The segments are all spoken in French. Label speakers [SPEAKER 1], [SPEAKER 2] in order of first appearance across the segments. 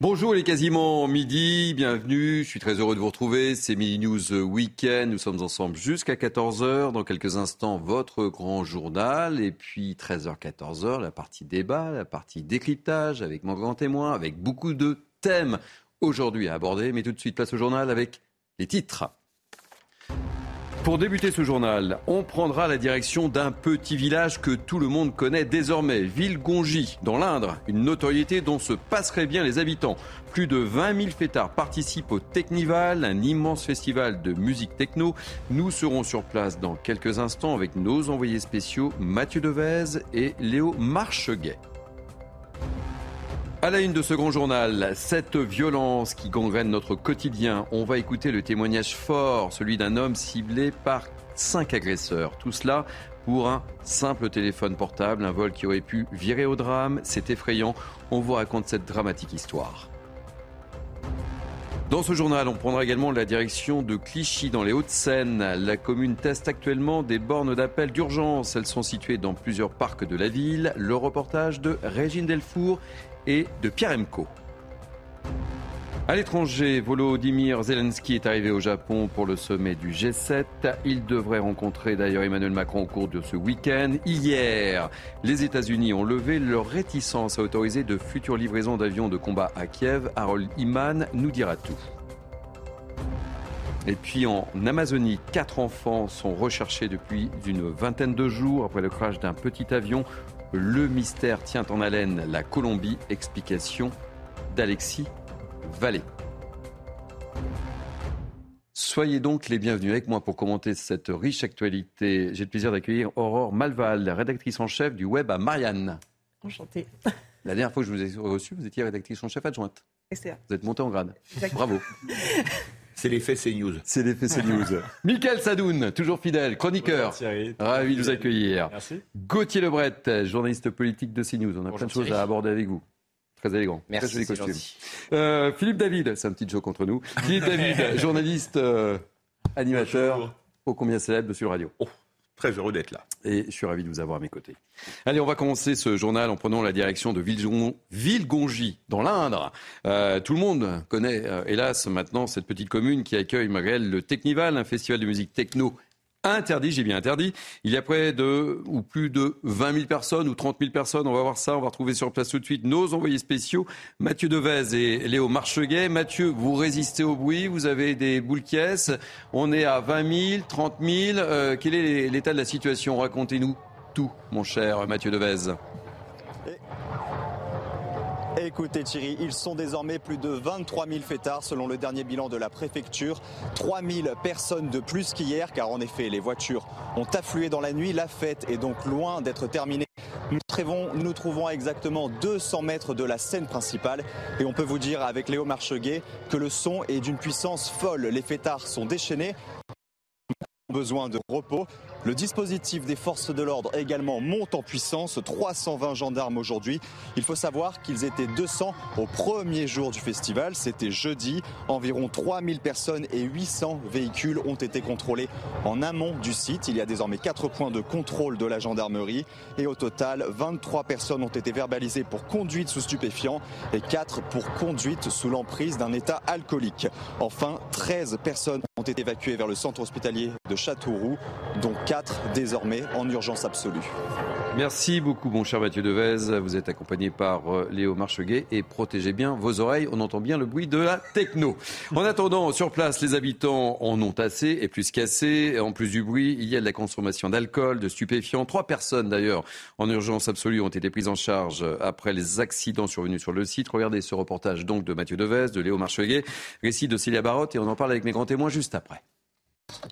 [SPEAKER 1] Bonjour les quasiment midi, bienvenue, je suis très heureux de vous retrouver, c'est Mini News Weekend, nous sommes ensemble jusqu'à 14h, dans quelques instants votre grand journal, et puis 13h-14h la partie débat, la partie décryptage avec mon grand témoin, avec beaucoup de thèmes aujourd'hui à aborder, mais tout de suite place au journal avec les titres. Pour débuter ce journal, on prendra la direction d'un petit village que tout le monde connaît désormais, Ville-Gongy, dans l'Indre, une notoriété dont se passeraient bien les habitants. Plus de 20 000 fêtards participent au Technival, un immense festival de musique techno. Nous serons sur place dans quelques instants avec nos envoyés spéciaux Mathieu Devez et Léo Marcheguet. À la une de ce grand journal, cette violence qui gangrène notre quotidien. On va écouter le témoignage fort, celui d'un homme ciblé par cinq agresseurs. Tout cela pour un simple téléphone portable, un vol qui aurait pu virer au drame. C'est effrayant. On vous raconte cette dramatique histoire. Dans ce journal, on prendra également la direction de Clichy dans les Hauts-de-Seine. La commune teste actuellement des bornes d'appel d'urgence. Elles sont situées dans plusieurs parcs de la ville. Le reportage de Régine Delfour et de Pierre Emco. À l'étranger, Volodymyr Zelensky est arrivé au Japon pour le sommet du G7. Il devrait rencontrer d'ailleurs Emmanuel Macron au cours de ce week-end. Hier, les États-Unis ont levé leur réticence à autoriser de futures livraisons d'avions de combat à Kiev. Harold Iman nous dira tout. Et puis en Amazonie, quatre enfants sont recherchés depuis une vingtaine de jours après le crash d'un petit avion. Le mystère tient en haleine la Colombie. Explication d'Alexis Vallée. Soyez donc les bienvenus avec moi pour commenter cette riche actualité. J'ai le plaisir d'accueillir Aurore Malval, rédactrice en chef du web à Marianne.
[SPEAKER 2] Enchantée.
[SPEAKER 1] La dernière fois que je vous ai reçu, vous étiez rédactrice en chef adjointe. Vous êtes montée en grade. Bravo.
[SPEAKER 3] C'est l'effet CNews.
[SPEAKER 1] C'est l'effet CNews. Michael Sadoun, toujours fidèle, chroniqueur. Ravi de vous accueillir.
[SPEAKER 3] Merci.
[SPEAKER 1] Gauthier Lebret, journaliste politique de CNews. On a plein de choses à aborder avec vous. Très élégant.
[SPEAKER 4] Merci,
[SPEAKER 1] Très. Euh, Philippe David, c'est un petit joke entre nous. Philippe David, journaliste, euh, animateur,
[SPEAKER 3] Bonjour.
[SPEAKER 1] ô combien célèbre de Sud Radio?
[SPEAKER 3] Oh, très heureux d'être là.
[SPEAKER 1] Et je suis ravi de vous avoir à mes côtés. Allez, on va commencer ce journal en prenant la direction de Villegon- Villegongy, dans l'Indre. Euh, tout le monde connaît, euh, hélas, maintenant cette petite commune qui accueille, malgré le Technival, un festival de musique techno interdit, j'ai bien interdit. Il y a près de, ou plus de 20 000 personnes ou 30 000 personnes. On va voir ça. On va retrouver sur place tout de suite nos envoyés spéciaux, Mathieu Devez et Léo Marcheguet. Mathieu, vous résistez au bruit. Vous avez des boules caisses. On est à 20 000, 30 000. Euh, quel est l'état de la situation? Racontez-nous tout, mon cher Mathieu Devez.
[SPEAKER 5] Écoutez Thierry, ils sont désormais plus de 23 000 fêtards selon le dernier bilan de la préfecture. 3 000 personnes de plus qu'hier car en effet les voitures ont afflué dans la nuit. La fête est donc loin d'être terminée. Nous trouvons, nous trouvons à exactement 200 mètres de la scène principale et on peut vous dire avec Léo Marcheguet que le son est d'une puissance folle. Les fêtards sont déchaînés besoin de repos. Le dispositif des forces de l'ordre également monte en puissance, 320 gendarmes aujourd'hui. Il faut savoir qu'ils étaient 200 au premier jour du festival, c'était jeudi. Environ 3000 personnes et 800 véhicules ont été contrôlés en amont du site. Il y a désormais 4 points de contrôle de la gendarmerie et au total 23 personnes ont été verbalisées pour conduite sous stupéfiants et 4 pour conduite sous l'emprise d'un état alcoolique. Enfin, 13 personnes ont été évacuées vers le centre hospitalier de Châteauroux, dont 4 désormais en urgence absolue.
[SPEAKER 1] Merci beaucoup, mon cher Mathieu Devez. Vous êtes accompagné par euh, Léo Marcheguet et protégez bien vos oreilles. On entend bien le bruit de la techno. En attendant, sur place, les habitants en ont assez et plus qu'assez. En plus du bruit, il y a de la consommation d'alcool, de stupéfiants. Trois personnes, d'ailleurs, en urgence absolue ont été prises en charge après les accidents survenus sur le site. Regardez ce reportage donc de Mathieu Devez, de Léo Marcheguet, récit de Célia Barotte et on en parle avec mes grands témoins juste après.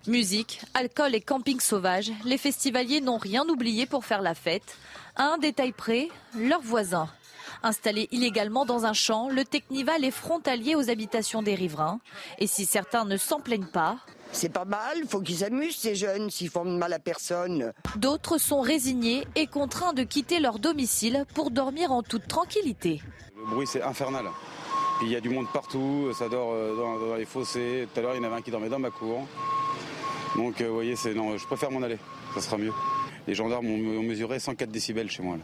[SPEAKER 6] Musique, alcool et camping sauvage, les festivaliers n'ont rien oublié pour faire la fête. À un détail près, leurs voisins. Installé illégalement dans un champ, le Technival est frontalier aux habitations des riverains. Et si certains ne s'en plaignent pas,
[SPEAKER 7] c'est pas mal, faut qu'ils s'amusent ces jeunes s'ils font de mal à personne.
[SPEAKER 6] D'autres sont résignés et contraints de quitter leur domicile pour dormir en toute tranquillité.
[SPEAKER 8] Le bruit c'est infernal. il y a du monde partout, ça dort euh, dans, les fossés. Tout à l'heure il y en avait un qui dormait dans ma cour. Donc euh, vous voyez, c'est non, je préfère m'en aller, ça sera mieux. Les gendarmes ont, mesuré 104 décibels chez moi.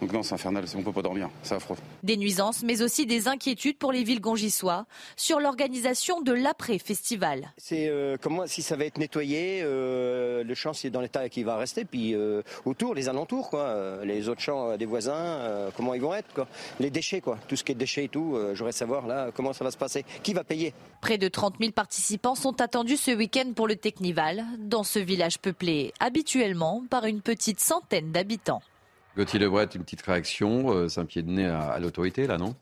[SPEAKER 8] Donc non, c'est infernal, on peut pas dormir, c'est affreux.
[SPEAKER 6] Des nuisances, mais aussi des inquiétudes pour les villes gongissois sur l'organisation de l'après-festival.
[SPEAKER 9] C'est euh, comment si ça va être nettoyé, euh, le champ c'est dans l'état qui va rester, puis euh, autour, les alentours, quoi, les autres champs des voisins, comment ils vont être, quoi. Les déchets, quoi, tout ce qui est déchets et tout, j'aurais savoir là comment ça va se passer, qui va payer?
[SPEAKER 6] Près de 30 000 participants sont attendus ce week-end pour le Technival, dans ce village peuplé habituellement par une petite centaine d'habitants.
[SPEAKER 1] Gauthier Lebret, une petite réaction, euh, c'est un pied de nez à, l'autorité là, non?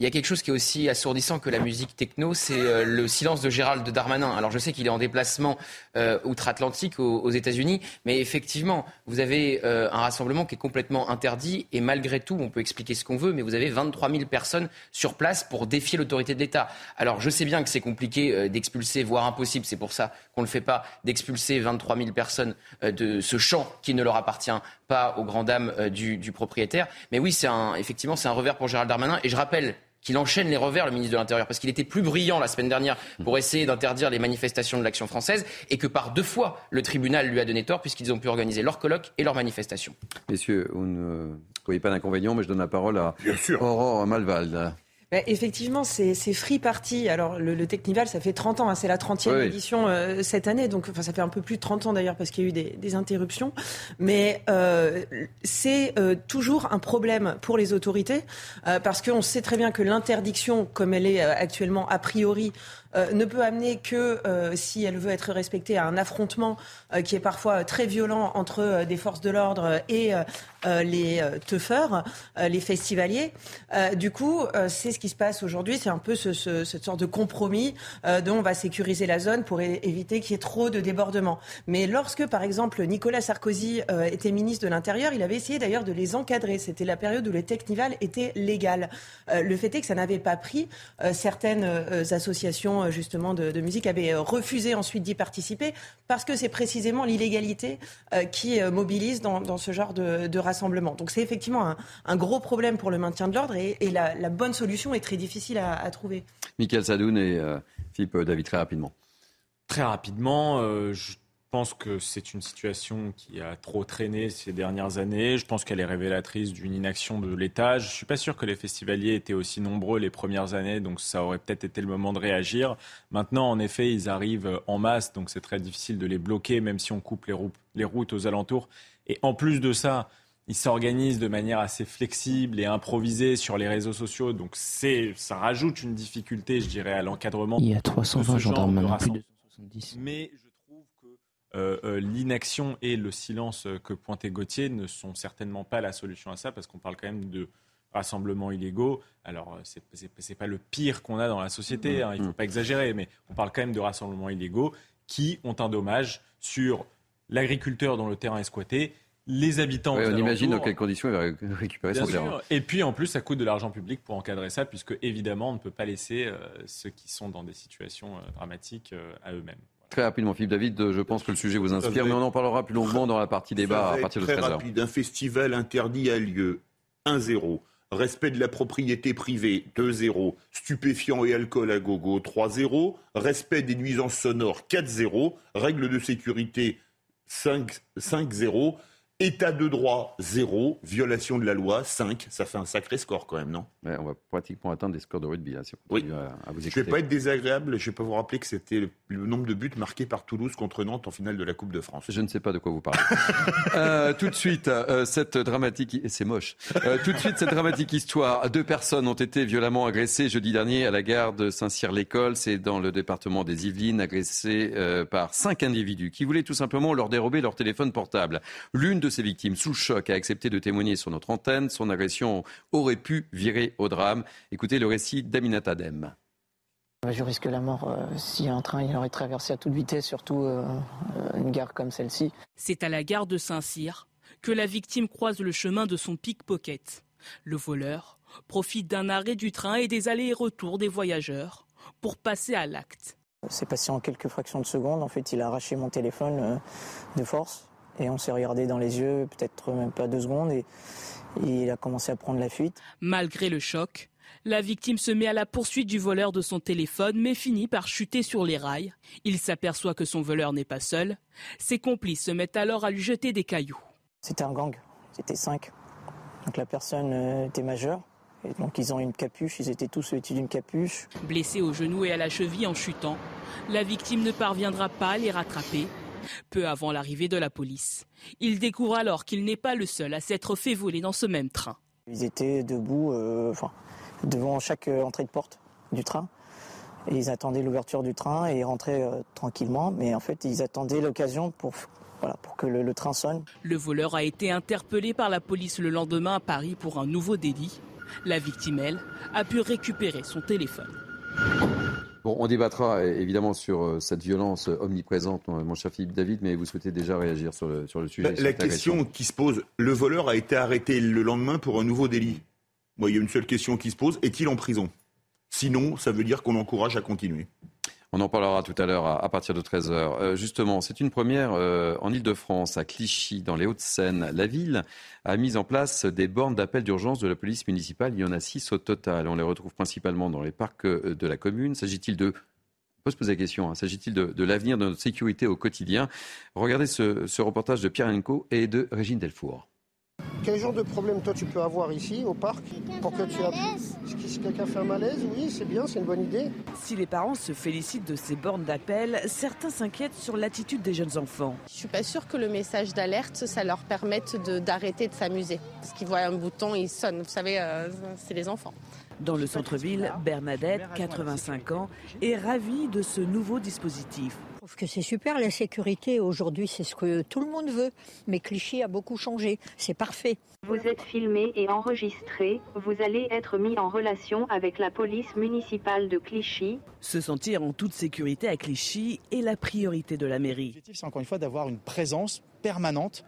[SPEAKER 4] Il y a quelque chose qui est aussi assourdissant que la musique techno, c'est euh, le silence de Gérald Darmanin. Alors je sais qu'il est en déplacement euh, outre-Atlantique aux, États-Unis, mais effectivement, vous avez un rassemblement qui est complètement interdit et malgré tout, on peut expliquer ce qu'on veut, mais vous avez 23 000 personnes sur place pour défier l'autorité de l'État. Alors je sais bien que c'est compliqué d'expulser, voire impossible, c'est pour ça qu'on ne le fait pas, d'expulser 23 000 personnes de ce champ qui ne leur appartient pas aux grandes dames euh, du, propriétaire. Mais oui, c'est un, effectivement, c'est un revers pour Gérald Darmanin. Et je rappelle qu'il enchaîne les revers, le ministre de l'Intérieur, parce qu'il était plus brillant la semaine dernière pour essayer d'interdire les manifestations de l'action française, et que par deux fois, le tribunal lui a donné tort, puisqu'ils ont pu organiser leur colloque et leurs manifestations.
[SPEAKER 1] Messieurs, vous ne voyez pas d'inconvénient, mais je donne la parole à Aurore Malvalde.
[SPEAKER 2] Bah, effectivement, c'est Free Party. Alors, le, le, Technival, ça fait 30 ans, hein, c'est la 30e édition euh, cette année, donc enfin, ça fait un peu plus de 30 ans d'ailleurs parce qu'il y a eu des, des interruptions. Mais euh, c'est euh, toujours un problème pour les autorités euh, parce qu'on sait très bien que l'interdiction, comme elle est actuellement a priori, euh, ne peut amener que, euh, si elle veut être respectée, à un affrontement euh, qui est parfois très violent entre des forces de l'ordre et les teufeurs, les festivaliers. du coup, c'est ce qui se passe aujourd'hui. C'est un peu ce, ce, cette sorte de compromis dont on va sécuriser la zone pour éviter qu'il y ait trop de débordements. Mais lorsque, par exemple, Nicolas Sarkozy était ministre de l'Intérieur, il avait essayé d'ailleurs de les encadrer. C'était la période où le Technival était légal. le fait est que ça n'avait pas pris. certaines associations euh, justement de, musique avait euh, refusé ensuite d'y participer parce que c'est précisément l'illégalité euh, qui mobilise dans, ce genre de, rassemblement. Donc c'est effectivement un, gros problème pour le maintien de l'ordre et, la, bonne solution est très difficile à, trouver.
[SPEAKER 1] Michael Sadoun et Philippe David, très rapidement.
[SPEAKER 10] Très rapidement, je je pense que c'est une situation qui a trop traîné ces dernières années. Je pense qu'elle est révélatrice d'une inaction de l'État. Je ne suis pas sûr que les festivaliers étaient aussi nombreux les premières années, donc ça aurait peut-être été le moment de réagir. Maintenant, en effet, ils arrivent en masse, donc c'est très difficile de les bloquer, même si on coupe les, routes, les routes aux alentours. Et en plus de ça, ils s'organisent de manière assez flexible et improvisée sur les réseaux sociaux. Donc c'est, ça rajoute une difficulté, je dirais, à l'encadrement.
[SPEAKER 11] Il y a 320 gendarmes maintenant, plus de
[SPEAKER 10] 170. Mais euh, l'inaction et le silence que pointait Gauthier ne sont certainement pas la solution à ça, parce qu'on parle quand même de rassemblements illégaux. Alors, euh, ce n'est pas le pire qu'on a dans la société, hein, il ne faut pas exagérer, mais on parle quand même de rassemblements illégaux qui ont un dommage sur l'agriculteur dont le terrain est squatté, les habitants.
[SPEAKER 1] on imagine dans quelles conditions il va récupérer son terrain.
[SPEAKER 10] Et puis en plus, ça coûte de l'argent public pour encadrer ça, puisque évidemment, on ne peut pas laisser ceux qui sont dans des situations dramatiques à eux-mêmes.
[SPEAKER 1] Très rapidement, Philippe David, je pense que le sujet vous inspire, mais on en parlera plus longuement dans la partie débat à partir de 13h. Très rapide,
[SPEAKER 3] un festival interdit a lieu, 1-0. Respect de la propriété privée, 2-0. Stupéfiants et alcool à gogo, 3-0. Respect des nuisances sonores, 4-0. Règles de sécurité, 5-0. État de droit, 0. Violation de la loi, 5. Ça fait un sacré score quand même, non?
[SPEAKER 1] On va pratiquement atteindre des scores de rugby hein, si
[SPEAKER 3] on oui. à, vous écouter. Je ne vais pas être désagréable, je ne vais pas vous rappeler que c'était le, nombre de buts marqués par Toulouse contre Nantes en finale de la Coupe de France.
[SPEAKER 1] Je ne sais pas de quoi vous parlez. euh, tout de suite, euh, cette dramatique... Et c'est moche. Euh, tout de suite, cette dramatique histoire. Deux personnes ont été violemment agressées jeudi dernier à la gare de Saint-Cyr-l'École. C'est dans le département des Yvelines, agressées par cinq individus qui voulaient tout simplement leur dérober leur téléphone portable. L'une de ses victimes, sous choc, a accepté de témoigner sur notre antenne. Son agression aurait pu virer au drame. Écoutez le récit d'Aminat Adem.
[SPEAKER 12] Je risque la mort euh, si un train il aurait traversé à toute vitesse, surtout euh, une gare comme celle-ci.
[SPEAKER 13] C'est à la gare de Saint-Cyr que la victime croise le chemin de son pickpocket. Le voleur profite d'un arrêt du train et des allers et retours des voyageurs pour passer à l'acte.
[SPEAKER 12] C'est passé en quelques fractions de secondes. En fait, il a arraché mon téléphone de force et on s'est regardé dans les yeux, peut-être même pas deux secondes, et, il a commencé à prendre la fuite.
[SPEAKER 13] Malgré le choc, la victime se met à la poursuite du voleur de son téléphone, mais finit par chuter sur les rails. Il s'aperçoit que son voleur n'est pas seul. Ses complices se mettent alors à lui jeter des cailloux.
[SPEAKER 12] C'était un gang, c'était cinq. Donc la personne euh, était majeure. Et donc ils ont une capuche, ils étaient tous vêtus d'une capuche.
[SPEAKER 13] Blessé au genou et à la cheville en chutant, la victime ne parviendra pas à les rattraper peu avant l'arrivée de la police. Il découvre alors qu'il n'est pas le seul à s'être fait voler dans ce même train.
[SPEAKER 12] Ils étaient debout euh, devant chaque euh, entrée de porte du train. Et ils attendaient l'ouverture du train et ils rentraient euh, tranquillement. Mais en fait, ils attendaient l'occasion pour, pour que le train sonne.
[SPEAKER 13] Le voleur a été interpellé par la police le lendemain à Paris pour un nouveau délit. La victime, elle, a pu récupérer son téléphone.
[SPEAKER 1] Bon, on débattra évidemment sur euh, cette violence omniprésente, mon cher Philippe David, mais vous souhaitez déjà réagir sur le, sur le sujet.
[SPEAKER 3] Bah, la question qui se pose, le voleur a été arrêté le lendemain pour un nouveau délit. Moi, il y a une seule question qui se pose, est-il en prison? Sinon, ça veut dire qu'on l'encourage à continuer.
[SPEAKER 1] On en parlera tout à l'heure à, partir de 13h. Euh, justement, c'est une première euh, en Ile-de-France, à Clichy, dans les Hauts-de-Seine. La ville a mis en place des bornes d'appel d'urgence de la police municipale. Il y en a six au total. On les retrouve principalement dans les parcs euh, de la commune. S'agit-il de on peut se poser la question, hein. s'agit-il de, l'avenir de notre sécurité au quotidien? Regardez ce, ce reportage de Pierre Enco et de Régine Delfour.
[SPEAKER 14] Quel genre de problème toi tu peux avoir ici au parc pour que tu Si quelqu'un fait un malaise, oui, c'est bien, c'est une bonne idée.
[SPEAKER 15] Si les parents se félicitent de ces bornes d'appel, certains s'inquiètent sur l'attitude des jeunes enfants.
[SPEAKER 16] Je suis pas sûre que le message d'alerte, ça leur permette d'arrêter de, s'amuser. Parce qu'ils voient un bouton, ils sonnent. Vous savez, euh, c'est les enfants.
[SPEAKER 15] Dans le centre-ville, Bernadette, 85 ans, est ravie de ce nouveau dispositif.
[SPEAKER 17] Je trouve que c'est super, la sécurité aujourd'hui, c'est ce que tout le monde veut. Mais Clichy a beaucoup changé, c'est parfait.
[SPEAKER 18] Vous êtes filmé et enregistré, vous allez être mis en relation avec la police municipale de Clichy.
[SPEAKER 15] Se sentir en toute sécurité à Clichy est la priorité de la mairie.
[SPEAKER 19] L'objectif, c'est encore une fois d'avoir une présence permanente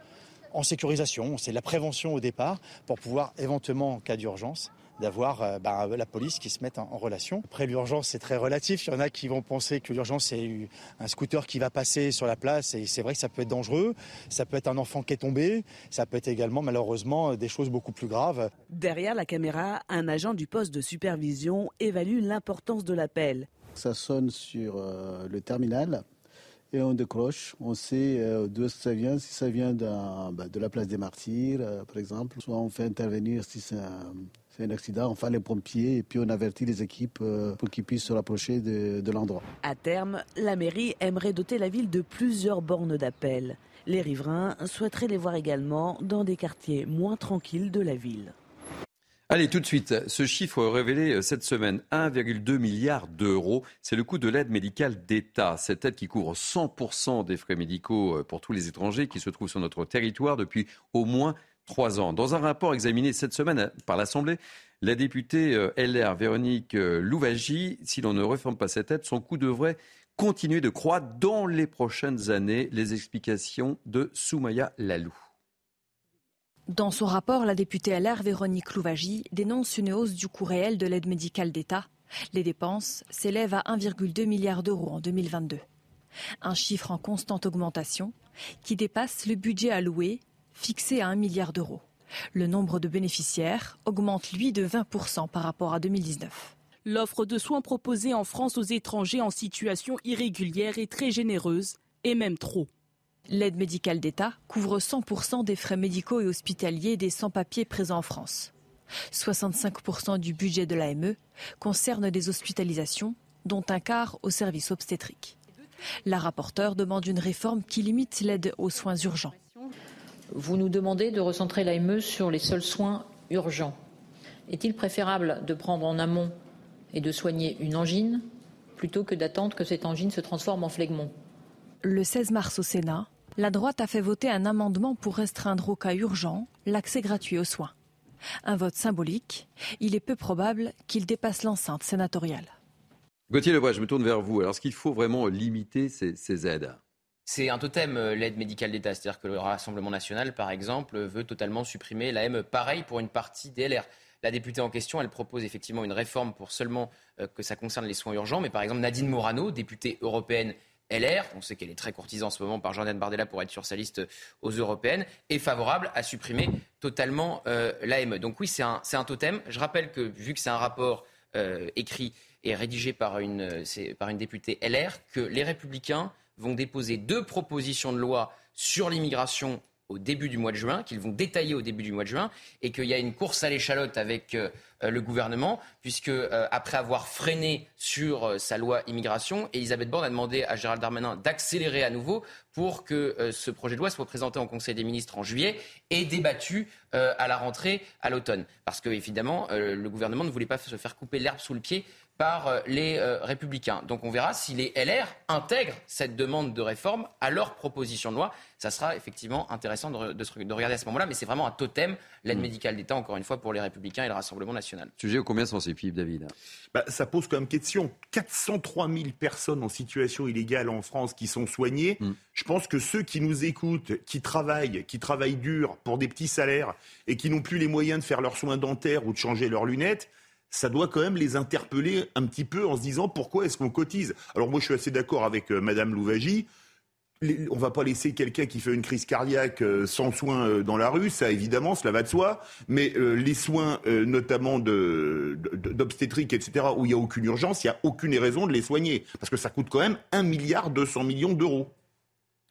[SPEAKER 19] en sécurisation. C'est la prévention au départ pour pouvoir éventuellement, en cas d'urgence, d'avoir euh, bah, la police qui se mette en, relation. Après l'urgence, c'est très relatif. Il y en a qui vont penser que l'urgence, c'est un scooter qui va passer sur la place et c'est vrai que ça peut être dangereux. Ça peut être un enfant qui est tombé. Ça peut être également, malheureusement, des choses beaucoup plus graves.
[SPEAKER 15] Derrière la caméra, un agent du poste de supervision évalue l'importance de l'appel.
[SPEAKER 11] Ça sonne sur euh, le terminal et on décroche. On sait euh, d'où ça vient, si ça vient bah, de la place des martyrs, par exemple. Soit on fait intervenir si c'est un, c'est un accident, on fait les pompiers et puis on avertit les équipes euh, pour qu'ils puissent se rapprocher de, l'endroit.
[SPEAKER 15] À terme, la mairie aimerait doter la ville de plusieurs bornes d'appel. Les riverains souhaiteraient les voir également dans des quartiers moins tranquilles de la ville.
[SPEAKER 1] Allez, tout de suite, ce chiffre révélé euh, cette semaine, 1,2 milliard d'euros, c'est le coût de l'aide médicale d'État. Cette aide qui couvre 100% des frais médicaux euh, pour tous les étrangers qui se trouvent sur notre territoire depuis au moins trois ans. Dans un rapport examiné cette semaine par l'Assemblée, la députée euh, LR Véronique euh, Louvagie, si l'on ne réforme pas cette aide, son coût devrait continuer de croître dans les prochaines années. Les explications de Soumaya Lalou.
[SPEAKER 20] Dans son rapport, la députée LR Véronique Louvagie dénonce une hausse du coût réel de l'aide médicale d'État. Les dépenses s'élèvent à 1,2 milliard d'euros en 2022. Un chiffre en constante augmentation qui dépasse le budget alloué fixé à 1 milliard d'euros. Le nombre de bénéficiaires augmente, lui, de 20% par rapport à 2019.
[SPEAKER 13] L'offre de soins proposée en France aux étrangers en situation irrégulière est très généreuse, et même trop.
[SPEAKER 20] L'aide médicale d'État couvre 100% des frais médicaux et hospitaliers des sans-papiers présents en France. 65% du budget de l'AME concerne des hospitalisations, dont un quart au service obstétrique. La rapporteure demande une réforme qui limite l'aide aux soins urgents.
[SPEAKER 21] Vous nous demandez de recentrer l'AME sur les seuls soins urgents. Est-il préférable de prendre en amont et de soigner une angine plutôt que d'attendre que cette angine se transforme en phlegmon
[SPEAKER 20] Le 16 mars au Sénat, la droite a fait voter un amendement pour restreindre au cas urgent l'accès gratuit aux soins. Un vote symbolique, il est peu probable qu'il dépasse l'enceinte sénatoriale.
[SPEAKER 1] Gauthier Lebray, je me tourne vers vous. Alors, est-ce qu'il faut vraiment limiter ces, aides?
[SPEAKER 4] C'est un totem, euh, l'aide médicale d'État. C'est-à-dire que le Rassemblement national, par exemple, veut totalement supprimer l'AM. Pareil pour une partie des LR. La députée en question, elle propose effectivement une réforme pour seulement euh, que ça concerne les soins urgents. Mais par exemple, Nadine Morano, députée européenne LR, on sait qu'elle est très courtisée en ce moment par Jordan Bardella pour être sur sa liste aux européennes, est favorable à supprimer totalement euh, l'AME. Donc oui, c'est un, totem. Je rappelle que vu que c'est un rapport écrit et rédigé par une députée LR, que les Républicains vont déposer deux propositions de loi sur l'immigration au début du mois de juin, qu'ils vont détailler au début du mois de juin, et qu'il y a une course à l'échalote avec euh, le gouvernement, puisque euh, après avoir freiné sur euh, sa loi immigration, Elisabeth Borne a demandé à Gérald Darmanin d'accélérer à nouveau pour que ce projet de loi soit présenté en Conseil des ministres en juillet et débattu à la rentrée à l'automne. Parce que, évidemment, le gouvernement ne voulait pas se faire couper l'herbe sous le pied par euh, les euh, républicains. Donc on verra si les LR intègrent cette demande de réforme à leur proposition de loi. Ça sera effectivement intéressant de, de, regarder à ce moment-là, mais c'est vraiment un totem, l'aide mm. médicale d'État, encore une fois, pour les républicains et le Rassemblement national.
[SPEAKER 1] Sujet au combien sensible, David?
[SPEAKER 3] Bah, Ça pose quand même question. 403 000 personnes en situation illégale en France qui sont soignées. Mm. Je pense que ceux qui nous écoutent, qui travaillent, qui travaillent dur pour des petits salaires et qui n'ont plus les moyens de faire leurs soins dentaires ou de changer leurs lunettes, ça doit quand même les interpeller un petit peu en se disant pourquoi est-ce qu'on cotise Alors moi je suis assez d'accord avec euh, Madame Louvagie. On va pas laisser quelqu'un qui fait une crise cardiaque euh, sans soins euh, dans la rue, ça évidemment, cela va de soi. Mais les soins, notamment d'obstétrique, etc., où il n'y a aucune urgence, il n'y a aucune raison de les soigner. Parce que ça coûte quand même 1 milliard 200 millions d'euros.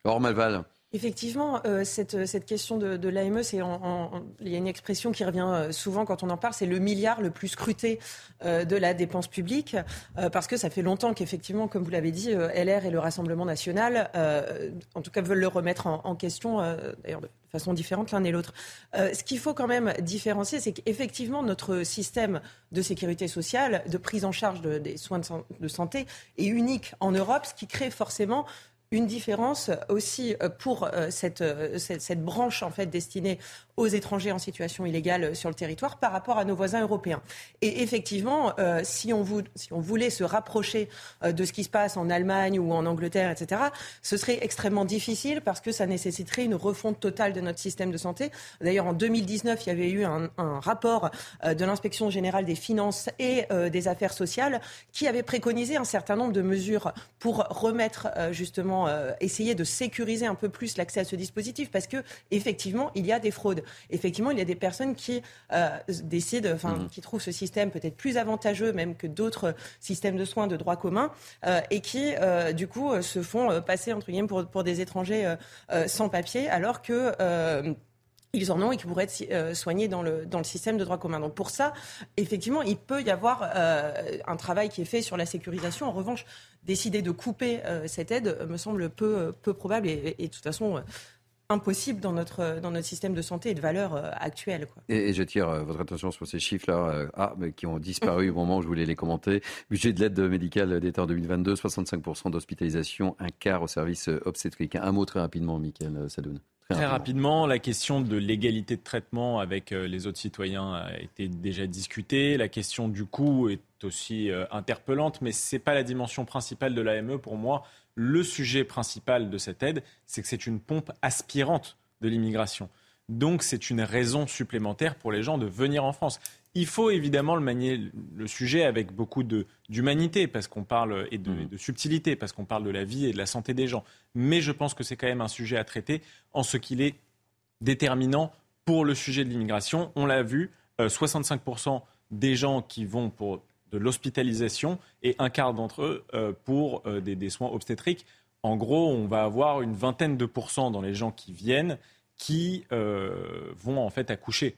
[SPEAKER 1] Or Malval.
[SPEAKER 2] Effectivement, euh, cette, cette, question de, l'AME, c'est il y a une expression qui revient euh, souvent quand on en parle, c'est le milliard le plus scruté euh, de la dépense publique, parce que ça fait longtemps qu'effectivement, comme vous l'avez dit, LR et le Rassemblement national, en tout cas, veulent le remettre en, question, d'ailleurs de façon différente l'un et l'autre. ce qu'il faut quand même différencier, c'est qu'effectivement, notre système de sécurité sociale, de prise en charge de, des soins de, de santé, est unique en Europe, ce qui crée forcément une différence aussi euh, pour euh, euh, cette, cette, branche en fait destinée aux étrangers en situation illégale sur le territoire par rapport à nos voisins européens. Et effectivement, si, on si, on voulait se rapprocher de ce qui se passe en Allemagne ou en Angleterre, etc., ce serait extrêmement difficile parce que ça nécessiterait une refonte totale de notre système de santé. D'ailleurs, en 2019, il y avait eu un, rapport de l'inspection générale des finances et des affaires sociales qui avait préconisé un certain nombre de mesures pour remettre justement euh, essayer de sécuriser un peu plus l'accès à ce dispositif parce que effectivement il y a des fraudes. Effectivement, il y a des personnes qui euh, décident, enfin, mhm. qui trouvent ce système peut-être plus avantageux même que d'autres systèmes de soins de droit commun euh, et qui du coup se font passer entre guillemets pour, pour des étrangers sans papier alors que ils en ont et qui pourraient être soignés dans le, dans le système de droit commun. Donc pour ça, effectivement, il peut y avoir un travail qui est fait sur la sécurisation. En revanche, décider de couper euh, cette aide me semble peu, peu probable et, de toute façon euh, impossible dans notre, dans notre système de santé et de valeur euh, actuelle.
[SPEAKER 1] Et, je tire votre attention sur ces chiffres-là ah, mais qui ont disparu au moment où je voulais les commenter. Budget de l'aide médicale d'État en 2022, 65% d'hospitalisation, un quart au service obstétrique. Un mot très rapidement, Michael Sadoun.
[SPEAKER 10] Très, rapidement. la question de l'égalité de traitement avec euh, les autres citoyens a été déjà discutée. La question du coût est aussi euh, interpellante, mais ce n'est pas la dimension principale de l'AME. Pour moi, le sujet principal de cette aide, c'est que c'est une pompe aspirante de l'immigration. Donc c'est une raison supplémentaire pour les gens de venir en France. Il faut évidemment le manier le sujet avec beaucoup d'humanité parce qu'on parle et de, mmh. de subtilité parce qu'on parle de la vie et de la santé des gens. Mais je pense que c'est quand même un sujet à traiter en ce qu'il est déterminant pour le sujet de l'immigration. On l'a vu, 65% euh, des gens qui vont pour de l'hospitalisation et un quart d'entre eux euh, pour euh, des, des, soins obstétriques. En gros, on va avoir une vingtaine de pourcents dans les gens qui viennent qui vont en fait accoucher.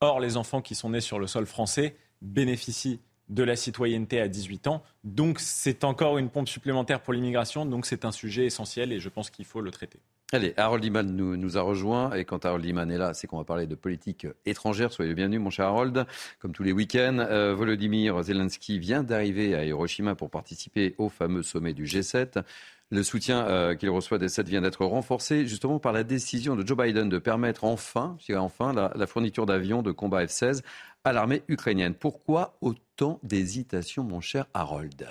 [SPEAKER 10] Or, les enfants qui sont nés sur le sol français bénéficient de la citoyenneté à 18 ans. Donc, c'est encore une pompe supplémentaire pour l'immigration. Donc, c'est un sujet essentiel et je pense qu'il faut le traiter.
[SPEAKER 1] Allez, Harold Iman nous, a rejoint. Et quand Harold Iman est là, c'est qu'on va parler de politique étrangère. Soyez le bienvenu, mon cher Harold. Comme tous les week-ends, euh, Volodymyr Zelensky vient d'arriver à Hiroshima pour participer au fameux sommet du G7. Le soutien euh, qu'il reçoit des 7 vient d'être renforcé justement par la décision de Joe Biden de permettre enfin, enfin, la, fourniture d'avions de combat F-16 à l'armée ukrainienne. Pourquoi autant d'hésitation, mon cher Harold?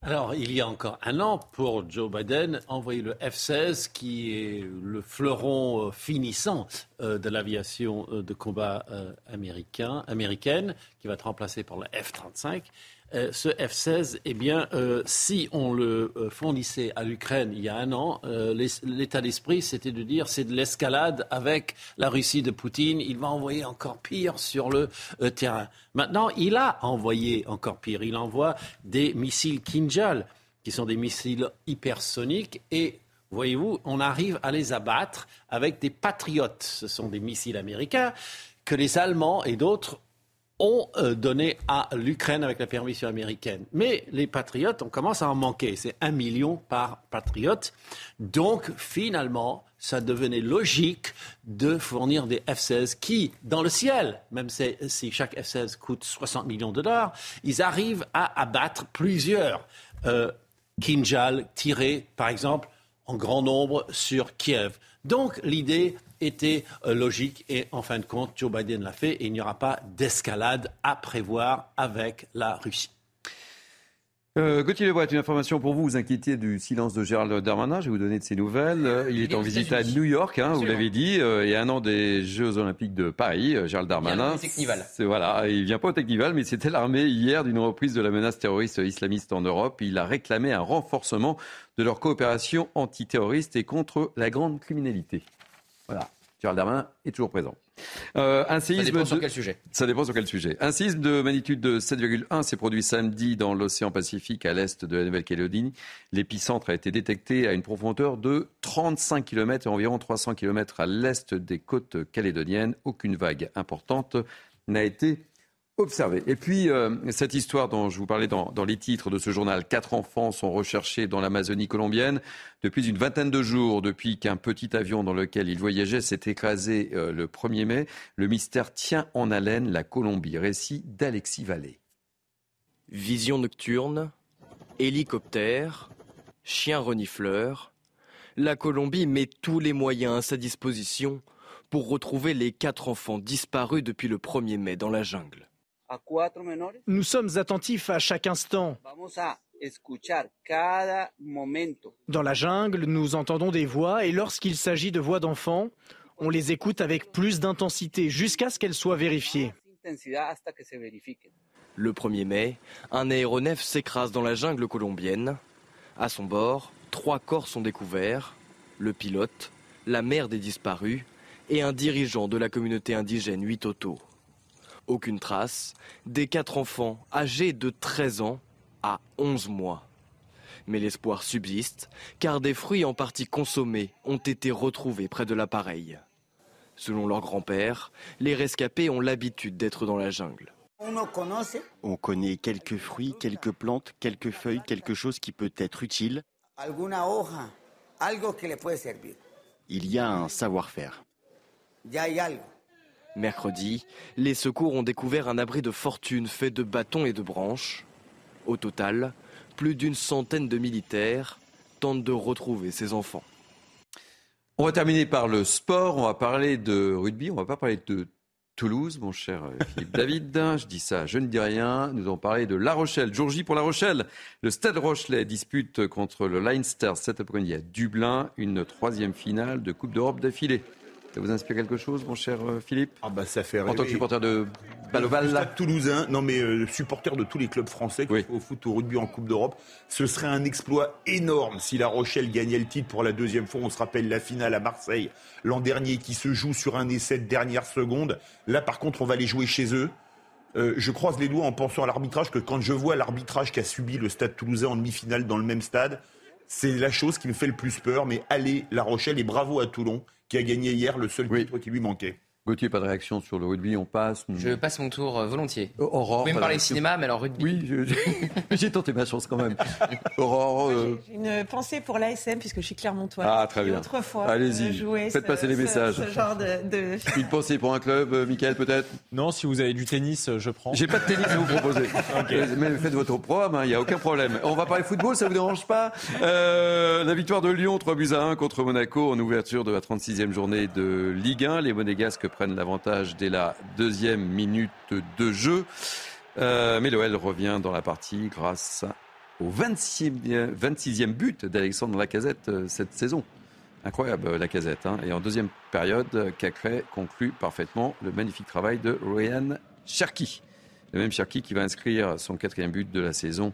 [SPEAKER 22] Alors, il y a encore un an, pour Joe Biden, envoyer le F-16, qui est le fleuron euh, finissant euh, de l'aviation euh, de combat américain, américaine, qui va être remplacé par le F-35. Ce F-16, eh bien, si on le fournissait à l'Ukraine il y a un an, l'état d'esprit, c'était de dire c'est de l'escalade avec la Russie de Poutine. Il va envoyer encore pire sur le terrain. Maintenant, il a envoyé encore pire. Il envoie des missiles Kinjal, qui sont des missiles hypersoniques, et voyez-vous, on arrive à les abattre avec des patriotes. Ce sont des missiles américains que les Allemands et d'autres ont euh, donné à l'Ukraine avec la permission américaine. Mais les patriotes, on commence à en manquer. C'est un million par patriote. Donc, finalement, ça devenait logique de fournir des F-16 qui, dans le ciel, même si chaque F-16 coûte 60 millions de dollars, ils arrivent à abattre plusieurs euh, Kinjal tirés, par exemple, en grand nombre sur Kiev. Donc, l'idée était euh, logique et en fin de compte, Joe Biden l'a fait et il n'y aura pas d'escalade à prévoir avec la Russie.
[SPEAKER 1] Euh, Gauthier Lebois, une information pour vous. Vous inquiétiez du silence de Gérald Darmanin. Je vais vous donner de ses nouvelles. Euh, il est en visite à New York, hein, vous l'avez dit, euh, et un an des Jeux Olympiques de Paris. Euh, Gérald Darmanin. C'est voilà, il vient pas au Technival, mais il s'est alarmé hier d'une reprise de la menace terroriste islamiste en Europe. Il a réclamé un renforcement de leur coopération antiterroriste et contre la grande criminalité. Voilà. Gérald Darmanin est toujours présent.
[SPEAKER 23] Euh, un séisme ça dépend sur quel sujet.
[SPEAKER 1] Ça dépend sur quel sujet. Un séisme de magnitude de 7,1 s'est produit samedi dans l'océan Pacifique à l'est de la Nouvelle-Calédonie. L'épicentre a été détecté à une profondeur de 35 km et environ 300 km à l'est des côtes calédoniennes. Aucune vague importante n'a été observer. Et puis, euh, cette histoire dont je vous parlais dans, les titres de ce journal, quatre enfants sont recherchés dans l'Amazonie colombienne depuis une vingtaine de jours, depuis qu'un petit avion dans lequel ils voyageaient s'est écrasé euh, le 1er mai. Le mystère tient en haleine la Colombie. Récit d'Alexis Vallée.
[SPEAKER 24] Vision nocturne, hélicoptère, chien renifleur. La Colombie met tous les moyens à sa disposition pour retrouver les quatre enfants disparus depuis le 1er mai dans la jungle.
[SPEAKER 25] Nous sommes attentifs à chaque instant. Dans la jungle, nous entendons des voix et lorsqu'il s'agit de voix d'enfants, on les écoute avec plus d'intensité jusqu'à ce qu'elles soient vérifiées.
[SPEAKER 24] Le 1er mai, un aéronef s'écrase dans la jungle colombienne. À son bord, trois corps sont découverts, le pilote, la mère des disparus et un dirigeant de la communauté indigène Huitoto. Aucune trace des quatre enfants âgés de 13 ans à 11 mois. Mais l'espoir subsiste, car des fruits en partie consommés ont été retrouvés près de l'appareil. Selon leur grand-père, les rescapés ont l'habitude d'être dans la jungle.
[SPEAKER 26] On connaît quelques fruits, quelques plantes, quelques feuilles, quelque chose qui peut être utile. Il y a un savoir-faire.
[SPEAKER 24] Mercredi, les secours ont découvert un abri de fortune fait de bâtons et de branches. Au total, plus d'une centaine de militaires tentent de retrouver ces enfants.
[SPEAKER 1] On va terminer par le sport, on va parler de rugby, on va pas parler de Toulouse, mon cher Philippe David. Je dis ça, je ne dis rien. Nous allons parler de La Rochelle. Jour J pour La Rochelle. Le Stade Rochelet dispute contre le Leinster cet après-midi à Dublin une troisième finale de Coupe d'Europe d'affilée. Ça vous inspire quelque chose, mon cher euh, Philippe
[SPEAKER 3] Ah bah ça fait rêver.
[SPEAKER 1] En tant que supporter de Baloval
[SPEAKER 3] Stade toulousain, non mais euh, supporter de tous les clubs français, au foot, au rugby, en Coupe d'Europe, ce serait un exploit énorme si La Rochelle gagnait le titre pour la deuxième fois. On se rappelle la finale à Marseille l'an dernier qui se joue sur un essai de dernière seconde. Là, par contre, on va les jouer chez eux. Euh, je croise les doigts en pensant à l'arbitrage que quand je vois l'arbitrage qu'a subi le Stade toulousain en demi-finale dans le même stade, c'est la chose qui me fait le plus peur. Mais allez, La Rochelle et bravo à Toulon qui a gagné hier le seul titre qui lui manquait.
[SPEAKER 1] Gauthier, pas de réaction sur le rugby, on passe.
[SPEAKER 23] Je passe mon tour euh, volontiers.
[SPEAKER 1] Euh, Aurore.
[SPEAKER 23] Vous pouvez me parler cinéma, mais alors rugby.
[SPEAKER 1] Oui, j'ai tenté ma chance quand même. Aurore.
[SPEAKER 2] Euh, j'ai une pensée pour l'ASM, puisque je suis Clermontois.
[SPEAKER 1] Ah, très bien.
[SPEAKER 2] Autrefois,
[SPEAKER 1] allez-y. Faites passer les messages.
[SPEAKER 2] Ce, genre de,
[SPEAKER 1] Une pensée pour un club, Michael, peut-être?
[SPEAKER 10] Non, si vous avez du tennis, je prends.
[SPEAKER 1] J'ai pas de tennis à vous proposer. Mais faites votre programme, il hein, n'y a aucun problème. On va parler football, ça vous dérange pas? La victoire de Lyon, 3 buts à 1 contre Monaco en ouverture de la 36e journée de Ligue 1. Les Monégasques prennent l'avantage dès la deuxième minute de jeu. Euh, mais l'OL revient dans la partie grâce au 26e, 26e but d'Alexandre Lacazette euh, cette saison. Incroyable la casette. Hein. Et en deuxième période, Cacré conclut parfaitement le magnifique travail de Ryan Cherki. Le même Cherki qui va inscrire son quatrième but de la saison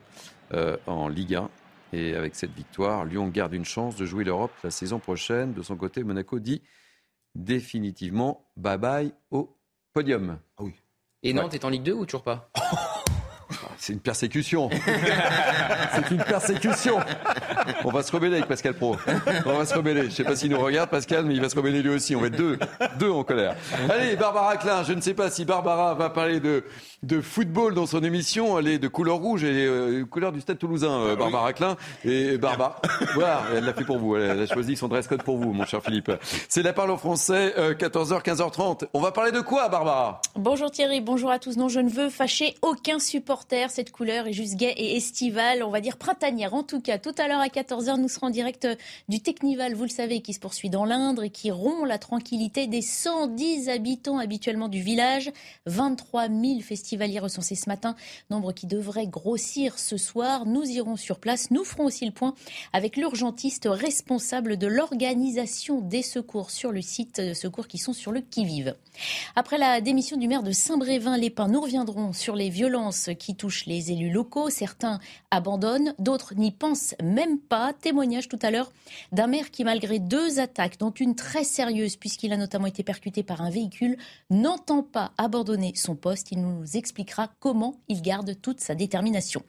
[SPEAKER 1] euh, en Ligue 1. Et avec cette victoire, Lyon garde une chance de jouer l'Europe la saison prochaine. De son côté, Monaco dit définitivement bye bye au podium.
[SPEAKER 3] Ah oui.
[SPEAKER 23] Et Nantes est en Ligue 2 ou toujours pas?
[SPEAKER 1] C'est une persécution. c'est une persécution. On va se rebeller avec Pascal Pro. On va se rebeller. Je ne sais pas s'il nous regarde, Pascal, mais il va se rebeller lui aussi. On va être deux, deux en colère. Allez, Barbara Klein. Je ne sais pas si Barbara va parler de, de football dans son émission. Elle est de couleur rouge et euh, couleur du Stade Toulousain, euh, Barbara Klein. Et Barbara, voilà, elle l'a fait pour vous. Elle a choisi son dress code pour vous, mon cher Philippe. C'est la parole en français, 14h, euh, 15h30. On va parler de quoi, Barbara?
[SPEAKER 27] Bonjour Thierry, bonjour à tous. Non, je ne veux fâcher aucun supporter cette couleur est juste gaie et estivale, on va dire printanière. En tout cas, tout à l'heure à 14h, nous serons en direct du Technival, vous le savez, qui se poursuit dans l'Indre et qui rompt la tranquillité des 110 habitants habituellement du village. 23 000 festivaliers recensés ce matin, nombre qui devrait grossir ce soir. Nous irons sur place. Nous ferons aussi le point avec l'urgentiste responsable de l'organisation des secours sur le site de secours qui sont sur le qui-vive. Après la démission du maire de Saint-Brévin-les-Pins, nous reviendrons sur les violences qui touchent les élus locaux. Certains abandonnent, d'autres n'y pensent même pas. Témoignage tout à l'heure d'un maire qui, malgré deux attaques, dont une très sérieuse, puisqu'il a notamment été percuté par un véhicule, n'entend pas abandonner son poste. Il nous expliquera comment il garde toute sa détermination.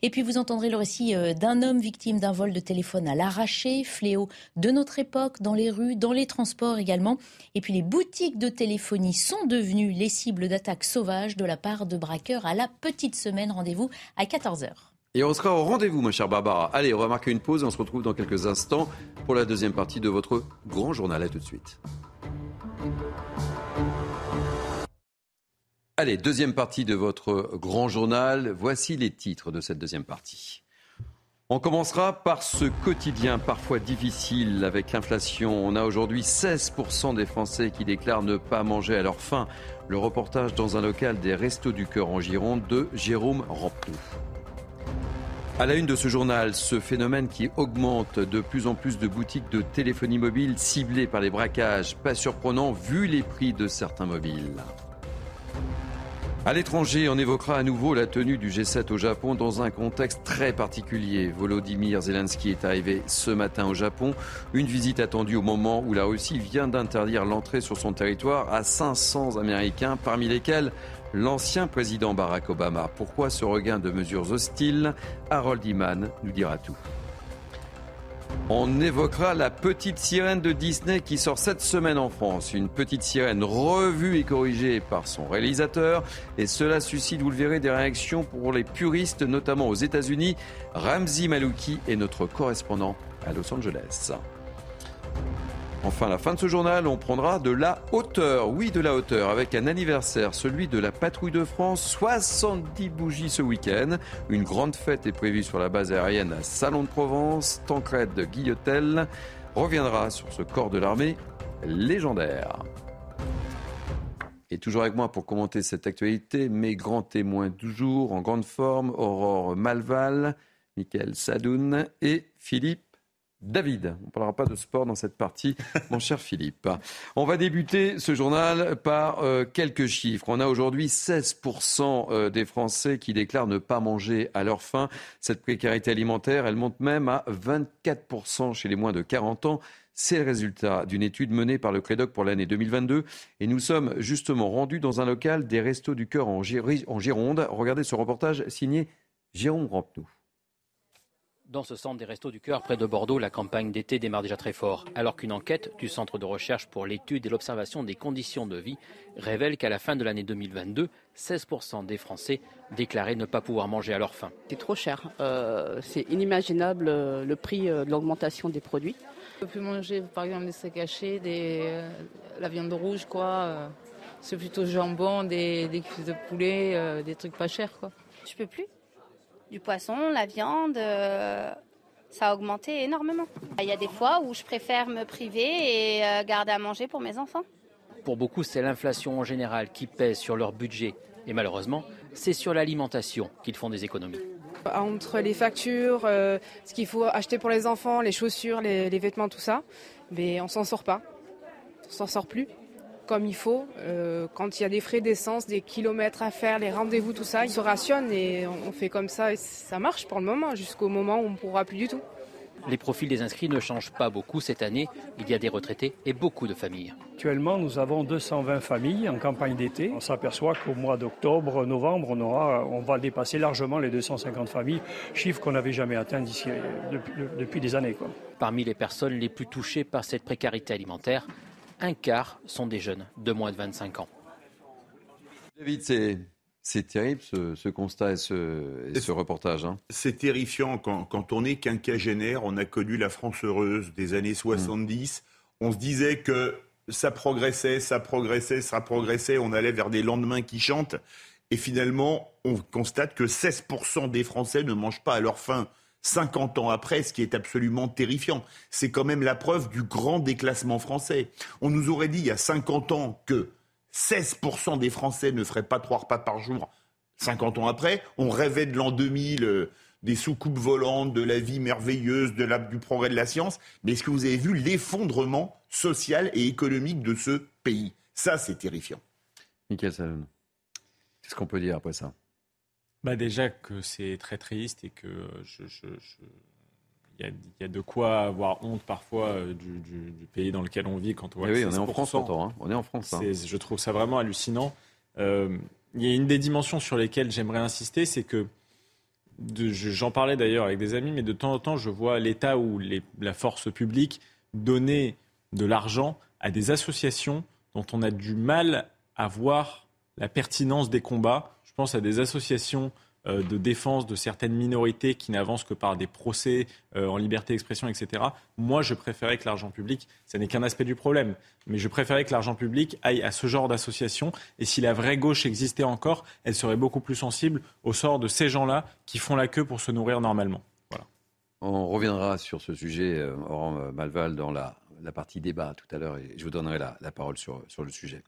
[SPEAKER 27] Et puis vous entendrez le récit euh, d'un homme victime d'un vol de téléphone à l'arraché, fléau de notre époque, dans les rues, dans les transports également. Et puis les boutiques de téléphonie sont devenues les cibles d'attaques sauvages de la part de braqueurs à la petite semaine rendez-vous à 14h.
[SPEAKER 1] Et on sera au rendez-vous, ma chère Barbara. Allez, on va marquer une pause et on se retrouve dans quelques instants pour la deuxième partie de votre grand journal. À tout de suite. Allez, deuxième partie de votre grand journal. Voici les titres de cette deuxième partie. On commencera par ce quotidien parfois difficile avec l'inflation. On a aujourd'hui 16% des Français qui déclarent ne pas manger à leur faim. Le reportage dans un local des Restos du Cœur en Gironde de Jérôme Ramplou. À la une de ce journal, ce phénomène qui augmente de plus en plus de boutiques de téléphonie mobile ciblées par les braquages. Pas surprenant vu les prix de certains mobiles. À l'étranger, on évoquera à nouveau la tenue du G7 au Japon dans un contexte très particulier. Volodymyr Zelensky est arrivé ce matin au Japon, une visite attendue au moment où la Russie vient d'interdire l'entrée sur son territoire à 500 Américains, parmi lesquels l'ancien président Barack Obama. Pourquoi ce regain de mesures hostiles? Harold Iman nous dira tout. On évoquera la petite sirène de Disney qui sort cette semaine en France. Une petite sirène revue et corrigée par son réalisateur. Et cela suscite, vous le verrez, des réactions pour les puristes, notamment aux États-Unis. Ramzi Malouki est notre correspondant à Los Angeles. Enfin, la fin de ce journal, on prendra de la hauteur. Oui, de la hauteur, avec un anniversaire, celui de la Patrouille de France. 70 bougies ce week-end. Une grande fête est prévue sur la base aérienne à Salon de Provence. Tancred Guillotel reviendra sur ce corps de l'armée légendaire. Et toujours avec moi pour commenter cette actualité, mes grands témoins du jour, en grande forme, Aurore Malval, Michael Sadoun et Philippe David. On ne parlera pas de sport dans cette partie, mon cher Philippe. On va débuter ce journal par euh, quelques chiffres. On a aujourd'hui 16% euh, des Français qui déclarent ne pas manger à leur faim. Cette précarité alimentaire, elle monte même à 24% chez les moins de 40 ans. C'est le résultat d'une étude menée par le Crédoc pour l'année 2022. Et nous sommes justement rendus dans un local des Restos du Cœur en Gironde. Regardez ce reportage signé Jérôme Rampenou.
[SPEAKER 28] Dans ce centre des Restos du Cœur près de Bordeaux, la campagne d'été démarre déjà très fort, alors qu'une enquête du Centre de recherche pour l'étude et l'observation des conditions de vie révèle qu'à la fin de l'année 2022, 16% des Français déclaraient ne pas pouvoir manger à leur faim.
[SPEAKER 29] C'est trop cher. Euh, c'est inimaginable euh, le prix euh, de l'augmentation des produits.
[SPEAKER 30] On peut plus manger par exemple des steaks hachés, des, la viande rouge, quoi. c'est plutôt jambon, des, des cuisses de poulet, des trucs pas chers, quoi.
[SPEAKER 31] Je peux plus? Du poisson, la viande, euh, ça a augmenté énormément. Il y a des fois où je préfère me priver et euh, garder à manger pour mes enfants.
[SPEAKER 28] Pour beaucoup, c'est l'inflation en général qui pèse sur leur budget. Et malheureusement, c'est sur l'alimentation qu'ils font des économies.
[SPEAKER 32] Entre les factures, euh, ce qu'il faut acheter pour les enfants, les chaussures, les, vêtements, tout ça, mais on s'en sort pas. On s'en sort plus comme il faut. Euh, quand il y a des frais d'essence, des kilomètres à faire, les rendez-vous, tout ça, ils se rationnent et on fait comme ça et ça marche pour le moment, jusqu'au moment où on ne pourra plus du tout.
[SPEAKER 28] Les profils des inscrits ne changent pas beaucoup cette année. Il y a des retraités et beaucoup de familles.
[SPEAKER 33] Actuellement, nous avons 220 familles en campagne d'été. On s'aperçoit qu'au mois d'octobre, novembre, on, aura, on va dépasser largement les 250 familles, chiffre qu'on n'avait jamais atteint depuis, depuis, des années. Quoi.
[SPEAKER 28] Parmi les personnes les plus touchées par cette précarité alimentaire, un quart sont des jeunes de moins de 25 ans.
[SPEAKER 1] David, c'est terrible ce, constat et ce, reportage. Hein.
[SPEAKER 3] C'est terrifiant quand, on est quinquagénaire, on a connu la France heureuse des années 70. Mm. On se disait que ça progressait, ça progressait, ça progressait, on allait vers des lendemains qui chantent. Et finalement, on constate que 16% des Français ne mangent pas à leur faim. 50 ans après, ce qui est absolument terrifiant. C'est quand même la preuve du grand déclassement français. On nous aurait dit il y a 50 ans que 16% des Français ne feraient pas trois repas par jour. 50 ans après, on rêvait de l'an 2000, euh, des soucoupes volantes, de la vie merveilleuse, de la, du progrès de la science. Mais est-ce que vous avez vu l'effondrement social et économique de ce pays? Ça, c'est terrifiant.
[SPEAKER 1] Michael Salon, qu'est-ce qu'on peut dire après ça?
[SPEAKER 10] Bah déjà que c'est très triste et que je, il y, a, de quoi avoir honte parfois euh, du, pays dans lequel on vit quand on voit.
[SPEAKER 1] Eh oui, on est en France, hein. on est en France. Hein.
[SPEAKER 10] Je trouve ça vraiment hallucinant. Euh, il y a une des dimensions sur lesquelles j'aimerais insister, c'est que j'en parlais d'ailleurs avec des amis, mais de temps en temps, je vois l'État ou la force publique donner de l'argent à des associations dont on a du mal à voir la pertinence des combats pense à des associations euh, de défense de certaines minorités qui n'avancent que par des procès euh, en liberté d'expression, etc. Moi, je préférais que l'argent public, ce n'est qu'un aspect du problème, mais je préférais que l'argent public aille à ce genre d'association. Et si la vraie gauche existait encore, elle serait beaucoup plus sensible au sort de ces gens-là qui font la queue pour se nourrir normalement.
[SPEAKER 1] On reviendra sur ce sujet, euh, Malval, dans la, partie débat tout à l'heure, et je vous donnerai la, la parole sur le sujet.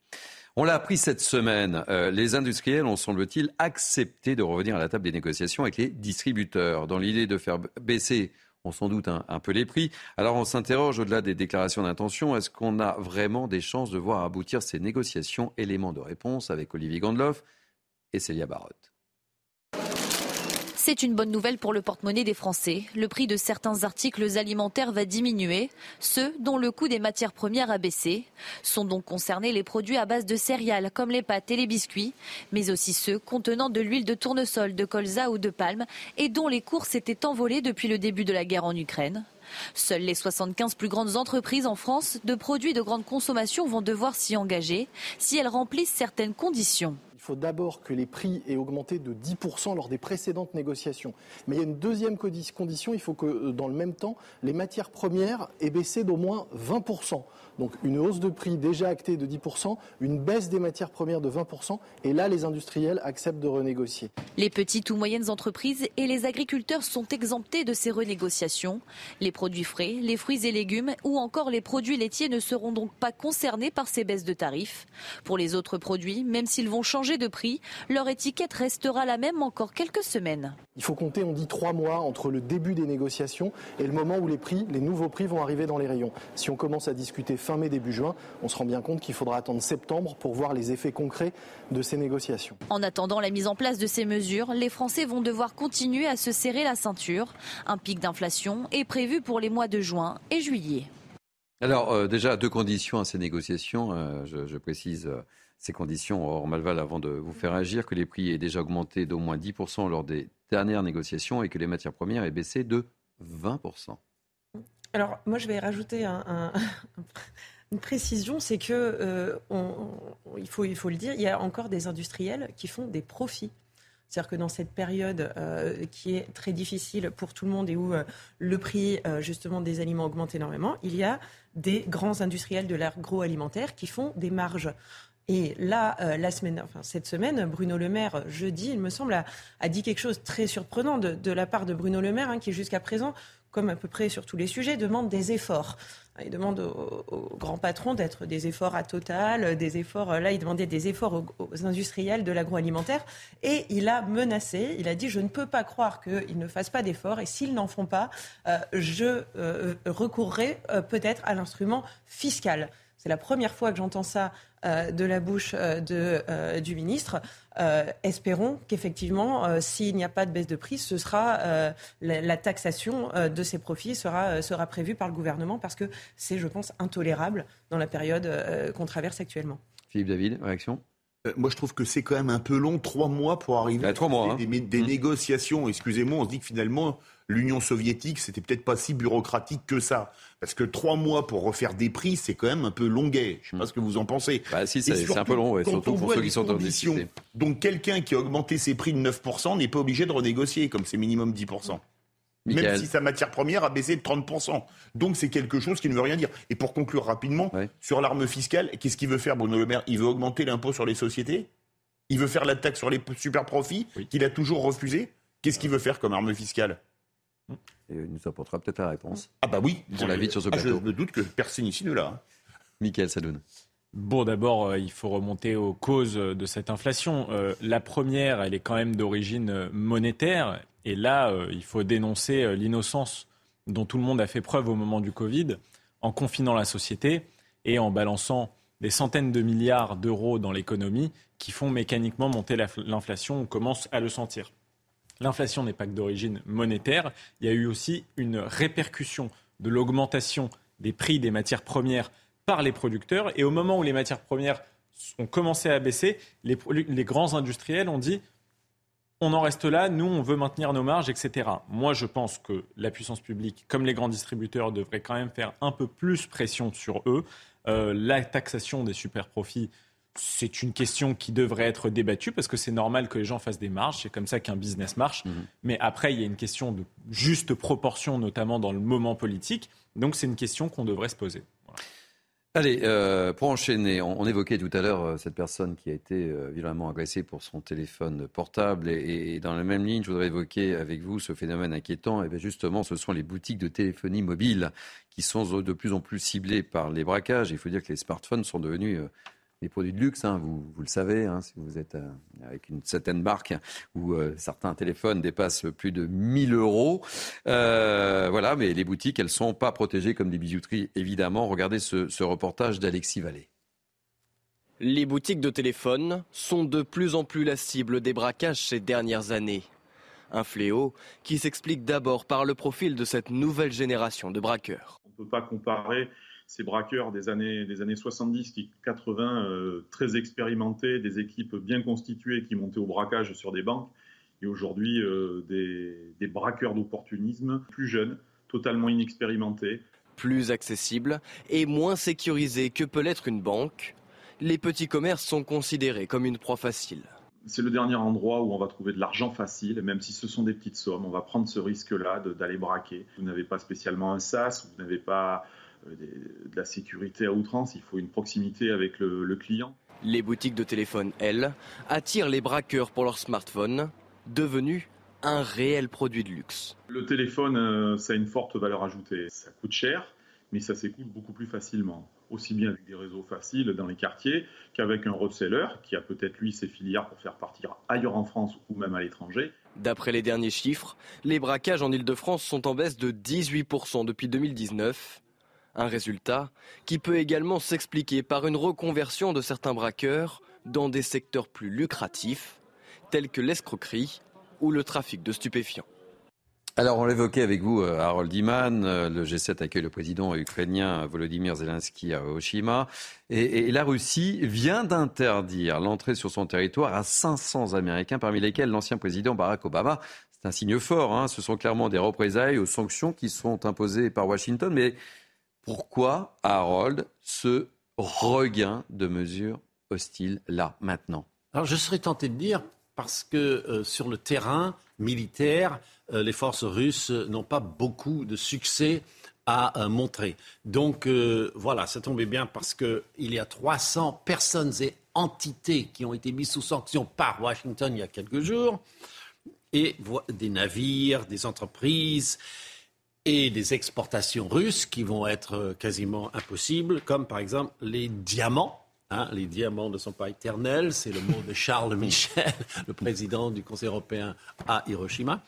[SPEAKER 1] On l'a appris cette semaine. Euh, les industriels ont, semble-t-il, accepté de revenir à la table des négociations avec les distributeurs, dans l'idée de faire baisser, on s'en doute, un, peu les prix. Alors on s'interroge, au-delà des déclarations d'intention, est-ce qu'on a vraiment des chances de voir aboutir ces négociations? Élément de réponse avec Olivier Gandloff et Célia Barotte.
[SPEAKER 6] C'est une bonne nouvelle pour le porte-monnaie des Français. Le prix de certains articles alimentaires va diminuer. Ceux dont le coût des matières premières a baissé sont donc concernés les produits à base de céréales comme les pâtes et les biscuits, mais aussi ceux contenant de l'huile de tournesol, de colza ou de palme et dont les cours s'étaient envolés depuis le début de la guerre en Ukraine. Seules les 75 plus grandes entreprises en France de produits de grande consommation vont devoir s'y engager si elles remplissent certaines conditions.
[SPEAKER 34] Il faut d'abord que les prix aient augmenté de 10% lors des précédentes négociations. Mais il y a une deuxième condition, il faut que euh, dans le même temps, les matières premières aient baissé d'au moins 20%. Donc une hausse de prix déjà actée de 10%, une baisse des matières premières de 20%, et là les industriels acceptent de renégocier.
[SPEAKER 6] Les petites ou moyennes entreprises et les agriculteurs sont exemptés de ces renégociations. Les produits frais, les fruits et légumes ou encore les produits laitiers ne seront donc pas concernés par ces baisses de tarifs. Pour les autres produits, même s'ils vont changer de prix, leur étiquette restera la même encore quelques semaines.
[SPEAKER 34] Il faut compter, on dit trois mois entre le début des négociations et le moment où les prix, les nouveaux prix vont arriver dans les rayons. Si on commence à discuter fin mai, début juin, on se rend bien compte qu'il faudra attendre septembre pour voir les effets concrets de ces négociations.
[SPEAKER 6] En attendant la mise en place de ces mesures, les Français vont devoir continuer à se serrer la ceinture. Un pic d'inflation est prévu pour les mois de juin et juillet.
[SPEAKER 1] Alors euh, déjà, deux conditions à ces négociations, euh, je, précise. Euh, ces conditions, hors Malval, avant de vous faire agir, que les prix aient déjà augmenté d'au moins 10% lors des dernières négociations et que les matières premières aient baissé de 20%.
[SPEAKER 2] Alors, moi, je vais rajouter un, une précision, c'est que euh, faut le dire, il y a encore des industriels qui font des profits. C'est-à-dire que dans cette période euh, qui est très difficile pour tout le monde et où euh, le prix justement des aliments augmente énormément, il y a des grands industriels de l'agroalimentaire qui font des marges. Et là, enfin, cette semaine, Bruno Le Maire, jeudi, il me semble, a, dit quelque chose de très surprenant de, la part de Bruno Le Maire, hein, qui jusqu'à présent comme à peu près sur tous les sujets, demande des efforts. Il demande aux, grands patrons d'être des efforts à Total, des efforts. Là, il demandait des efforts aux, industriels de l'agroalimentaire. Et il a menacé, il a dit Je ne peux pas croire qu'ils ne fassent pas d'efforts. Et s'ils n'en font pas, euh, je euh, recourrai euh, peut-être à l'instrument fiscal. C'est la première fois que j'entends ça euh, de la bouche euh, de, euh, du ministre. espérons qu'effectivement, s'il n'y a pas de baisse de prix, ce sera la, taxation de ces profits sera, sera prévue par le gouvernement parce que c'est, je pense, intolérable dans la période qu'on traverse actuellement.
[SPEAKER 1] Philippe David, réaction?
[SPEAKER 3] Moi, je trouve que c'est quand même un peu long, trois mois pour arriver
[SPEAKER 1] à mois,
[SPEAKER 3] des, hein. des, mmh. négociations. Excusez-moi, on se dit que finalement, l'Union soviétique, c'était peut-être pas si bureaucratique que ça. Parce que trois mois pour refaire des prix, c'est quand même un peu longuet. Je ne sais pas ce que vous en pensez.
[SPEAKER 1] Bah si, c'est un peu long, surtout pour ceux qui sont en décision.
[SPEAKER 3] Donc quelqu'un qui a augmenté ses prix de 9% n'est pas obligé de renégocier, comme c'est minimum 10%. Même si sa matière première a baissé de 30%. Donc c'est quelque chose qui ne veut rien dire. Et pour conclure rapidement, sur l'arme fiscale, qu'est-ce qu'il veut faire Bruno Le Maire? Il veut augmenter l'impôt sur les sociétés? Il veut faire la taxe sur les super profits qu'il a toujours refusé? Qu'est-ce qu'il veut faire comme arme fiscale?
[SPEAKER 1] Et il nous apportera peut-être la réponse.
[SPEAKER 3] Ah bah oui.
[SPEAKER 1] Pour la sur ce ah,
[SPEAKER 3] plateau. je me doute que personne ici ne l'a. Hein.
[SPEAKER 1] Michael Sadoun.
[SPEAKER 10] Bon, d'abord, euh, il faut remonter aux causes de cette inflation. Euh, la première, elle est quand même d'origine monétaire. Et là, euh, il faut dénoncer l'innocence dont tout le monde a fait preuve au moment du Covid, en confinant la société et en balançant des centaines de milliards d'euros dans l'économie qui font mécaniquement monter l'inflation. On commence à le sentir. L'inflation n'est pas que d'origine monétaire, il y a eu aussi une répercussion de l'augmentation des prix des matières premières par les producteurs. Et au moment où les matières premières ont commencé à baisser, les, grands industriels ont dit on en reste là, nous on veut maintenir nos marges, etc. Moi je pense que la puissance publique, comme les grands distributeurs, devrait quand même faire un peu plus pression sur eux. Euh, la taxation des super profits, c'est une question qui devrait être débattue parce que c'est normal que les gens fassent des marges, c'est comme ça qu'un business marche. Mhm. Mais après, il y a une question de juste proportion, notamment dans le moment politique. Donc c'est une question qu'on devrait se poser.
[SPEAKER 1] Allez, euh, pour enchaîner, on, évoquait tout à l'heure euh, cette personne qui a été euh, violemment agressée pour son téléphone portable. Et, dans la même ligne, je voudrais évoquer avec vous ce phénomène inquiétant. Et bien justement, ce sont les boutiques de téléphonie mobile qui sont de plus en plus ciblées par les braquages. Il faut dire que les smartphones sont devenus les produits de luxe, hein, vous, vous, le savez, hein, si vous êtes euh, avec une certaine marque où euh, certains téléphones dépassent plus de 1000 euros. Euh, voilà, mais les boutiques, elles ne sont pas protégées comme des bijouteries, évidemment. Regardez ce, ce reportage d'Alexis Vallée.
[SPEAKER 24] Les boutiques de téléphone sont de plus en plus la cible des braquages ces dernières années. Un fléau qui s'explique d'abord par le profil de cette nouvelle génération de braqueurs.
[SPEAKER 35] On ne peut pas comparer ces braqueurs des années, des années 70, qui 80, euh, très expérimentés, des équipes bien constituées qui montaient au braquage sur des banques, et aujourd'hui euh, des, braqueurs d'opportunisme plus jeunes, totalement inexpérimentés.
[SPEAKER 24] Plus accessibles et moins sécurisés que peut l'être une banque, les petits commerces sont considérés comme une proie facile.
[SPEAKER 35] C'est le dernier endroit où on va trouver de l'argent facile, même si ce sont des petites sommes. On va prendre ce risque-là d'aller braquer. Vous n'avez pas spécialement un SAS, vous n'avez pas euh, de la sécurité à outrance, il faut une proximité avec le, client.
[SPEAKER 24] Les boutiques de téléphone, elles, attirent les braqueurs pour leur smartphone, devenu un réel produit de luxe.
[SPEAKER 35] Le téléphone, euh, ça a une forte valeur ajoutée. Ça coûte cher, mais ça s'écoute beaucoup plus facilement. Aussi bien avec des réseaux faciles dans les quartiers qu'avec un reseller qui a peut-être lui ses filières pour faire partir ailleurs en France ou même à l'étranger.
[SPEAKER 24] D'après les derniers chiffres, les braquages en Ile-de-France sont en baisse de 18% depuis 2019 un résultat qui peut également s'expliquer par une reconversion de certains braqueurs dans des secteurs plus lucratifs, tels que l'escroquerie ou le trafic de stupéfiants.
[SPEAKER 1] Alors, on l'évoquait avec vous, euh, Harold Iman. Euh, le G7 accueille le président ukrainien Volodymyr Zelensky à Hiroshima. Et, la Russie vient d'interdire l'entrée sur son territoire à 500 Américains, parmi lesquels l'ancien président Barack Obama. C'est un signe fort. Hein. Ce sont clairement des représailles aux sanctions qui sont imposées par Washington. Mais pourquoi, Harold, ce regain de mesures hostiles là, maintenant?
[SPEAKER 22] Alors je serais tenté de dire parce que euh, sur le terrain militaire, euh, les forces russes n'ont pas beaucoup de succès à montrer. Donc voilà, ça tombait bien parce qu'il y a 300 personnes et entités qui ont été mises sous sanction par Washington il y a quelques jours, et des navires, des entreprises et des exportations russes qui vont être quasiment impossibles, comme par exemple les diamants. Hein, les diamants ne sont pas éternels, c'est le mot de Charles Michel, le président du Conseil européen à Hiroshima.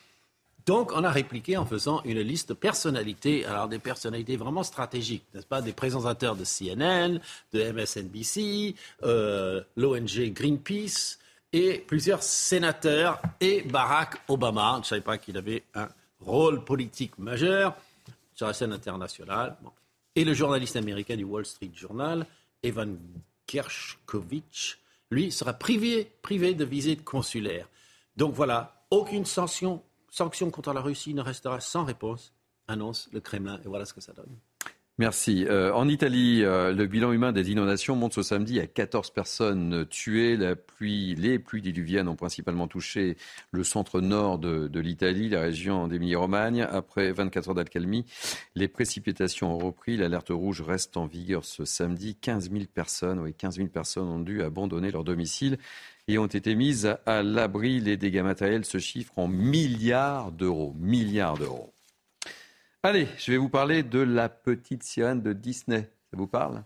[SPEAKER 22] Donc, on a répliqué en faisant une liste de personnalités, alors des personnalités vraiment stratégiques, n'est-ce pas? Des présentateurs de CNN, de MSNBC, euh, l'ONG Greenpeace et plusieurs sénateurs et Barack Obama. Je ne savais pas qu'il avait un rôle politique majeur sur la scène internationale. Et le journaliste américain du Wall Street Journal, Evan Gershkovich, lui, sera privé, privé de visite consulaire. Donc voilà, aucune sanction Sanction contre la Russie ne restera sans réponse, annonce le Kremlin. Et voilà ce que ça donne.
[SPEAKER 1] Merci. Euh, en Italie, euh, le bilan humain des inondations monte ce samedi à 14 personnes tuées. Les pluies diluviennes ont principalement touché le centre nord de, l'Italie, la région d'Émilie-Romagne. Après 24 heures d'accalmie, les précipitations ont repris. L'alerte rouge reste en vigueur ce samedi. 15 000 personnes, oui, 15 000 personnes ont dû abandonner leur domicile et ont été mises à l'abri. Les dégâts matériels se chiffrent en milliards d'euros. Milliards d'euros. Allez, je vais vous parler de la petite sirène de Disney. Ça vous parle?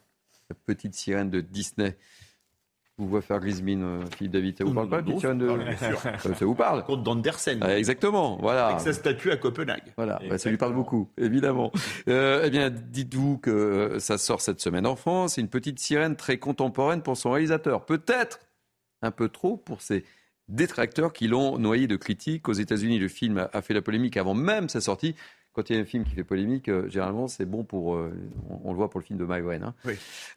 [SPEAKER 1] La petite sirène de Disney. vous voyez faire Grismine, euh, Philippe David. Ça vous parle pas, la petite sirène de... Ça, vous parle?
[SPEAKER 3] Conte d'Andersen.
[SPEAKER 1] Ah, exactement, voilà.
[SPEAKER 3] Avec sa statue à Copenhague.
[SPEAKER 1] Voilà, bah, ça lui parle beaucoup, évidemment. Euh, eh bien, dites-vous que euh, ça sort cette semaine en France. C'est une petite sirène très contemporaine pour son réalisateur. Peut-être un peu trop pour ses détracteurs qui l'ont noyé de critiques. Aux États-Unis, le film a fait la polémique avant même sa sortie. Quand il y a un film qui fait polémique, euh, généralement, c'est bon pour. Euh, on, le voit pour le film de Mike Hein.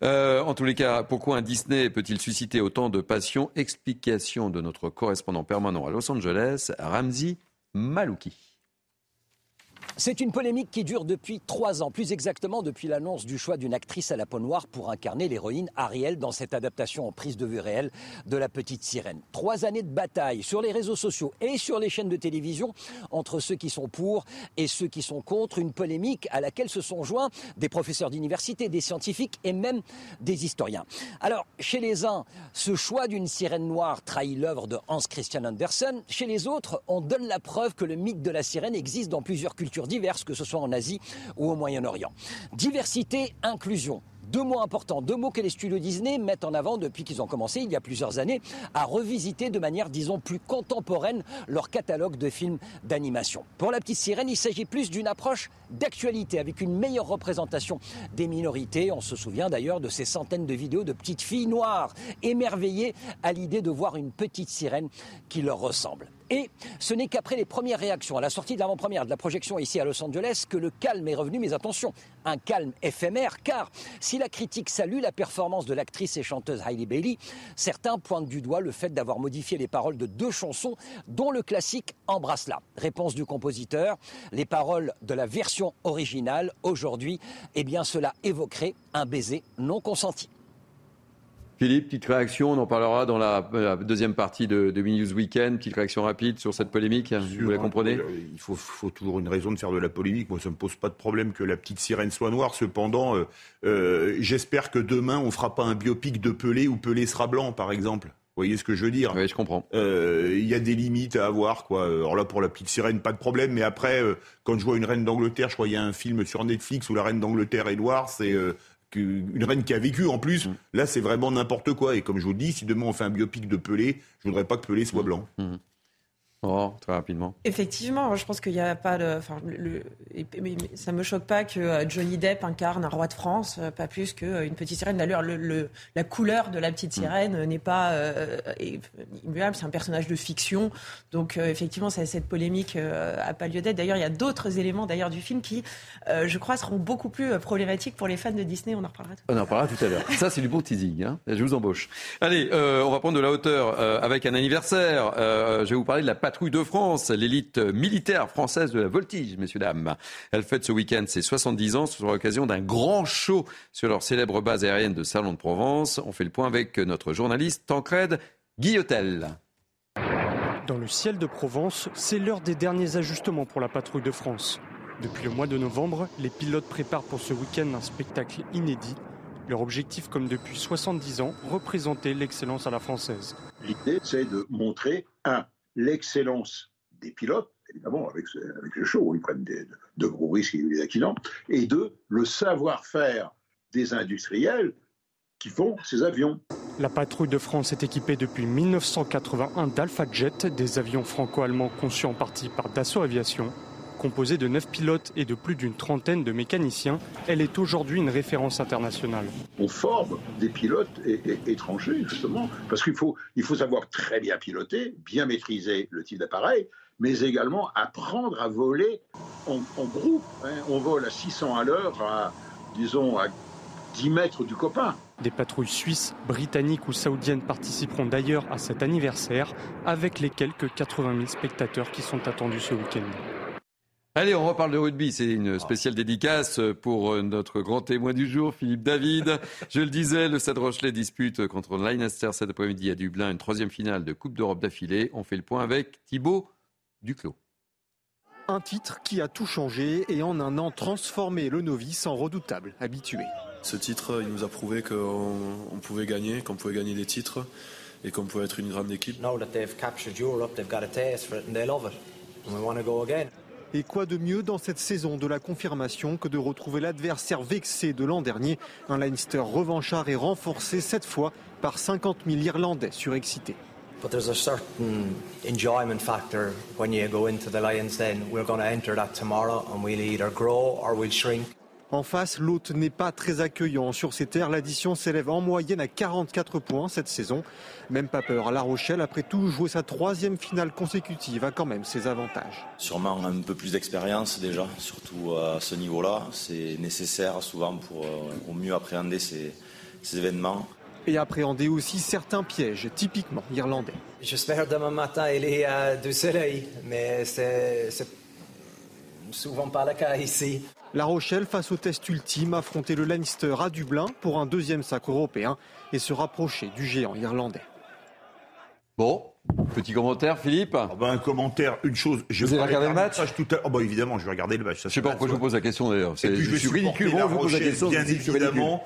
[SPEAKER 1] Euh, en tous les cas, pourquoi un Disney peut-il susciter autant de passion Explication de notre correspondant permanent à Los Angeles, Ramzi Malouki.
[SPEAKER 36] C'est une polémique qui dure depuis trois ans, plus exactement depuis l'annonce du choix d'une actrice à la peau noire pour incarner l'héroïne Ariel dans cette adaptation en prise de vue réelle de La Petite Sirène. Trois années de bataille sur les réseaux sociaux et sur les chaînes de télévision entre ceux qui sont pour et ceux qui sont contre, une polémique à laquelle se sont joints des professeurs d'université, des scientifiques et même des historiens. Alors, chez les uns, ce choix d'une sirène noire trahit l'œuvre de Hans Christian Andersen. Chez les autres, on donne la preuve que le mythe de la sirène existe dans plusieurs cultures diverses, que ce soit en Asie ou au Moyen-Orient. Diversité, inclusion. Deux mots importants, deux mots que les studios Disney mettent en avant depuis qu'ils ont commencé il y a plusieurs années à revisiter de manière, disons, plus contemporaine leur catalogue de films d'animation. Pour La Petite Sirène, il s'agit plus d'une approche d'actualité avec une meilleure représentation des minorités. On se souvient d'ailleurs de ces centaines de vidéos de petites filles noires émerveillées à l'idée de voir une petite sirène qui leur ressemble. Et ce n'est qu'après les premières réactions à la sortie de l'avant-première de la projection ici à Los Angeles que le calme est revenu. Mais attention, un calme éphémère, car si la critique salue la performance de l'actrice et chanteuse Hailey Bailey, certains pointent du doigt le fait d'avoir modifié les paroles de deux chansons, dont le classique Embrasse-la. Réponse du compositeur, les paroles de la version originale, aujourd'hui, eh bien cela évoquerait un baiser non consenti.
[SPEAKER 1] Philippe, petite réaction, on en parlera dans la, deuxième partie de, de News Weekend. Petite réaction rapide sur cette polémique, vous la comprenez
[SPEAKER 3] euh, Il faut, toujours une raison de faire de la polémique. Moi, ça ne me pose pas de problème que la petite sirène soit noire. Cependant, euh, euh, j'espère que demain, on ne fera pas un biopic de Pelé où Pelé sera blanc, par exemple. Vous voyez ce que je veux dire?
[SPEAKER 1] Oui, je comprends.
[SPEAKER 3] Il y a des limites à avoir, quoi. Alors là, pour la petite sirène, pas de problème. Mais après, quand je vois une reine d'Angleterre, je crois qu'il y a un film sur Netflix où la reine d'Angleterre est noire, c'est une reine qui a vécu en plus. Mm. Là, c'est vraiment n'importe quoi. Et comme je vous dis, si demain on fait un biopic de Pelé, je voudrais pas que Pelé soit mm. blanc.
[SPEAKER 1] Mm. Oh, très rapidement.
[SPEAKER 2] Effectivement, je pense qu'il n'y a pas de. Enfin, le, ça me choque pas que euh, Johnny Depp incarne un roi de France, euh, pas plus qu'une euh, petite sirène. D'ailleurs, le, la couleur de la petite mm. sirène n'est pas immuable, c'est un personnage de fiction. Donc, effectivement, cette polémique n'a pas lieu d'être. D'ailleurs, il y a d'autres éléments d'ailleurs du film qui, je crois, seront beaucoup plus problématiques pour les fans de Disney. On en reparlera tout
[SPEAKER 1] à l'heure. On en reparlera tout à l'heure. Ça, c'est du bon teasing. Hein je vous embauche. Allez, on va prendre de la hauteur avec un anniversaire. je vais vous parler de la patrouille de France, l'élite militaire française de la voltige, messieurs, dames. Elle fête ce week-end ses 70 ans sur l'occasion d'un grand show sur leur célèbre base aérienne de Salon de Provence. On fait le point avec notre journaliste Tancred Guillotel.
[SPEAKER 37] Dans le ciel de Provence, c'est l'heure des derniers ajustements pour la patrouille de France. Depuis le mois de novembre, les pilotes préparent pour ce week-end un spectacle inédit. Leur objectif, comme depuis 70 ans, représenter l'excellence à la française.
[SPEAKER 38] L'idée, c'est de montrer, un, l'excellence des pilotes, évidemment, avec, avec le show, ils prennent de gros risques et des accidents, et deux, le savoir-faire des industriels qui font ces avions.
[SPEAKER 37] La patrouille de France est équipée depuis 1981 d'Alpha Jet, des avions franco-allemands conçus en partie par Dassault Aviation. Composée de 9 pilotes et de plus d'une trentaine de mécaniciens, elle est aujourd'hui une référence internationale.
[SPEAKER 38] On forme des pilotes étrangers, justement, parce qu'il faut, il faut savoir très bien piloter, bien maîtriser le type d'appareil, mais également apprendre à voler en, groupe. Hein. On vole à 600 à l'heure, à, disons, à 10 mètres du copain.
[SPEAKER 37] Des patrouilles suisses, britanniques ou saoudiennes participeront d'ailleurs à cet anniversaire, avec les quelques 80 000 spectateurs qui sont attendus ce week-end.
[SPEAKER 1] Allez, on reparle de rugby. C'est une spéciale dédicace pour euh, notre grand témoin du jour, Philippe David. Je le disais, le Stade Rochelet dispute contre Leinster cet après-midi à Dublin une troisième finale de Coupe d'Europe d'affilée. On fait le point avec Thibaut Duclos.
[SPEAKER 39] Un titre qui a tout changé et en un an transformé le novice en redoutable habitué.
[SPEAKER 40] Ce titre, il nous a prouvé qu'on pouvait gagner, qu'on pouvait gagner des titres et qu'on pouvait être une grande équipe.
[SPEAKER 39] Et quoi de mieux dans cette saison de la confirmation que de retrouver l'adversaire vexé de l'an dernier, un Leinster revanchard et renforcé cette fois par 50 000 Irlandais surexcités. But there's a certain enjoyment factor when you go into the Lions Den. We're going enter that tomorrow and we'll either grow or we'll shrink. En face, l'hôte n'est pas très accueillant. Sur ces terres, l'addition s'élève en moyenne à 44 points cette saison. Même pas peur. La Rochelle, après tout, jouer sa troisième finale consécutive a quand même ses avantages.
[SPEAKER 40] Sûrement un peu plus d'expérience déjà, surtout à ce niveau-là. C'est nécessaire souvent pour euh, mieux appréhender ces, événements.
[SPEAKER 39] Et appréhender aussi certains pièges typiquement irlandais.
[SPEAKER 41] J'espère demain matin il y a du soleil, mais c'est souvent pas le cas ici.
[SPEAKER 39] La Rochelle, face au test ultime, affronter le Leinster à Dublin pour un deuxième sacre européen et se rapprocher du géant irlandais.
[SPEAKER 1] Bon, petit commentaire, Philippe
[SPEAKER 3] ah ben, Un commentaire, une chose.
[SPEAKER 1] Je vous avez regardé le match
[SPEAKER 3] tout à... oh, bah, Évidemment, je vais regarder le match.
[SPEAKER 1] je ne sais pas pourquoi je vous pose la question d'ailleurs.
[SPEAKER 3] je, je suis ridicule. je vous pose la question. Bien évidemment.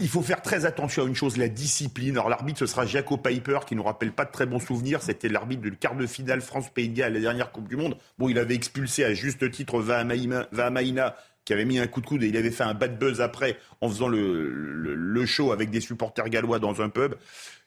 [SPEAKER 3] Il faut faire très attention à une chose, la discipline. Alors l'arbitre, ce sera Jaco Piper, qui nous rappelle pas de très bons souvenirs. C'était l'arbitre du quart de finale France-Pays de Galles à la dernière Coupe du Monde. Bon, il avait expulsé à juste titre Vahamaina qui avait mis un coup de coude et il avait fait un bad buzz après en faisant le, le, show avec des supporters gallois dans un pub.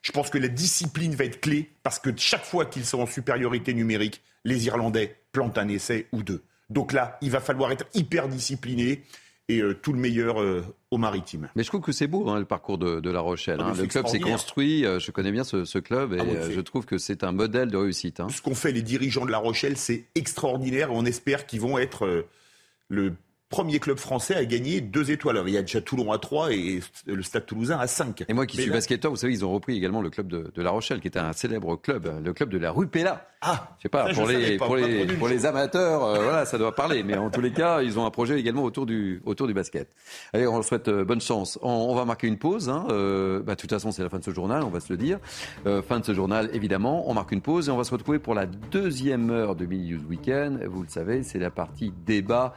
[SPEAKER 3] Je pense que la discipline va être clé parce que chaque fois qu'ils sont en supériorité numérique, les Irlandais plantent un essai ou deux. Donc là, il va falloir être hyper discipliné et euh, tout le meilleur euh, au maritime.
[SPEAKER 1] Mais je trouve que c'est beau hein, le parcours de, La Rochelle. Ah, hein. Le club s'est construit, euh, je connais bien ce, club et ah, je trouve que c'est un modèle de réussite. Hein.
[SPEAKER 3] Ce qu'ont fait les dirigeants de La Rochelle, c'est extraordinaire et on espère qu'ils vont être le premier club français à gagner deux étoiles. il y a déjà Toulon à 3 et le Stade Toulousain à 5.
[SPEAKER 1] Et moi qui suis basketteur, vous savez, ils ont repris également le club de, La Rochelle, qui était un célèbre club, le club de la rue Pella.
[SPEAKER 3] Ah,
[SPEAKER 1] je sais pas, pour, les, pour, les, pour les amateurs, euh, voilà, ça doit parler. Mais en tous les cas, ils ont un projet également autour du, autour du basket. Allez, on leur souhaite euh, bonne chance. On, va marquer une pause. Hein. Euh, bah, de toute façon, c'est la fin de ce journal, on va se le dire. fin de ce journal, évidemment. On marque une pause et on va se retrouver pour la deuxième heure de Mini News Weekend. Vous le savez, c'est la partie débat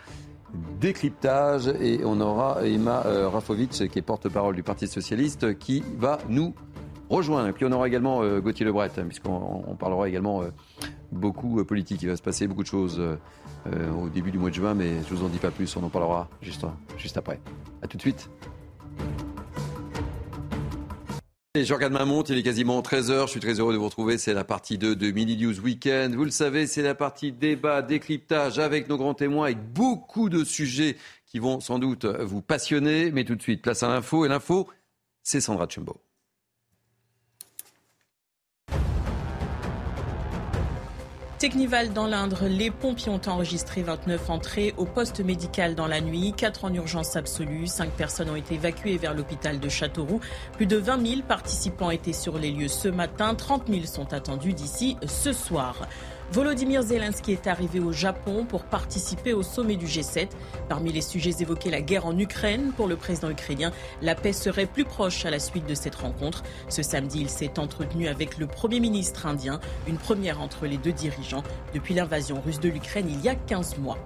[SPEAKER 1] décryptage et on aura Emma euh, Rafovic qui est porte-parole du Parti Socialiste qui va nous rejoindre. Puis on aura également euh, Gauthier Lebret hein, puisqu'on parlera également euh, beaucoup politique. Il va se passer beaucoup de choses au début du mois de juin mais je vous en dis pas plus, on en parlera juste, juste après. A tout de suite. Je regarde ma il est quasiment 13h. Je suis très heureux de vous retrouver. C'est la partie 2 de Mini News Weekend. Vous le savez, c'est la partie débat, décryptage avec nos grands témoins, avec beaucoup de sujets qui vont sans doute vous passionner. Mais tout de suite, place à l'info. Et l'info, c'est Sandra Chumbo.
[SPEAKER 42] Technival dans l'Indre, les pompiers ont enregistré 29 entrées au poste médical dans la nuit, 4 en urgence absolue, 5 personnes ont été évacuées vers l'hôpital de Châteauroux. Plus de 20 000 participants étaient sur les lieux ce matin, 30 000 sont attendus d'ici ce soir. Volodymyr Zelensky est arrivé au Japon pour participer au sommet du G7. Parmi les sujets évoqués, la guerre en Ukraine. Pour le président ukrainien, la paix serait plus proche à la suite de cette rencontre. Ce samedi, il s'est entretenu avec le Premier ministre indien, une première entre les deux dirigeants depuis l'invasion russe de l'Ukraine il y a 15 mois.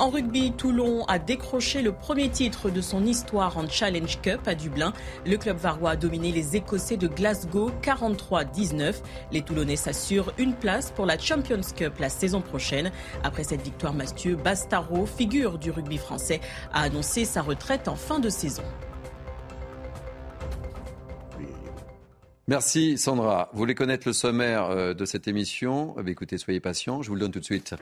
[SPEAKER 42] En rugby, Toulon a décroché le premier titre de son histoire en Challenge Cup à Dublin. Le club varois a dominé les Écossais de Glasgow 43-19. Les Toulonnais s'assurent une place pour la Champions Cup la saison prochaine. Après cette victoire, Mathieu Bastaro, figure du rugby français, a annoncé sa retraite en fin de saison.
[SPEAKER 1] Merci Sandra. Vous voulez connaître le sommaire euh, de cette émission? Eh Écoutez, soyez patients, je vous le donne tout de suite.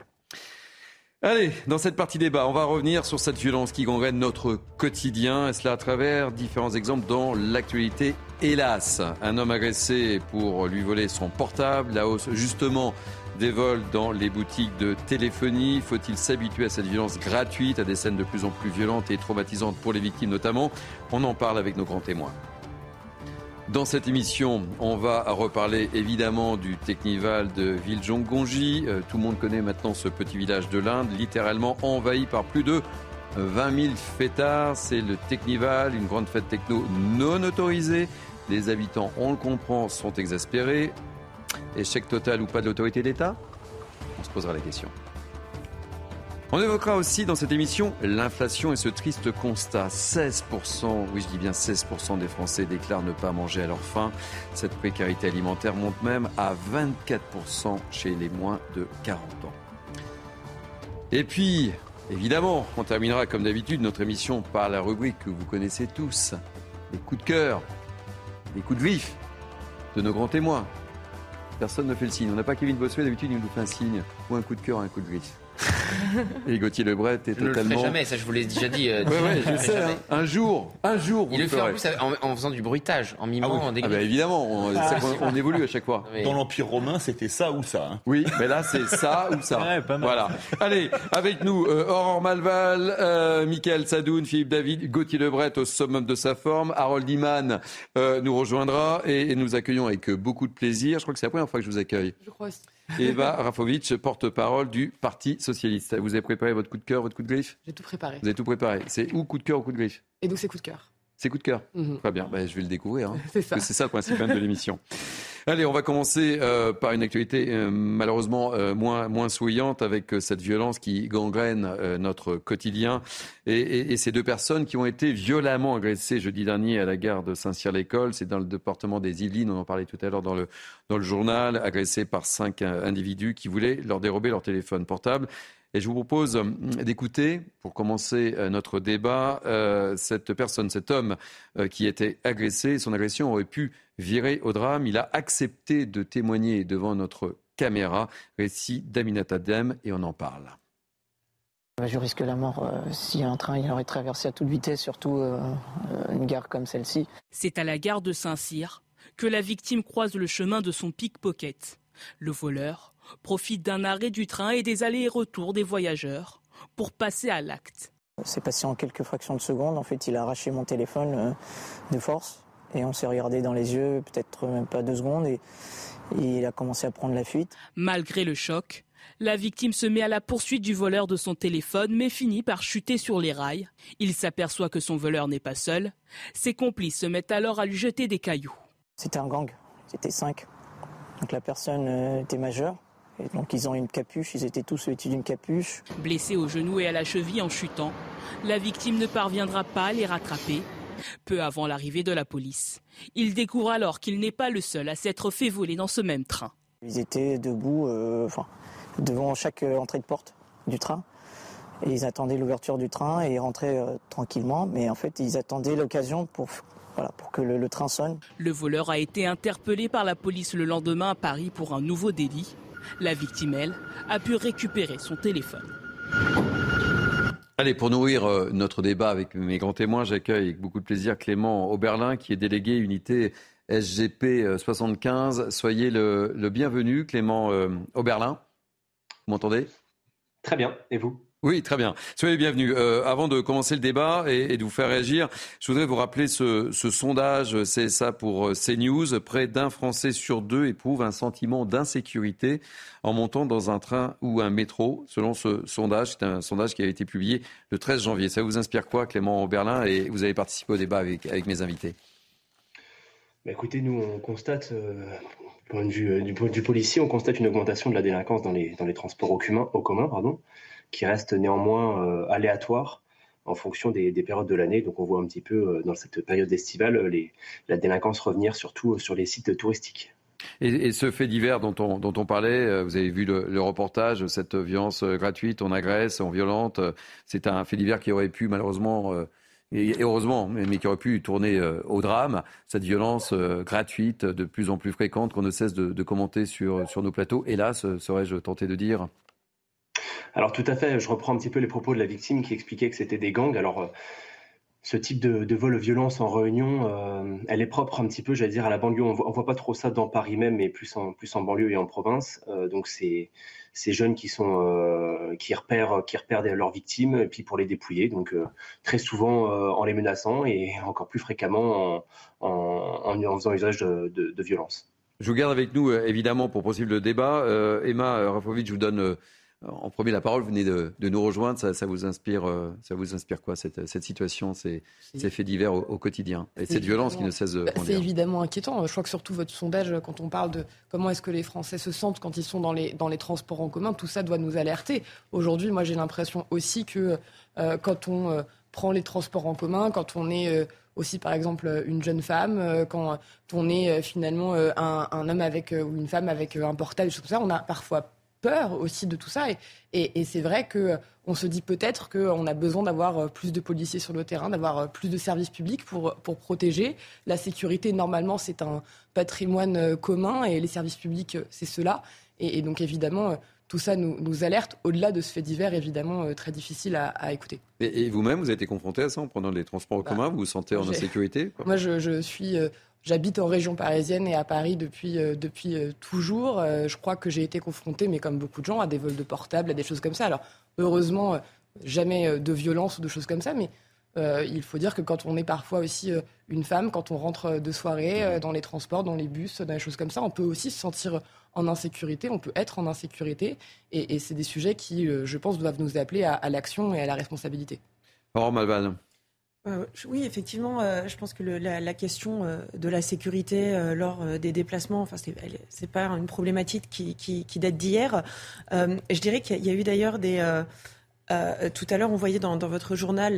[SPEAKER 1] Allez, dans cette partie débat, on va revenir sur cette violence qui gangrène notre quotidien, et cela à travers différents exemples dans l'actualité. Hélas, un homme agressé pour lui voler son portable, la hausse justement des vols dans les boutiques de téléphonie. Faut-il s'habituer à cette violence gratuite, à des scènes de plus en plus violentes et traumatisantes pour les victimes notamment? On en parle avec nos grands témoins. Dans cette émission, on va reparler évidemment du Technival de Villejong-Gonji. Euh, tout le monde connaît maintenant ce petit village de l'Inde, littéralement envahi par plus de 20 000 fêtards. C'est le Technival, une grande fête techno non autorisée. Les habitants, on le comprend, sont exaspérés. Échec total ou pas de l'autorité d'État? On se posera la question. On évoquera aussi dans cette émission l'inflation et ce triste constat. 16%, oui je dis bien 16% des Français déclarent ne pas manger à leur faim. Cette précarité alimentaire monte même à 24% chez les moins de 40 ans. Et puis, évidemment, on terminera comme d'habitude notre émission par la rubrique que vous connaissez tous, les coups de cœur, les coups de vif de nos grands témoins. Personne ne fait le signe. On n'a pas Kevin Bossuet, d'habitude il nous fait un signe, ou un coup de cœur, un coup de vif. Et Gauthier Lebret est totalement.
[SPEAKER 4] Je ne le ferai jamais, ça je vous l'ai déjà dit. Euh,
[SPEAKER 1] je sais. Hein. Un jour, un jour.
[SPEAKER 4] Il le, fait en plus en, faisant du bruitage, en mimant,
[SPEAKER 1] ah
[SPEAKER 4] en
[SPEAKER 1] ah bah évidemment, on, ah, on, évolue à chaque fois.
[SPEAKER 3] Dans l'Empire romain, c'était ça ou ça. Hein.
[SPEAKER 1] Oui, mais là c'est ça ou ça. Ouais, pas mal. Voilà. Allez, avec nous, euh, Aurore Malval, euh, Michael Sadoun, Philippe David, Gauthier Lebret au summum de sa forme, Harold Iman euh, nous rejoindra et, et, nous accueillons avec beaucoup de plaisir. Je crois que c'est la première fois que je vous accueille.
[SPEAKER 5] Je crois aussi.
[SPEAKER 1] Eva Rafovitch, porte-parole du Parti Socialiste. Vous avez préparé votre coup de cœur, votre coup de griffe?
[SPEAKER 5] J'ai tout préparé.
[SPEAKER 1] Vous avez tout préparé. C'est où coup de cœur ou coup de griffe?
[SPEAKER 5] Et donc c'est coup de cœur?
[SPEAKER 1] C'est coup de cœur. Mhm. Très bien, ben, je vais le découvrir. Hein.
[SPEAKER 5] c'est ça.
[SPEAKER 1] C'est ça le principe même de l'émission. Allez, on va commencer euh, par une actualité euh, malheureusement euh, moins, moins souriante avec cette violence qui gangrène notre quotidien. Et, ces deux personnes qui ont été violemment agressées jeudi dernier à la gare de Saint-Cyr-l'École, c'est dans le département des Yvelines, on en parlait tout à l'heure dans le, dans le journal, agressées par cinq individus qui voulaient leur dérober leur téléphone portable. Et je vous propose euh, d'écouter, pour commencer euh, notre débat, euh, cette personne, cet homme qui était agressé. Son agression aurait pu virer au drame. Il a accepté de témoigner devant notre caméra. Récit d'Aminata Dem et on en parle.
[SPEAKER 12] Je risque la mort si un train il aurait traversé à toute vitesse, surtout une gare comme celle-ci.
[SPEAKER 43] C'est à la gare de Saint-Cyr que la victime croise le chemin de son pickpocket. Le voleur profite d'un arrêt du train et des allers et retours des voyageurs pour passer à l'acte.
[SPEAKER 12] C'est passé en quelques fractions de secondes. En fait, il a arraché mon téléphone euh, de force et on s'est regardé dans les yeux, peut-être même pas deux secondes, et, il a commencé à prendre la fuite.
[SPEAKER 43] Malgré le choc, la victime se met à la poursuite du voleur de son téléphone, mais finit par chuter sur les rails. Il s'aperçoit que son voleur n'est pas seul. Ses complices se mettent alors à lui jeter des cailloux.
[SPEAKER 12] C'était un gang, c'était cinq. Donc la personne euh, était majeure donc ils ont une capuche, ils étaient tous vêtus d'une capuche.
[SPEAKER 43] Blessé au genou et à la cheville en chutant, la victime ne parviendra pas à les rattraper. Peu avant l'arrivée de la police, il découvre alors qu'il n'est pas le seul à s'être fait voler dans ce même train.
[SPEAKER 12] Ils étaient debout, euh, devant chaque euh, entrée de porte du train. Et ils attendaient l'ouverture du train et ils rentraient euh, tranquillement. Mais en fait, ils attendaient l'occasion pour pour que le, train sonne.
[SPEAKER 43] Le voleur a été interpellé par la police le lendemain à Paris pour un nouveau délit. La victime, elle, a pu récupérer son téléphone.
[SPEAKER 1] Allez, pour nourrir euh, notre débat avec mes grands témoins, j'accueille avec beaucoup de plaisir Clément Auberlin, qui est délégué unité SGP 75. Euh, Soyez le, bienvenu, Clément euh, Auberlin. Vous m'entendez?
[SPEAKER 44] Très bien. Et vous?
[SPEAKER 1] Oui, très bien. Soyez bienvenus. Euh, avant de commencer le débat et, de vous faire réagir, je voudrais vous rappeler ce, ce sondage C'est ça pour euh, CNews. Près d'un Français sur deux éprouve un sentiment d'insécurité en montant dans un train ou un métro. Selon ce sondage, c'est un sondage qui a été publié le 13 janvier. Ça vous inspire quoi, Clément Berlin Et vous avez participé au débat avec, avec mes invités?
[SPEAKER 44] Bah écoutez, nous, on constate... Euh point de vue, du de vue policier, on constate une augmentation de la délinquance dans les, dans les transports au commun, au commun pardon, qui reste néanmoins aléatoire en fonction des, périodes de l'année. Donc on voit un petit peu dans cette période estivale la délinquance revenir surtout sur les sites touristiques.
[SPEAKER 1] Et, ce fait divers dont on, dont on parlait, euh, vous avez vu le, reportage, cette violence euh, gratuite, on agresse, on violente, euh, c'est un fait divers qui aurait pu malheureusement, et heureusement, mais, qui aurait pu tourner au drame, cette violence gratuite de plus en plus fréquente qu'on ne cesse de, commenter sur, sur nos plateaux. Hélas, serais-je tenté de dire?
[SPEAKER 44] Alors tout à fait, je reprends un petit peu les propos de la victime qui expliquait que c'était des gangs. Alors ce type de, de vol-violence en réunion, euh, elle est propre un petit peu, j'allais dire, à la banlieue. On voit, voit pas trop ça dans Paris même, mais plus en, plus en banlieue et en province. Euh, donc c'est ces jeunes qui sont euh, qui repèrent qui repèrent leurs victimes et puis pour les dépouiller. Donc très souvent en les menaçant et encore plus fréquemment en, en, faisant usage de, de, violence.
[SPEAKER 1] Je vous garde avec nous évidemment pour poursuivre le débat. Emma Rafovic, je vous donne en premier la parole, vous venez de, nous rejoindre. Ça, vous inspire, euh, ça vous inspire quoi cette, situation, ces, faits divers au, quotidien et cette violence qui ne cesse de.
[SPEAKER 45] Bah, c'est évidemment inquiétant. Je crois que surtout votre sondage, quand on parle de comment est-ce que les Français se sentent quand ils sont dans les, dans les transports en commun, tout ça doit nous alerter. Aujourd'hui, moi, j'ai l'impression aussi que euh, quand on euh, prend les transports en commun, quand on est aussi par exemple une jeune femme, quand on est finalement un, un, homme avec ou une femme avec un portable, tout ça, on a parfois peur aussi de tout ça. Et, c'est vrai qu'on se dit peut-être qu'on a besoin d'avoir euh, plus de policiers sur le terrain, d'avoir euh, plus de services publics pour, pour protéger. La sécurité, normalement, c'est un patrimoine euh, commun et les services publics, c'est cela. Et, donc, évidemment, tout ça nous, alerte au-delà de ce fait divers, évidemment, très difficile à, écouter.
[SPEAKER 1] Et, vous-même, vous avez été confronté à ça en prenant les transports en bah, commun? Vous vous sentez en insécurité
[SPEAKER 45] Moi, je, suis J'habite en région parisienne et à Paris depuis, euh, depuis euh, toujours. Euh, je crois que j'ai été confrontée, mais comme beaucoup de gens, à des vols de portables, à des choses comme ça. Alors, heureusement, jamais de violence ou de choses comme ça, mais il faut dire que quand on est parfois aussi une femme, quand on rentre de soirée dans les transports, dans les bus, dans les choses comme ça, on peut aussi se sentir en insécurité, on peut être en insécurité. Et, c'est des sujets qui, je pense, doivent nous appeler à, l'action et à la responsabilité.
[SPEAKER 1] Or, Malvan.
[SPEAKER 2] Euh, oui, effectivement, euh, je pense que la, question euh, de la sécurité lors des déplacements, enfin, c'est pas une problématique qui date d'hier. je dirais qu'il y a eu d'ailleurs des euh, tout à l'heure, on voyait dans, votre journal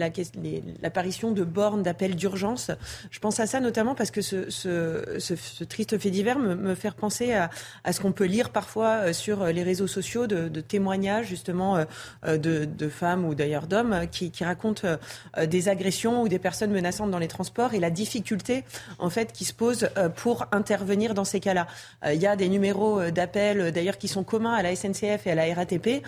[SPEAKER 2] l'apparition de bornes d'appel d'urgence. Je pense à ça notamment parce que ce, triste fait divers me, fait penser à, ce qu'on peut lire parfois euh, sur les réseaux sociaux de, témoignages justement euh, de, femmes ou d'ailleurs d'hommes qui, racontent des agressions ou des personnes menaçantes dans les transports et la difficulté en fait qui se pose pour intervenir dans ces cas-là. Il y a des numéros d'appel d'ailleurs qui sont communs à la SNCF et à la RATP.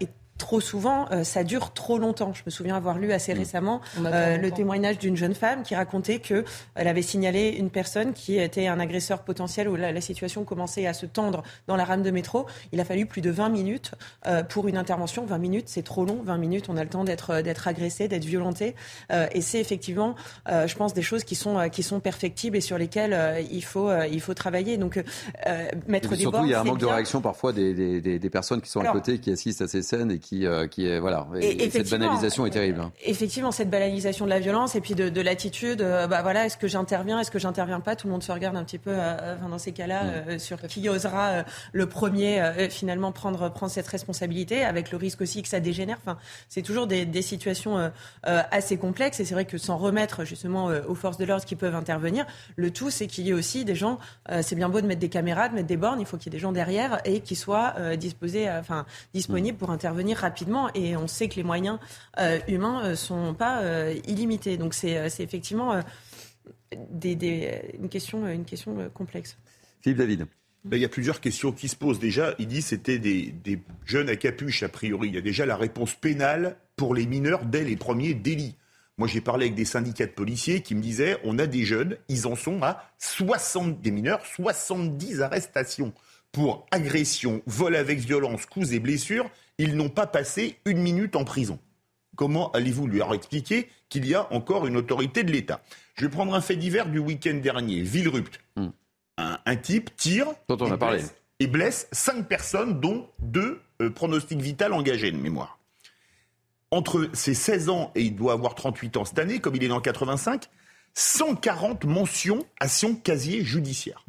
[SPEAKER 2] Et trop souvent, euh, ça dure trop longtemps. Je me souviens avoir lu assez mm. récemment euh, le témoignage d'une jeune femme qui racontait que elle avait signalé une personne qui était un agresseur potentiel où la, situation commençait à se tendre dans la rame de métro. Il a fallu plus de 20 minutes euh, pour une intervention. 20 minutes, c'est trop long. 20 minutes, on a le temps d'être d'être agressé, d'être violenté. et c'est effectivement, je pense, des choses qui sont qui sont perfectibles et sur lesquelles il faut il faut travailler. Donc mettre des
[SPEAKER 1] surtout, il y a un manque de réaction parfois des, des, des, personnes qui sont à côté, qui assistent à ces scènes et qui qui, euh, qui est voilà. Et, cette banalisation est terrible. Hein.
[SPEAKER 2] Effectivement, cette banalisation de la violence et puis de, de l'attitude. Euh, bah voilà, est-ce que j'interviens, est-ce que j'interviens pas? Tout le monde se regarde un petit peu. Euh, dans ces cas-là, mm. sur qui osera le premier finalement prendre prendre cette responsabilité, avec le risque aussi que ça dégénère. Enfin, c'est toujours des, des situations assez complexes. Et c'est vrai que sans remettre justement aux forces de l'ordre qui peuvent intervenir, le tout c'est qu'il y ait aussi des gens. c'est bien beau de mettre des caméras, de mettre des bornes. Il faut qu'il y ait des gens derrière et qui soient disposés, enfin disponibles pour intervenir rapidement et on sait que les moyens euh, humains ne euh, sont pas euh, illimités. Donc c'est effectivement une question, une question complexe.
[SPEAKER 1] Philippe David.
[SPEAKER 3] Ben, il y a plusieurs questions qui se posent. Déjà, il dit que c'était des, des, jeunes à capuche, a priori. Il y a déjà la réponse pénale pour les mineurs dès les premiers délits. Moi, j'ai parlé avec des syndicats de policiers qui me disaient on a des jeunes, ils en sont à 60, des mineurs, 70 arrestations pour agression, vol avec violence, coups et blessures ils n'ont pas passé une minute en prison. Comment allez-vous lui expliquer qu'il y a encore une autorité de l'État? Je vais prendre un fait divers du week-end dernier. Villerupt. Hmm. Un, type tire
[SPEAKER 1] Dont on
[SPEAKER 3] a
[SPEAKER 1] parlé.
[SPEAKER 3] et blesse cinq personnes, dont deux euh, pronostics vitaux engagés de mémoire. Entre ses 16 ans et il doit avoir 38 ans cette année, comme il est dans 85, 140 mentions à son casier judiciaire.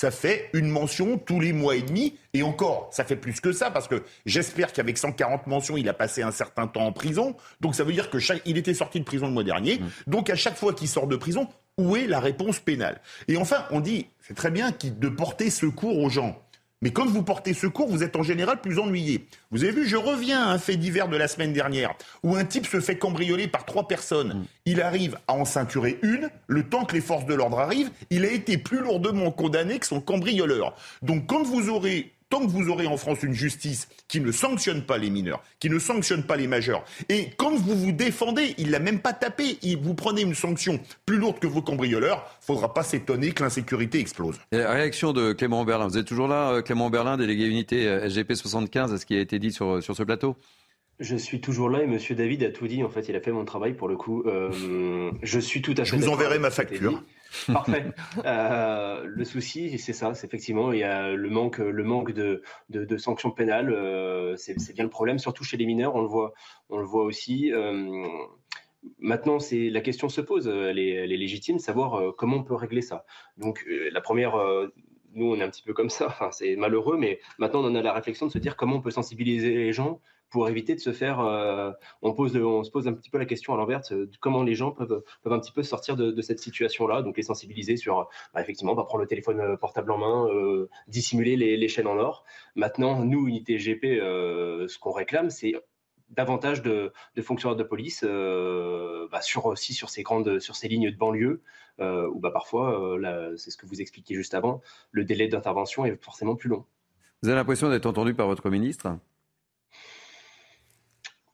[SPEAKER 3] Ça fait une mention tous les mois et demi. Et encore, ça fait plus que ça, parce que j'espère qu'avec 140 mentions, il a passé un certain temps en prison. Donc ça veut dire que chaque... il était sorti de prison le mois dernier. Mmh. Donc à chaque fois qu'il sort de prison, où est la réponse pénale? Et enfin, on dit, c'est très bien de porter secours aux gens. Mais quand vous portez secours, vous êtes en général plus ennuyé. Vous avez vu, je reviens à un fait divers de la semaine dernière, où un type se fait cambrioler par trois personnes. Mm. Il arrive à en ceinturer une, le temps que les forces de l'ordre arrivent, il a été plus lourdement condamné que son cambrioleur. Donc quand vous aurez tant que vous aurez en France une justice qui ne sanctionne pas les mineurs, qui ne sanctionne pas les majeurs, et quand vous vous défendez, il l'a même pas tapé, il, vous prenez une sanction plus lourde que vos cambrioleurs, faudra pas s'étonner que l'insécurité explose.
[SPEAKER 1] réaction de Clément Berlin, vous êtes toujours là, euh, Clément Berlin, délégué unité euh, SGP 75, à ce qui a été dit sur, sur ce plateau?
[SPEAKER 44] Je suis toujours là et Monsieur David a tout dit. En fait, il a fait mon travail pour le coup. Euh, je suis tout à fait.
[SPEAKER 3] Je vous enverrai ma facture.
[SPEAKER 44] Parfait. Euh, le souci, c'est ça, c'est effectivement, il y a le manque, le manque de, de, sanctions pénales. Euh, c'est bien le problème, surtout chez les mineurs. On le voit, on le voit aussi. Euh, maintenant, c'est la question se pose, elle est, légitime, savoir comment on peut régler ça. Donc, la première, nous, on est un petit peu comme ça. C'est malheureux, mais maintenant, on a la réflexion de se dire comment on peut sensibiliser les gens pour éviter de se faire. Euh, on, pose, on se pose un petit peu la question à l'envers comment les gens peuvent, peuvent un petit peu sortir de, cette situation-là. Donc les sensibiliser sur, bah, effectivement, va prendre le téléphone euh, portable en main, euh, dissimuler les, chaînes en or. Maintenant, nous, unité GP, ce qu'on réclame, c'est davantage de, fonctionnaires de police bah, aussi sur ces grandes sur ces lignes de banlieue où bah, parfois c'est ce que vous expliquiez juste avant le délai d'intervention est forcément plus long.
[SPEAKER 1] Vous avez l'impression d'être entendu par votre ministre?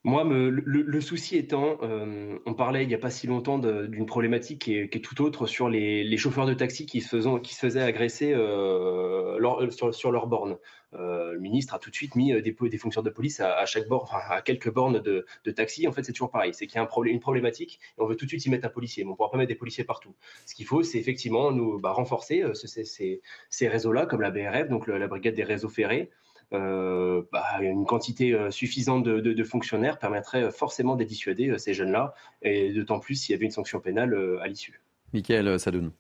[SPEAKER 44] Moi, le, souci étant, euh, on parlait il n'y a pas si longtemps d'une problématique qui est, tout autre sur les, chauffeurs de taxi qui se, faisaient agresser euh, euh, sur, leur borne. le ministre a tout de suite mis des, des fonctionnaires de police à, chaque borne, à quelques bornes de, taxi. En fait, c'est toujours pareil. C'est qu'il y a une problématique et on veut tout de suite y mettre un policier. Mais on ne pourra pas mettre des policiers partout. Ce qu'il faut, c'est effectivement nous bah, renforcer ces, réseaux-là, comme la BRF, donc la brigade des réseaux ferrés. Euh, bah, une quantité euh, suffisante de, fonctionnaires permettrait euh, forcément de dissuader ces jeunes-là, et d'autant plus s'il y avait une sanction pénale à l'issue.
[SPEAKER 1] Michael Sadoun.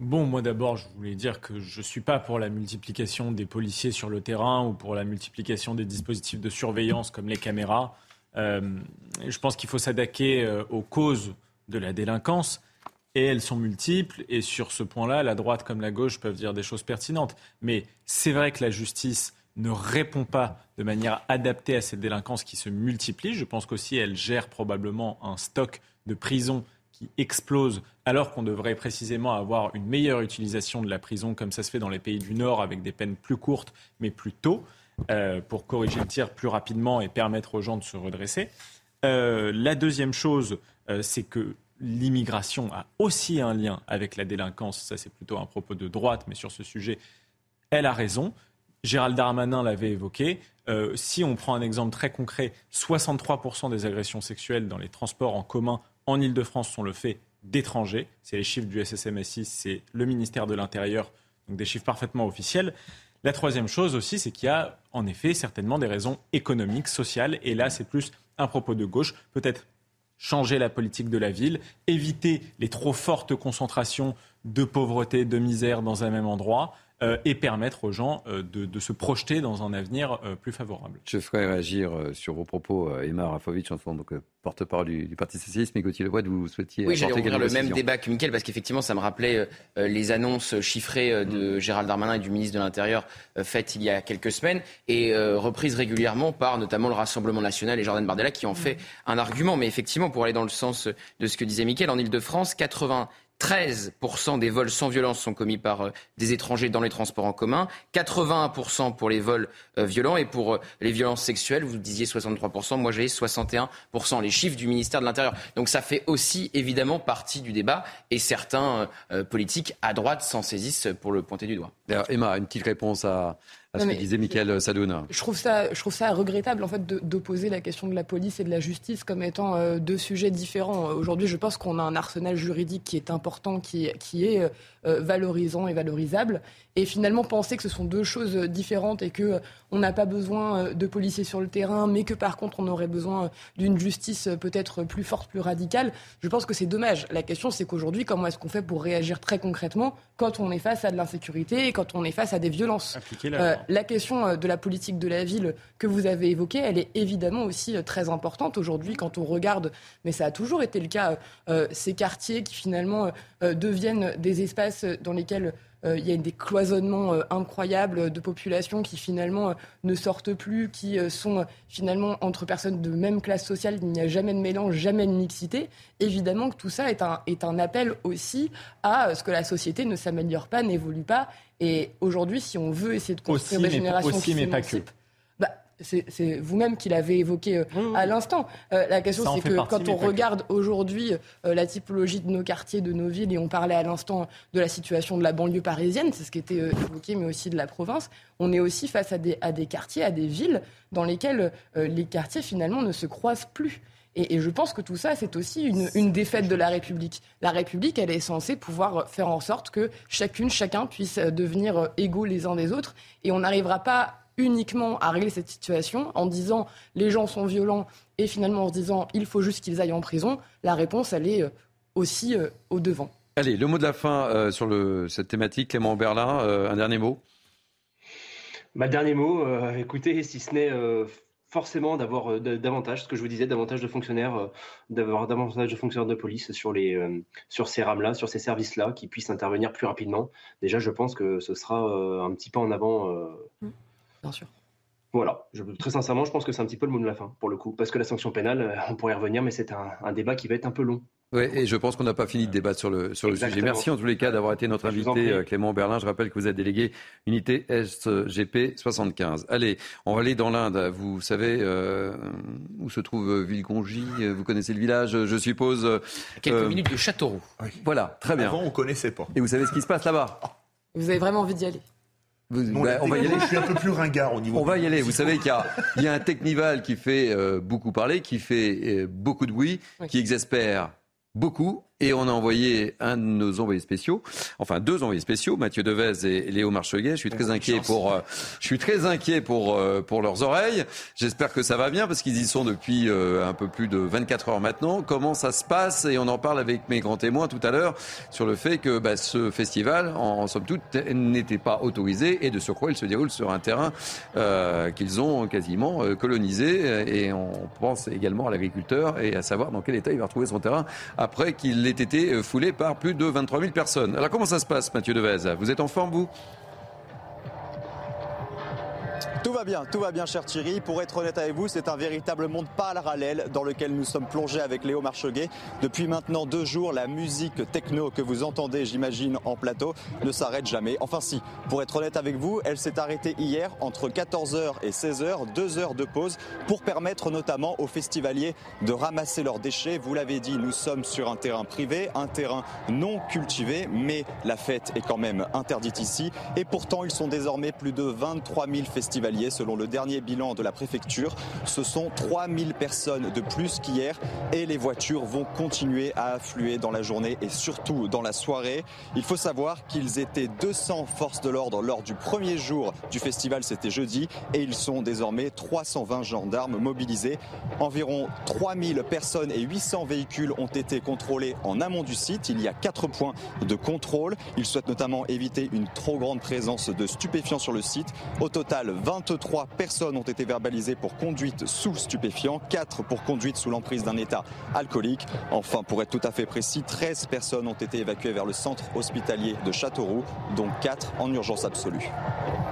[SPEAKER 10] Bon, moi d'abord, je voulais dire que je ne suis pas pour la multiplication des policiers sur le terrain ou pour la multiplication des dispositifs de surveillance comme les caméras. je pense qu'il faut s'attaquer aux causes de la délinquance et elles sont multiples. Et sur ce point-là, la droite comme la gauche peuvent dire des choses pertinentes. Mais c'est vrai que la justice ne répond pas de manière adaptée à cette délinquance qui se multiplie. Je pense qu'aussi elle gère probablement un stock de prisons qui explose alors qu'on devrait précisément avoir une meilleure utilisation de la prison comme ça se fait dans les pays du Nord avec des peines plus courtes mais plus tôt euh, pour corriger le tir plus rapidement et permettre aux gens de se redresser. Euh, la deuxième chose, euh, c'est que l'immigration a aussi un lien avec la délinquance. Ça, c'est plutôt un propos de droite, mais sur ce sujet, elle a raison. Gérald Darmanin l'avait évoqué. Euh, si on prend un exemple très concret, 63% des agressions sexuelles dans les transports en commun en Ile-de-France sont le fait d'étrangers. C'est les chiffres du SSMSI, c'est le ministère de l'Intérieur, donc des chiffres parfaitement officiels. La troisième chose aussi, c'est qu'il y a en effet certainement des raisons économiques, sociales, et là c'est plus un propos de gauche, peut-être changer la politique de la ville, éviter les trop fortes concentrations de pauvreté, de misère dans un même endroit, et permettre aux gens euh, de, se projeter dans un avenir euh, plus favorable.
[SPEAKER 1] Je ferai réagir sur vos propos, Emma Rafovitch, en tant que porte-parole du, Parti Socialiste, mais Gauthier Levoix, vous souhaitiez
[SPEAKER 4] Oui, j'allais ouvrir le même débat que Mickaël, parce qu'effectivement, ça me rappelait les annonces chiffrées de mm. Gérald Darmanin et du ministre de l'Intérieur faites il y a quelques semaines, et reprises régulièrement par notamment le Rassemblement national et Jordan Bardella, qui en mm. fait un argument. Mais effectivement, pour aller dans le sens de ce que disait Mickaël, en Ile-de-France, 80 13% des vols sans violence sont commis par euh, des étrangers dans les transports en commun, 81% pour les vols euh, violents et pour euh, les violences sexuelles, vous disiez 63%, moi j'ai 61%, les chiffres du ministère de l'Intérieur. Donc ça fait aussi évidemment partie du débat et certains politiques à droite s'en saisissent pour le pointer du doigt.
[SPEAKER 1] Emma, une petite réponse à, à ce que disait Michael Sadouna.
[SPEAKER 45] Je trouve ça, je trouve ça regrettable en fait d'opposer la question de la police et de la justice comme étant euh, deux sujets différents. Aujourd'hui, je pense qu'on a un arsenal juridique qui est important, qui, qui est euh, valorisant et valorisable. Et finalement, penser que ce sont deux choses différentes et que euh, on n'a pas besoin de policiers sur le terrain, mais que par contre on aurait besoin d'une justice peut-être plus forte, plus radicale, je pense que c'est dommage. La question, c'est qu'aujourd'hui, comment est-ce qu'on fait pour réagir très concrètement quand on est face à de l'insécurité et quand on est face à des violences? La question euh, de la politique de la ville que vous avez évoquée, elle est évidemment aussi euh, très importante aujourd'hui quand on regarde, mais ça a toujours été le cas, euh, ces quartiers qui finalement deviennent des espaces dans lesquels il y a des cloisonnements incroyables de populations qui finalement ne sortent plus, qui sont finalement entre personnes de même classe sociale, il n'y a jamais de mélange, jamais de mixité. Évidemment que tout ça est un, est un appel aussi à ce que la société ne s'améliore pas, n'évolue pas et aujourd'hui, si on veut essayer de construire des générations
[SPEAKER 10] aussi, mais pas que.
[SPEAKER 45] C'est vous-même qui l'avez évoqué euh, à l'instant. Euh, la question, c'est que quand on regarde aujourd'hui euh, la typologie de nos quartiers, de nos villes, et on parlait à l'instant de la situation de la banlieue parisienne, c'est ce qui était évoqué, mais aussi de la province, on est aussi face à des, à des quartiers, à des villes dans lesquelles les quartiers finalement ne se croisent plus. Et, je pense que tout ça, c'est aussi une, défaite de la République. La République, elle est censée pouvoir faire en sorte que chacune, chacun puisse devenir égaux les uns des autres. Et on n'arrivera pas uniquement à régler cette situation en disant les gens sont violents et finalement en se disant il faut juste qu'ils aillent en prison. La réponse, elle est euh, aussi euh, au devant.
[SPEAKER 1] Allez, le mot de la fin euh, sur le, cette thématique, Clément Berlin, un dernier mot?
[SPEAKER 44] Ma bah, dernier mot, écoutez, si ce n'est forcément d'avoir euh, davantage, ce que je vous disais, davantage de fonctionnaires, euh, d'avoir davantage de fonctionnaires de police sur, les, euh, sur ces rames-là, sur ces services-là, qui puissent intervenir plus rapidement. Déjà, je pense que ce sera un petit pas en avant.
[SPEAKER 45] Bien sûr.
[SPEAKER 44] Voilà, je, très sincèrement, je pense que c'est un petit peu le mot de la fin, pour le coup. Parce que la sanction pénale, on pourrait y revenir, mais c'est un débat qui va être un peu long.
[SPEAKER 1] Oui, et je pense qu'on n'a pas fini de débattre sur le, sur le sujet. Merci en tous les cas d'avoir été notre invité, euh, Clément Berlin. Je rappelle que vous êtes délégué unité SGP 75. Allez, on va aller dans l'Inde. Vous savez euh, où se trouve Villegongy Vous connaissez le village, je suppose euh,
[SPEAKER 4] Quelques minutes de Châteauroux.
[SPEAKER 1] Voilà, très bien.
[SPEAKER 3] Avant, on connaissait pas.
[SPEAKER 1] Et vous savez ce qui se passe là-bas?
[SPEAKER 45] Vous avez vraiment envie d'y aller?
[SPEAKER 1] Bah, on va y aller.
[SPEAKER 3] Je suis un peu plus ringard au niveau.
[SPEAKER 1] On va y aller. Vous savez qu'il y, y, a un Technival qui fait beaucoup parler, qui fait beaucoup de bruit, qui exaspère beaucoup et on a envoyé un de nos envoyés spéciaux, enfin deux envoyés spéciaux, Mathieu Devez et Léo Marcheguet. Je suis très inquiet pour, euh, je suis très inquiet pour euh, pour leurs oreilles. J'espère que ça va bien parce qu'ils y sont depuis euh, un peu plus de 24 heures maintenant. Comment ça se passe? Et on en parle avec mes grands témoins tout à l'heure sur le fait que bah, ce festival, en, somme toute, n'était pas autorisé et de surcroît, il se déroule sur un terrain qu'ils ont quasiment colonisé. Et on pense également à l'agriculteur et à savoir dans quel état il va retrouver son terrain après qu'il ait été euh, foulé par plus de 23 000 personnes. Alors comment ça se passe, Mathieu Devez? Vous êtes en forme, vous?
[SPEAKER 5] Tout va bien, tout va bien, cher Thierry. Pour être honnête avec vous, c'est un véritable monde parallèle dans lequel nous sommes plongés avec Léo Marcheguet. Depuis maintenant deux jours, la musique techno que vous entendez, j'imagine, en plateau, ne s'arrête jamais. Enfin si, pour être honnête avec vous, elle s'est arrêtée hier entre 14h et 16h, deux heures de pause, pour permettre notamment aux festivaliers de ramasser leurs déchets. Vous l'avez dit, nous sommes sur un terrain privé, un terrain non cultivé, mais la fête est quand même interdite ici. Et pourtant, ils sont désormais plus de 23 000 festivaliers Selon le dernier bilan de la préfecture, ce sont 3000 personnes de plus qu'hier et les voitures vont continuer à affluer dans la journée et surtout dans la soirée. Il faut savoir qu'ils étaient 200 forces de l'ordre lors du premier jour du festival, c'était jeudi, et ils sont désormais 320 gendarmes mobilisés. Environ 3000 personnes et 800 véhicules ont été contrôlés en amont du site. Il y a 4 points de contrôle. Ils souhaitent notamment éviter une trop grande présence de stupéfiants sur le site. Au total, 20 23 personnes ont été verbalisées pour conduite sous stupéfiants, 4 pour conduite sous l'emprise d'un état alcoolique. Enfin, pour être tout à fait précis, 13 personnes ont été évacuées vers le centre hospitalier de Châteauroux, dont 4 en urgence absolue.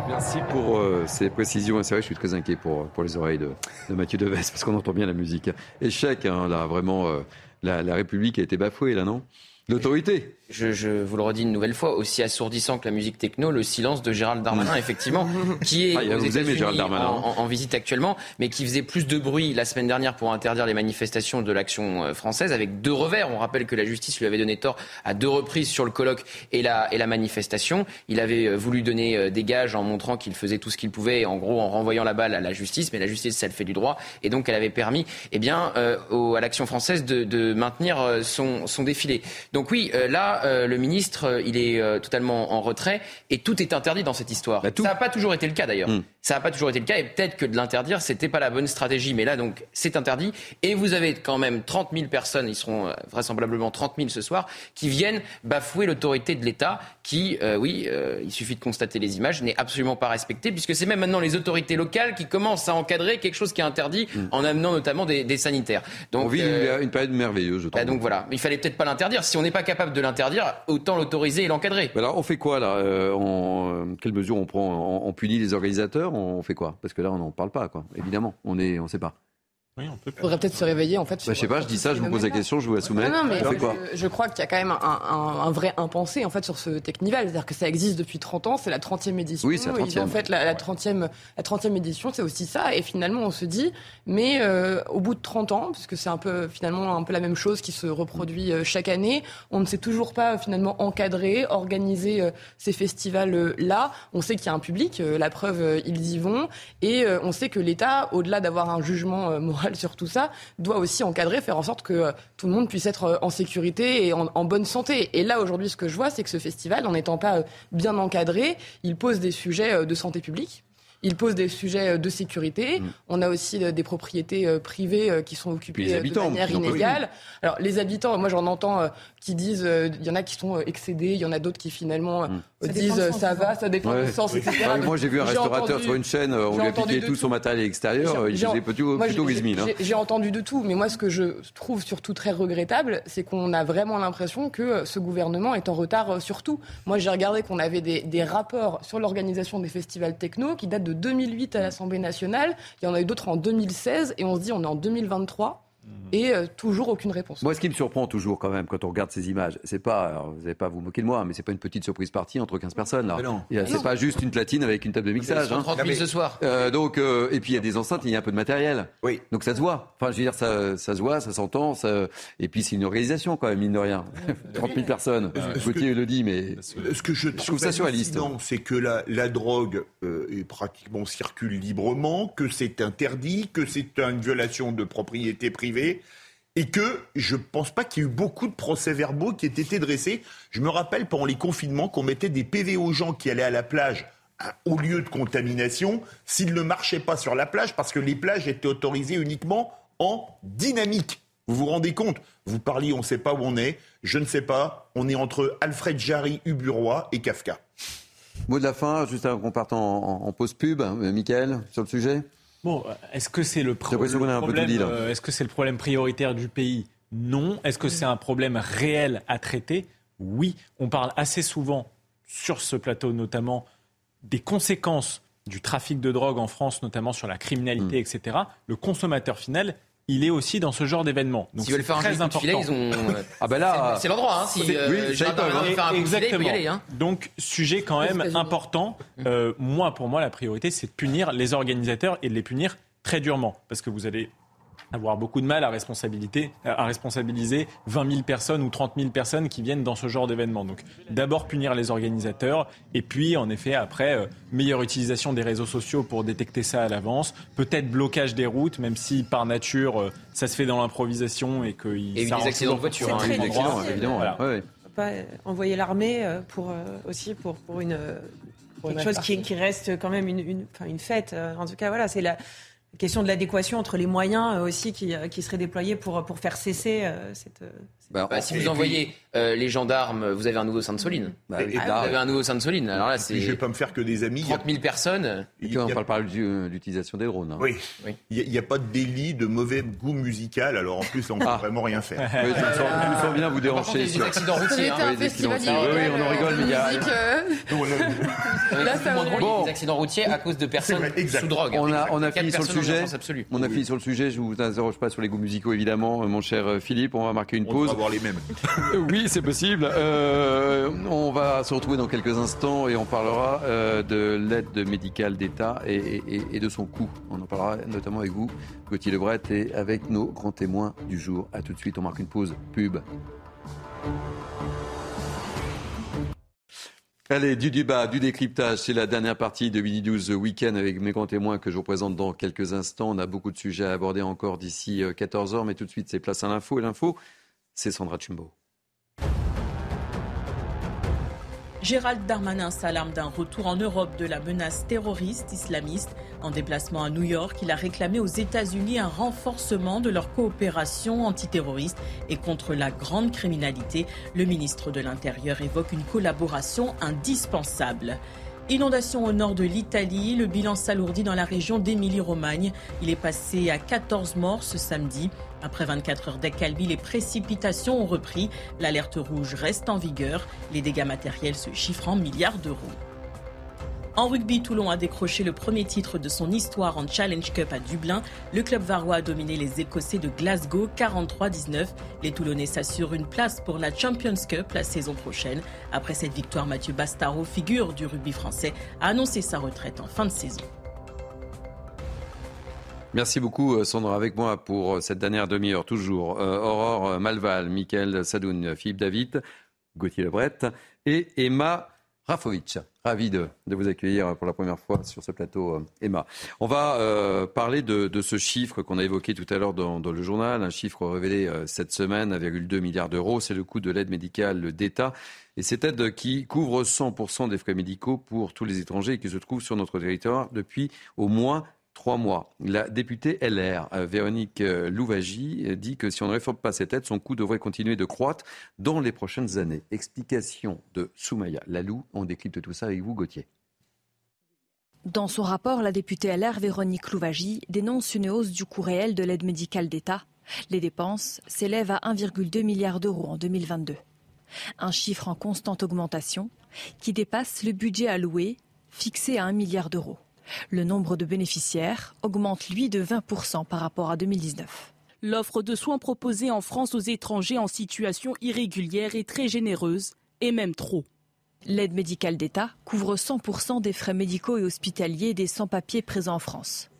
[SPEAKER 1] Merci pour euh, ces précisions. C'est vrai, je suis très inquiet pour, pour les oreilles de, Mathieu Deves, parce qu'on entend bien la musique. Échec, hein, là, vraiment, euh, la, la République a été bafouée, là, non? L'autorité
[SPEAKER 4] je, vous le redis une nouvelle fois, aussi assourdissant que la musique techno, le silence de Gérald Darmanin, effectivement, qui est
[SPEAKER 1] ah, vous
[SPEAKER 4] en, en, visite actuellement, mais qui faisait plus de bruit la semaine dernière pour interdire les manifestations de l'action euh, française, avec deux revers. On rappelle que la justice lui avait donné tort à deux reprises sur le colloque et la, et la manifestation. Il avait euh, voulu donner euh, des gages en montrant qu'il faisait tout ce qu'il pouvait, en gros en renvoyant la balle à la justice, mais la justice, ça le fait du droit, et donc elle avait permis eh bien, à l'action française de, de maintenir son, son défilé. Donc oui, là, euh, le ministre, euh, il est euh, totalement en retrait et tout est interdit dans cette histoire. Bah, ça n'a pas toujours été le cas d'ailleurs. Hmm. Ça n'a pas toujours été le cas et peut-être que de l'interdire, c'était pas la bonne stratégie. Mais là, donc, c'est interdit. Et vous avez quand même 30 000 personnes, ils seront vraisemblablement 30 000 ce soir, qui viennent bafouer l'autorité de l'État, qui, oui, il suffit de constater les images, n'est absolument pas respectée, puisque c'est même maintenant les autorités locales qui commencent à encadrer quelque chose qui est interdit, hmm. en amenant notamment des, sanitaires.
[SPEAKER 1] Donc, On vit une, période merveilleuse, je bah,
[SPEAKER 4] donc voilà, il fallait peut-être pas l'interdire. Si on n'est pas capable de l'interdire, dire autant l'autoriser et l'encadrer.
[SPEAKER 1] Alors on fait quoi là euh, euh, Quelles mesures on prend on, punit les organisateurs On fait quoi? Parce que là on n'en parle pas, quoi. Évidemment, on est, on sait pas.
[SPEAKER 45] Il faudrait peut-être se réveiller en fait.
[SPEAKER 1] Bah, je sais pas, je dis ça, je vous pose la question, je vous la soumets.
[SPEAKER 45] Non, mais je, crois qu'il y a quand même un, vrai impensé en fait sur ce Technival, c'est-à-dire que ça existe depuis 30 ans, c'est la 30e édition.
[SPEAKER 1] Oui, c'est la 30e.
[SPEAKER 45] En fait, la, 30e, la 30e édition, c'est aussi ça. Et finalement, on se dit, mais euh, au bout de 30 ans, puisque c'est un peu finalement un peu la même chose qui se reproduit euh, chaque année, on ne sait toujours pas finalement encadrer, organiser euh, ces festivals-là. On sait qu'il y a un public, la preuve, ils y vont, et on sait que l'État, au-delà d'avoir un jugement moral sur tout ça, doit aussi encadrer, faire en sorte que euh, tout le monde puisse être euh, en sécurité et en, bonne santé. Et là, aujourd'hui, ce que je vois, c'est que ce festival, en n'étant pas euh, bien encadré, il pose des sujets de santé publique. Il pose des sujets de sécurité. Mm. On a aussi des propriétés privées qui sont occupées de manière inégale. Alors les habitants, moi j'en entends qui disent, il y en a qui sont excédés, il y en a d'autres qui finalement mm disent ça va, ça dépend du sens, etc.
[SPEAKER 1] moi, j'ai vu un restaurateur sur une chaîne, on lui a piqué tout son matériel extérieur, il faisait plutôt, plutôt hein.
[SPEAKER 45] J'ai entendu de tout, mais moi, ce que je trouve surtout très regrettable, c'est qu'on a vraiment l'impression que ce gouvernement est en retard euh, sur tout. Moi, j'ai regardé qu'on avait des, des rapports sur l'organisation des festivals techno qui datent de 2008 à l'Assemblée nationale. Il y en a eu d'autres en 2016, et on se dit, on est en 2023 et euh, toujours aucune réponse.
[SPEAKER 1] Moi, ce qui me surprend toujours quand même quand on regarde ces images, c'est pas, vous n'allez pas vous moquer de moi, mais c'est pas une petite surprise partie entre 15 personnes là. C'est pas juste une platine avec une table de mixage.
[SPEAKER 4] Hein. 30 000 ce soir.
[SPEAKER 1] Euh, donc, euh, et puis il y a des enceintes, il y a un peu de matériel.
[SPEAKER 3] Oui.
[SPEAKER 1] Donc ça se voit. Enfin, je veux dire, ça, ça se voit, ça s'entend. Ça... Et puis c'est une organisation quand même, mine de rien. 30 000 personnes. Gauthier le dit, mais
[SPEAKER 3] ce que je, trouve, ça surréaliste. C'est que la, la drogue est pratiquement circule librement, que c'est interdit, que c'est une violation de propriété privée et que je pense pas qu'il y ait eu beaucoup de procès-verbaux qui aient été dressés. Je me rappelle pendant les confinements qu'on mettait des PV aux gens qui allaient à la plage au lieu de contamination s'ils ne marchaient pas sur la plage parce que les plages étaient autorisées uniquement en dynamique. Vous vous rendez compte? Vous parliez, on ne sait pas où on est. Je ne sais pas. On est entre Alfred Jarry, Uburois et Kafka.
[SPEAKER 1] Mot de la fin, juste avant qu'on parte en, pause pub, hein, Michael, sur le sujet?
[SPEAKER 10] Bon, est-ce que c'est le, problème euh, Est-ce que c'est le problème prioritaire du pays? Non. Est-ce que c'est un problème réel à traiter? Oui. On parle assez souvent sur ce plateau, notamment des conséquences du trafic de drogue en France, notamment sur la criminalité, mm. etc. Le consommateur final, il est aussi dans ce genre d'événement.
[SPEAKER 4] Donc, S'ils veulent faire un important. ils ont.
[SPEAKER 1] ah ben là,
[SPEAKER 4] c'est l'endroit. Hein, si euh, oui, ça faire un
[SPEAKER 10] exactement. Aller, hein. Donc sujet quand même important. Euh, moi, pour moi, la priorité, c'est de punir les organisateurs et de les punir très durement, parce que vous allez avoir beaucoup de mal à, responsabiliser, à responsabiliser 20 000 personnes ou 30 000 personnes qui viennent dans ce genre d'événement. Donc d'abord punir les organisateurs et puis en effet après euh, meilleure utilisation des réseaux sociaux pour détecter ça à l'avance, peut-être blocage des routes même si par nature euh, ça se fait dans l'improvisation et qu'il
[SPEAKER 4] y a des accidents de voiture,
[SPEAKER 45] hein, évidemment. Voilà. Pas envoyer l'armée euh, pour aussi pour, pour une quelque chose qui, qui, reste quand même une, une, une fête. En tout cas, voilà, c'est la, question de l'adéquation entre les moyens euh, aussi qui, euh, qui, seraient déployés pour, pour faire cesser euh, cette,
[SPEAKER 4] bah, bah, si vous envoyez euh, les gendarmes, vous avez un nouveau Sainte-Soline. Bah, vous avez un nouveau Sainte-Soline. Alors là, c'est.
[SPEAKER 3] Je vais pas me faire que des amis.
[SPEAKER 4] 30 000 personnes.
[SPEAKER 1] Et on parle pas de l'utilisation des drones. Hein.
[SPEAKER 3] Oui. Il n'y a, pas de délit de mauvais goût musical. Alors en plus, on peut ah. vraiment rien faire.
[SPEAKER 1] oui, je me sens, bien vous déranger.
[SPEAKER 4] Des accidents routiers.
[SPEAKER 45] Hein. un festival
[SPEAKER 1] oui, oui, on en rigole, mais il y a.
[SPEAKER 4] Là, ça Des accidents routiers à cause de personnes sous drogue.
[SPEAKER 1] On a, on a fini sur le sujet. sujet. On a fini sur le sujet. Je vous interroge pas sur les goûts musicaux, évidemment, mon cher Philippe. On va marquer une pause.
[SPEAKER 3] Avoir les mêmes.
[SPEAKER 1] oui, c'est possible. Euh, on va se retrouver dans quelques instants et on parlera euh, de l'aide médicale d'État et, et, de son coût. On en parlera notamment avec vous, Gauthier Lebret, et avec nos grands témoins du jour. À tout de suite. On marque une pause. Pub. Allez, du débat, du décryptage, c'est la dernière partie de Mini 12 Week-end avec mes grands témoins que je vous présente dans quelques instants. On a beaucoup de sujets à aborder encore d'ici 14 euh, heures, mais tout de suite, c'est place à l'info. Et l'info, c'est Sandra Chumbo.
[SPEAKER 42] Gérald Darmanin s'alarme d'un retour en Europe de la menace terroriste islamiste. En déplacement à New York, il a réclamé aux États-Unis un renforcement de leur coopération antiterroriste et contre la grande criminalité. Le ministre de l'Intérieur évoque une collaboration indispensable. Inondation au nord de l'Italie, le bilan s'alourdit dans la région d'Émilie-Romagne. Il est passé à 14 morts ce samedi. Après 24 heures d'accalmie, les précipitations ont repris. L'alerte rouge reste en vigueur. Les dégâts matériels se chiffrent en milliards d'euros. En rugby, Toulon a décroché le premier titre de son histoire en Challenge Cup à Dublin. Le club varois a dominé les Écossais de Glasgow 43-19. Les Toulonnais s'assurent une place pour la Champions Cup la saison prochaine. Après cette victoire, Mathieu Bastaro, figure du rugby français, a annoncé sa retraite en fin de saison.
[SPEAKER 1] Merci beaucoup euh, Sandra avec moi pour euh, cette dernière demi-heure toujours. Euh, Aurore Malval, Mickaël Sadoun, Philippe David, Gauthier Lebret et Emma Rafovic. Ravi de, vous accueillir pour la première fois sur ce plateau, Emma. On va parler de, ce chiffre qu'on a évoqué tout à l'heure dans, le journal, un chiffre révélé cette semaine, 1,2 milliard d'euros. C'est le coût de l'aide médicale d'État. Et cette aide qui couvre 100% des frais médicaux pour tous les étrangers qui se trouvent sur notre territoire depuis au moins trois mois. La députée LR, euh, Véronique euh, Louvagie, euh, dit que si on ne réforme pas cette aide, son coût devrait continuer de croître dans les prochaines années. Explication de Soumaya Lalou. On décrypte tout ça avec vous, Gauthier.
[SPEAKER 20] Dans son rapport, la députée LR Véronique Louvagie dénonce une hausse du coût réel de l'aide médicale d'État. Les dépenses s'élèvent à 1,2 milliard d'euros en 2022. Un chiffre en constante augmentation qui dépasse le budget alloué, fixé à 1 milliard d'euros. Le nombre de bénéficiaires augmente, lui, de 20% par rapport à 2019.
[SPEAKER 43] L'offre de soins proposée en France aux étrangers en situation irrégulière est très généreuse, et même trop.
[SPEAKER 20] L'aide médicale d'État couvre 100% des frais médicaux et hospitaliers des sans-papiers présents en France.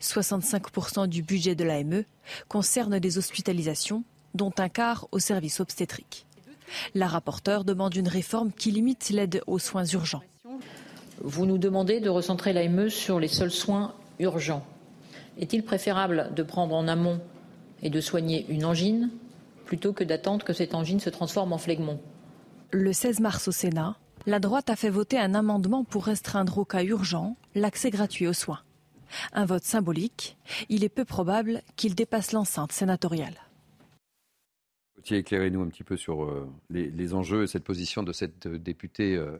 [SPEAKER 20] 65% du budget de l'AME concerne des hospitalisations, dont un quart au service obstétrique. La rapporteure demande une réforme qui limite l'aide aux soins urgents.
[SPEAKER 46] Vous nous demandez de recentrer l'AME sur les seuls soins urgents. Est-il préférable de prendre en amont et de soigner une angine plutôt que d'attendre que cette angine se transforme en phlegmon
[SPEAKER 20] Le 16 mars au Sénat, la droite a fait voter un amendement pour restreindre au cas urgent l'accès gratuit aux soins. Un vote symbolique, il est peu probable qu'il dépasse l'enceinte sénatoriale.
[SPEAKER 1] Éclairez-nous un petit peu sur euh, les, enjeux et cette position de cette euh, députée euh,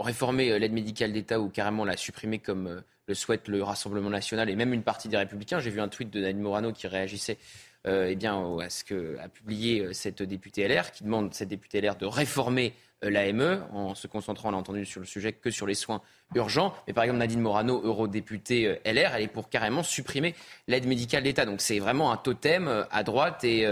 [SPEAKER 4] Réformer euh, l'aide médicale d'État ou carrément la supprimer comme euh, le souhaite le Rassemblement national et même une partie des Républicains. J'ai vu un tweet de Nadine Morano qui réagissait euh, eh bien, à ce que a publié cette députée LR, qui demande cette députée LR de réformer l'AME en se concentrant, on l'a entendu, sur le sujet que sur les soins urgents. Mais par exemple, Nadine Morano, eurodéputée LR, elle est pour carrément supprimer l'aide médicale d'État. Donc c'est vraiment un totem à droite et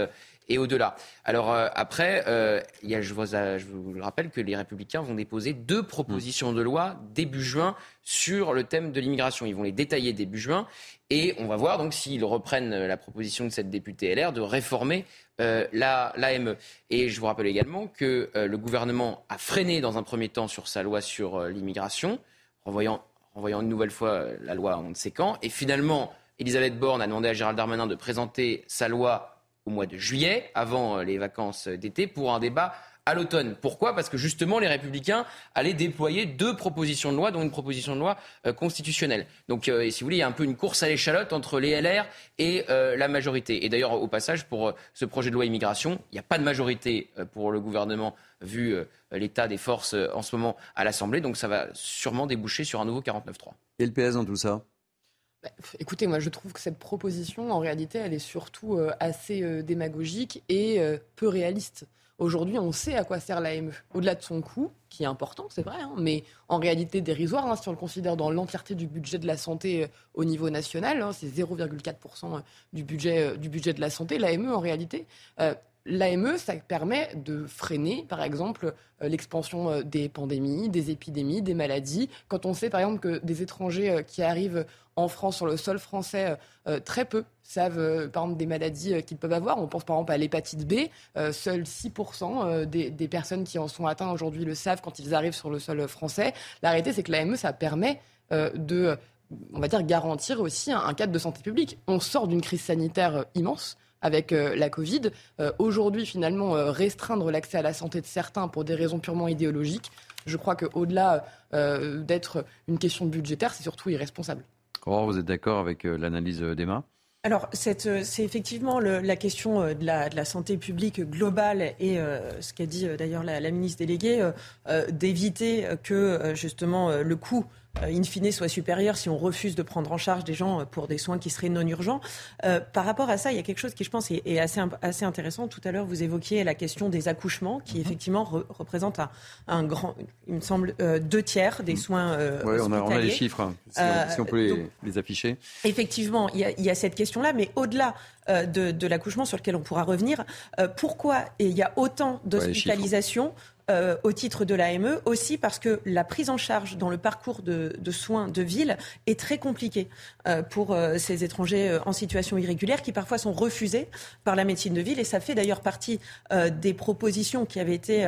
[SPEAKER 4] et au-delà. Alors euh, après, euh, je, vous, vous, rappelle que les Républicains vont déposer deux propositions de loi début juin sur le thème de l'immigration. Ils vont les détailler début juin et on va voir donc s'ils reprennent la proposition de cette députée LR de réformer euh, l'AME. Et je vous rappelle également que le gouvernement a freiné dans un premier temps sur sa loi sur l'immigration, renvoyant, renvoyant une nouvelle fois la loi on ne sait quand. Et finalement, Elisabeth Borne a demandé à Gérald Darmanin de présenter sa loi au mois de juillet, avant euh, les vacances d'été, pour un débat à l'automne. Pourquoi? Parce que justement, les Républicains allaient déployer deux propositions de loi, dont une proposition de loi euh, constitutionnelle. Donc, euh, si vous voulez, il y a un peu une course à l'échalote entre les LR et la majorité. Et d'ailleurs, au passage, pour ce projet de loi immigration, il n'y a pas de majorité pour le gouvernement vu l'état des forces en ce moment à l'Assemblée. Donc, ça va sûrement déboucher sur un nouveau 49-3.
[SPEAKER 1] Et le PS dans tout ça?
[SPEAKER 45] Bah, écoutez, moi je trouve que cette proposition, en réalité, elle est surtout euh, assez euh, démagogique et euh, peu réaliste. Aujourd'hui, on sait à quoi sert l'AME. Au-delà de son coût, qui est important, c'est vrai, hein, mais en réalité dérisoire, hein, si on le considère dans l'entièreté du budget de la santé au niveau national, hein, c'est 0,4% du budget, du budget de la santé, l'AME en réalité. L'AME, ça permet de freiner, par exemple, euh, l'expansion euh, des pandémies, des épidémies, des maladies. Quand on sait, par exemple, que des étrangers euh, qui arrivent en France, sur le sol français, très peu savent, par exemple, des maladies qu'ils peuvent avoir. On pense, par exemple, à l'hépatite B. seuls 6% des, personnes qui en sont atteintes aujourd'hui le savent quand ils arrivent sur le sol français. La réalité, c'est que l'AME, ça permet de on va dire, garantir aussi un, cadre de santé publique. On sort d'une crise sanitaire immense avec euh, la Covid. Euh, aujourd'hui, finalement, euh, restreindre l'accès à la santé de certains pour des raisons purement idéologiques, je crois qu'au-delà d'être une question budgétaire, c'est surtout irresponsable.
[SPEAKER 1] vous êtes d'accord avec l'analyse d'Emma?
[SPEAKER 2] Alors, c'est effectivement la question de la, santé publique globale et ce qu'a dit d'ailleurs la, la, ministre déléguée, d'éviter que justement le coût euh, in fine, soit supérieur si on refuse de prendre en charge des gens euh, pour des soins qui seraient non urgents. Euh, par rapport à ça, il y a quelque chose qui, je pense, est, assez, assez intéressant. Tout à l'heure, vous évoquiez la question des accouchements, qui mhm. effectivement représente un, grand, il me semble, deux tiers des mhm. soins
[SPEAKER 1] Oui, on a, les chiffres, hein, si, on, peut les, afficher.
[SPEAKER 2] Effectivement, il y a, cette question-là, mais au-delà de, l'accouchement sur lequel on pourra revenir. pourquoi il y a autant d'hospitalisations euh, au titre de l'AME, aussi parce que la prise en charge dans le parcours de, soins de ville est très compliquée euh, pour euh, ces étrangers en situation irrégulière qui parfois sont refusés par la médecine de ville. Et ça fait d'ailleurs partie des propositions qui avaient été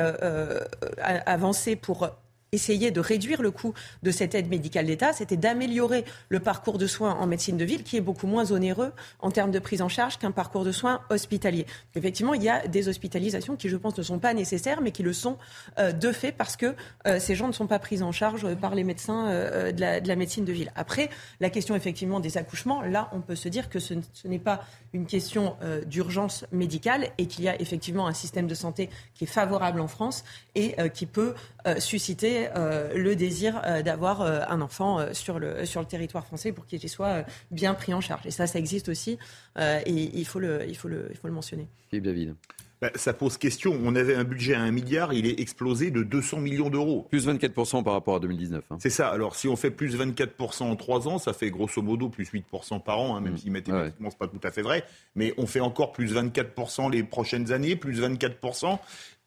[SPEAKER 2] avancées pour essayer de réduire le coût de cette aide médicale d'État, c'était d'améliorer le parcours de soins en médecine de ville, qui est beaucoup moins onéreux en termes de prise en charge qu'un parcours de soins hospitalier. Effectivement, il y a des hospitalisations qui, je pense, ne sont pas nécessaires, mais qui le sont euh, de fait parce que euh, ces gens ne sont pas pris en charge par les médecins euh, de, la, médecine de ville. Après, la question effectivement des accouchements, là, on peut se dire que ce n'est pas une question d'urgence médicale et qu'il y a effectivement un système de santé qui est favorable en France et qui peut susciter euh, le désir euh, d'avoir euh, un enfant sur le, sur le territoire français pour qu'il soit bien pris en charge. Et ça, ça existe aussi et il faut le, il faut le, il faut le mentionner.
[SPEAKER 1] Philippe David.
[SPEAKER 3] Bah, ça pose question. On avait un budget à 1 milliard, il est explosé de 200 millions d'euros.
[SPEAKER 1] Plus 24% par rapport à 2019. Hein.
[SPEAKER 3] C'est ça. Alors si on fait plus 24% en 3 ans, ça fait grosso modo plus 8% par an, hein, même mmh. si mathématiquement ce n'est pas tout à fait vrai. Mais on fait encore plus 24% les prochaines années, plus 24%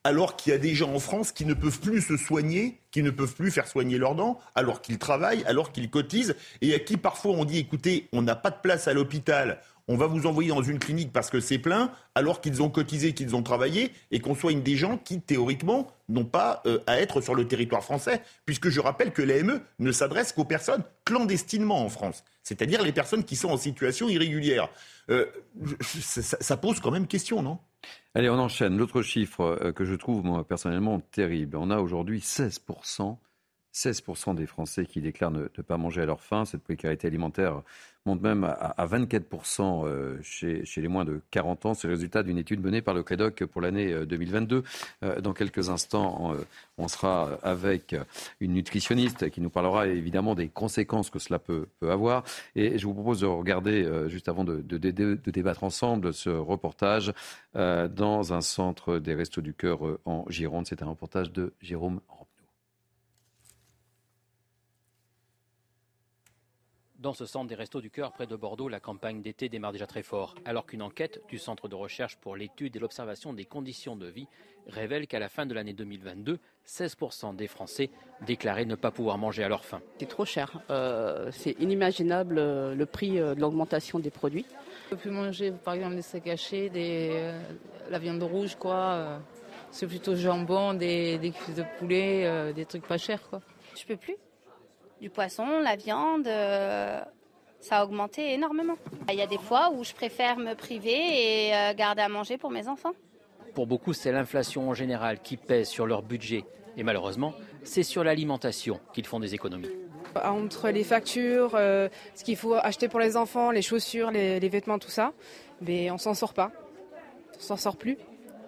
[SPEAKER 3] alors qu'il y a des gens en France qui ne peuvent plus se soigner, qui ne peuvent plus faire soigner leurs dents, alors qu'ils travaillent, alors qu'ils cotisent, et à qui parfois on dit écoutez, on n'a pas de place à l'hôpital, on va vous envoyer dans une clinique parce que c'est plein, alors qu'ils ont cotisé, qu'ils ont travaillé, et qu'on soigne des gens qui, théoriquement, n'ont pas euh, à être sur le territoire français, puisque je rappelle que l'AME ne s'adresse qu'aux personnes clandestinement en France, c'est-à-dire les personnes qui sont en situation irrégulière. Euh, ça pose quand même question, non?
[SPEAKER 1] Allez, on enchaîne. L'autre chiffre euh, que je trouve, moi, personnellement, terrible. On a aujourd'hui 16%, 16% des Français qui déclarent ne, pas manger à leur faim. Cette précarité alimentaire monte même à, 24% euh, chez, les moins de 40 ans. C'est le résultat d'une étude menée par le CREDOC pour l'année 2022. Euh, dans quelques instants, on sera avec une nutritionniste qui nous parlera évidemment des conséquences que cela peut, avoir. Et je vous propose de regarder, juste avant de, débattre ensemble, ce reportage euh, dans un centre des Restos du Cœur euh, en Gironde. C'est un reportage de Jérôme Rampenou.
[SPEAKER 47] Dans ce centre des Restos du Cœur près de Bordeaux, la campagne d'été démarre déjà très fort, alors qu'une enquête du Centre de recherche pour l'étude et l'observation des conditions de vie révèle qu'à la fin de l'année 2022, 16% des Français déclaraient ne pas pouvoir manger à leur faim.
[SPEAKER 48] C'est trop cher. Euh, c'est inimaginable le prix de l'augmentation des produits. Je peux plus manger par exemple des steaks hachés, des, euh, la viande rouge, quoi. Euh, c'est plutôt jambon, des, des cuisses de poulet, euh, des trucs pas chers, quoi.
[SPEAKER 49] Je peux plus. Du poisson, la viande, ça a augmenté énormément. Il y a des fois où je préfère me priver et garder à manger pour mes enfants.
[SPEAKER 47] Pour beaucoup, c'est l'inflation en général qui pèse sur leur budget. Et malheureusement, c'est sur l'alimentation qu'ils font des économies.
[SPEAKER 50] Entre les factures, euh, ce qu'il faut acheter pour les enfants, les chaussures, les, vêtements, tout ça, mais on s'en sort pas. On s'en sort plus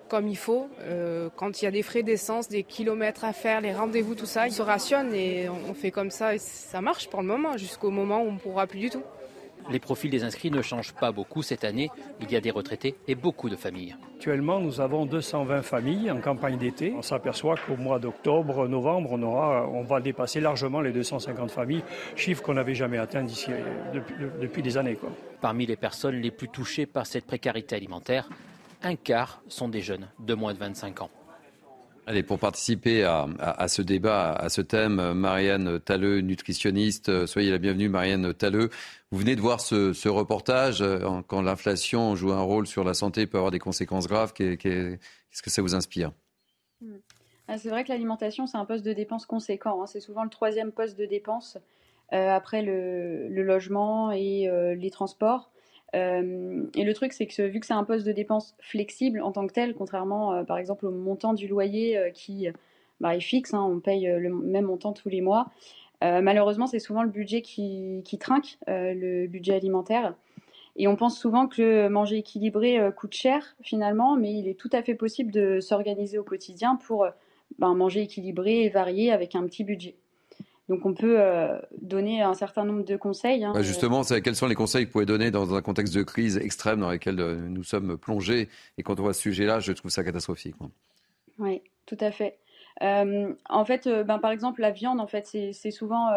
[SPEAKER 50] comme il faut. Euh, quand il y a des frais d'essence, des kilomètres à faire, les rendez-vous, tout ça, ils se rationnent et on fait comme ça et ça marche pour le moment, jusqu'au moment où on ne pourra plus du tout.
[SPEAKER 47] Les profils des inscrits ne changent pas beaucoup cette année. Il y a des retraités et beaucoup de familles.
[SPEAKER 51] Actuellement, nous avons 220 familles en campagne d'été. On s'aperçoit qu'au mois d'octobre, novembre, on, aura, on va dépasser largement les 250 familles, chiffre qu'on n'avait jamais atteint d'ici, depuis, depuis, des années. Quoi.
[SPEAKER 47] Parmi les personnes les plus touchées par cette précarité alimentaire, un quart sont des jeunes de moins de 25 ans.
[SPEAKER 1] Allez, pour participer à, ce débat, à ce thème, Marianne Talleux, nutritionniste, soyez la bienvenue, Marianne Talleux. Vous venez de voir ce, reportage, euh, quand l'inflation joue un rôle sur la santé, peut avoir des conséquences graves. Qu'est-ce que ça vous inspire?
[SPEAKER 52] Ah, C'est vrai que l'alimentation, c'est un poste de dépense conséquent. Hein. C'est souvent le troisième poste de dépense euh, après le, logement et euh, les transports. Euh, et le truc, c'est que vu que c'est un poste de dépense flexible en tant que tel, contrairement euh, par exemple au montant du loyer euh, qui bah, est fixe, hein, on paye le même montant tous les mois, malheureusement, c'est souvent le budget qui, trinque, le budget alimentaire. Et on pense souvent que manger équilibré coûte cher finalement, mais il est tout à fait possible de s'organiser au quotidien pour ben, manger équilibré et varié avec un petit budget. Donc on peut euh, donner un certain nombre de conseils. Hein,
[SPEAKER 1] bah, justement, quels sont les conseils que vous pouvez donner dans un contexte de crise extrême dans lequel euh, nous sommes plongés Et quand on voit ce sujet-là, je trouve ça catastrophique.
[SPEAKER 52] Oui, tout à fait. Euh, en fait, ben, par exemple, la viande, en fait, c'est souvent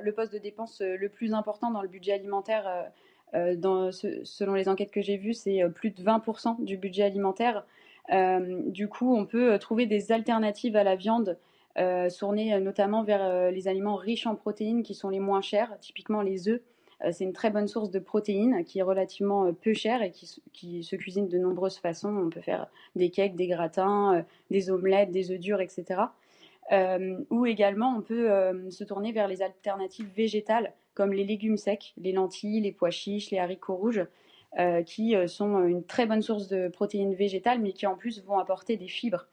[SPEAKER 52] le poste de dépense le plus important dans le budget alimentaire. Dans, selon les enquêtes que j'ai vues, c'est plus de 20% du budget alimentaire. du coup, on peut trouver des alternatives à la viande euh, euh, notamment vers euh, les aliments riches en protéines qui sont les moins chers, typiquement les œufs. Euh, c'est une très bonne source de protéines qui est relativement peu chère et qui, se cuisine de nombreuses façons. On peut faire des cakes, des gratins, des omelettes, des œufs durs, etc. ou également, on peut se tourner vers les alternatives végétales comme les légumes secs, les lentilles, les pois chiches, les haricots rouges, qui sont une très bonne source de protéines végétales, mais qui en plus vont apporter des fibres.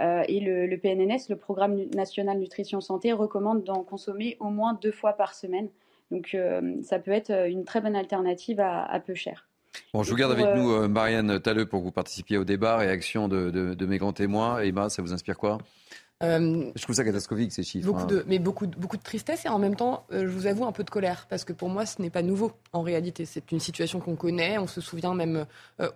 [SPEAKER 52] Euh, et le, PNNS, le Programme national nutrition santé, recommande d'en consommer au moins deux fois par semaine. Donc euh, ça peut être une très bonne alternative à, peu cher.
[SPEAKER 1] Bon, je vous garde avec nous, euh, Marianne Talleux, pour que vous participiez au débat. Réaction de, de, mes grands témoins. Emma, ça vous inspire quoi? Je trouve ça catastrophique ces chiffres.
[SPEAKER 45] Beaucoup hein. de, mais beaucoup, beaucoup de tristesse et en même temps, je vous avoue un peu de colère parce que pour moi, ce n'est pas nouveau en réalité. C'est une situation qu'on connaît. On se souvient même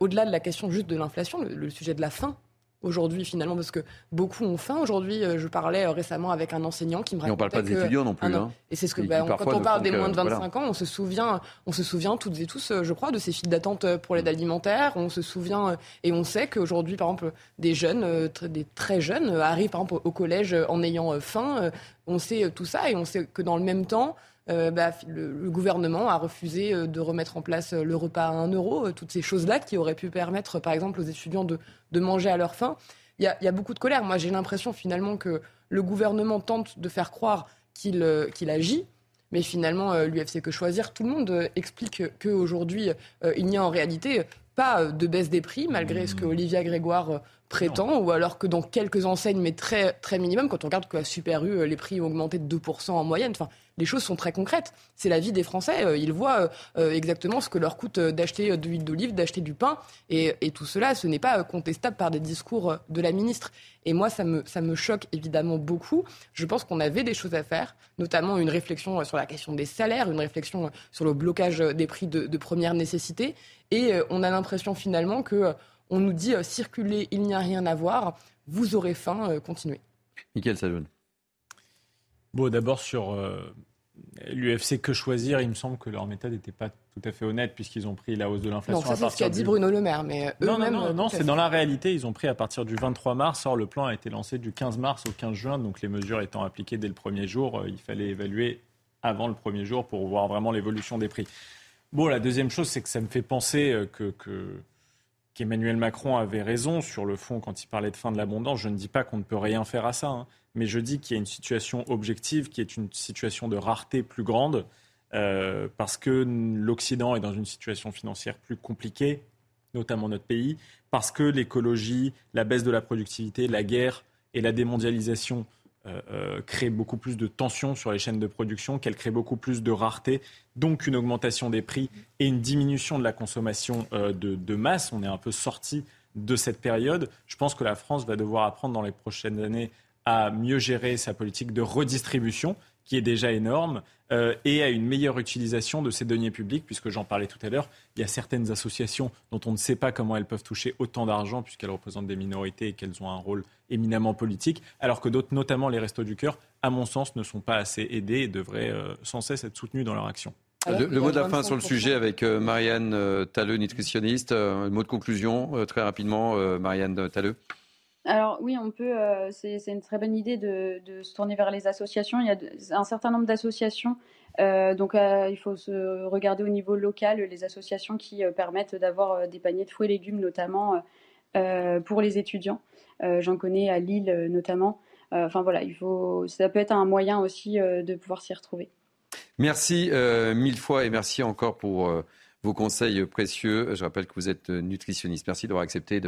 [SPEAKER 45] au-delà de la question juste de l'inflation, le, sujet de la faim aujourd'hui finalement parce que beaucoup ont faim aujourd'hui. Euh, je parlais euh, récemment avec un enseignant qui me racontait.
[SPEAKER 1] Et on parle pas des étudiants non plus. Hein.
[SPEAKER 45] Et c'est ce que bah, quand on parle des moins de 25 ans, on se souvient, on se souvient toutes et tous, euh, je crois, de ces files d'attente pour l'aide alimentaire. On se souvient et on sait qu'aujourd'hui, par exemple, des jeunes, des très jeunes, arrivent par exemple au collège en ayant faim. On sait tout ça et on sait que dans le même temps. Euh, bah, le, gouvernement a refusé euh, de remettre en place euh, le repas à 1 euro, toutes ces choses-là qui auraient pu permettre, par exemple, aux étudiants de, manger à leur faim. Il y, a, beaucoup de colère. Moi, j'ai l'impression finalement que le gouvernement tente de faire croire qu'il agit, mais finalement, l'UFC Que Choisir, tout le monde explique qu'aujourd'hui, il n'y a en réalité pas de baisse des prix, malgré ce que mmh. Olivia Grégoire prétend, ou alors que dans quelques enseignes, mais très, très minimum, quand on regarde que Super U, les prix ont augmenté de 2% en moyenne. Enfin, les choses sont très concrètes. C'est la vie des Français. Euh, ils voient euh, euh, exactement ce que leur coûte d'acheter de l'huile d'olive, d'acheter du pain. Et, tout cela, ce n'est pas contestable par des discours de la ministre. Et moi, ça me, ça me choque évidemment beaucoup. Je pense qu'on avait des choses à faire, notamment une réflexion sur la question des salaires, une réflexion sur le blocage des prix de, première nécessité. Et on a l'impression finalement que on nous dit circuler, il n'y a rien à voir, vous aurez faim, continuez.
[SPEAKER 1] Michael Saloun.
[SPEAKER 10] Bon, d'abord sur l'UFC que choisir, il me semble que leur méthode n'était pas tout à fait honnête puisqu'ils ont pris la hausse de l'inflation.
[SPEAKER 45] Non, c'est ce qu'a dit Bruno Le Maire, mais
[SPEAKER 10] non, non, non, non c'est dans la réalité. Ils ont pris à partir du 23 mars. Or, le plan a été lancé du 15 mars au 15 juin, donc les mesures étant appliquées dès le premier jour, euh, il fallait évaluer avant le premier jour pour voir vraiment l'évolution des prix. Bon, la deuxième chose, c'est que ça me fait penser euh, que, qu'Emmanuel Macron avait raison sur le fond quand il parlait de fin de l'abondance. Je ne dis pas qu'on ne peut rien faire à ça. Hein mais je dis qu'il y a une situation objective qui est une situation de rareté plus grande, euh, parce que l'Occident est dans une situation financière plus compliquée, notamment notre pays, parce que l'écologie, la baisse de la productivité, la guerre et la démondialisation euh, euh, créent beaucoup plus de tensions sur les chaînes de production, qu'elles créent beaucoup plus de rareté, donc une augmentation des prix et une diminution de la consommation de, de masse. On est un peu sorti de cette période. Je pense que la France va devoir apprendre dans les prochaines années à mieux gérer sa politique de redistribution, qui est déjà énorme, euh, et à une meilleure utilisation de ces deniers publics, puisque j'en parlais tout à l'heure, il y a certaines associations dont on ne sait pas comment elles peuvent toucher autant d'argent, puisqu'elles représentent des minorités et qu'elles ont un rôle éminemment politique, alors que d'autres, notamment les Restos du Cœur, à mon sens, ne sont pas assez aidés et devraient euh, sans cesse être soutenus dans leur action.
[SPEAKER 1] Le, mot de la fin sur le sujet avec euh, Marianne Talleux, nutritionniste. Un mot de conclusion, très rapidement, Marianne Talleux.
[SPEAKER 52] Alors oui, on peut. Euh, c'est une très bonne idée de, se tourner vers les associations. Il y a un certain nombre d'associations. Euh, donc euh, il faut se regarder au niveau local les associations qui permettent d'avoir des paniers de fruits et légumes, notamment pour les étudiants. J'en connais à Lille notamment. Enfin voilà, il faut. Ça peut être un moyen aussi de pouvoir s'y retrouver.
[SPEAKER 1] Merci mille fois et merci encore pour vos conseils précieux. Je rappelle que vous êtes nutritionniste. Merci d'avoir accepté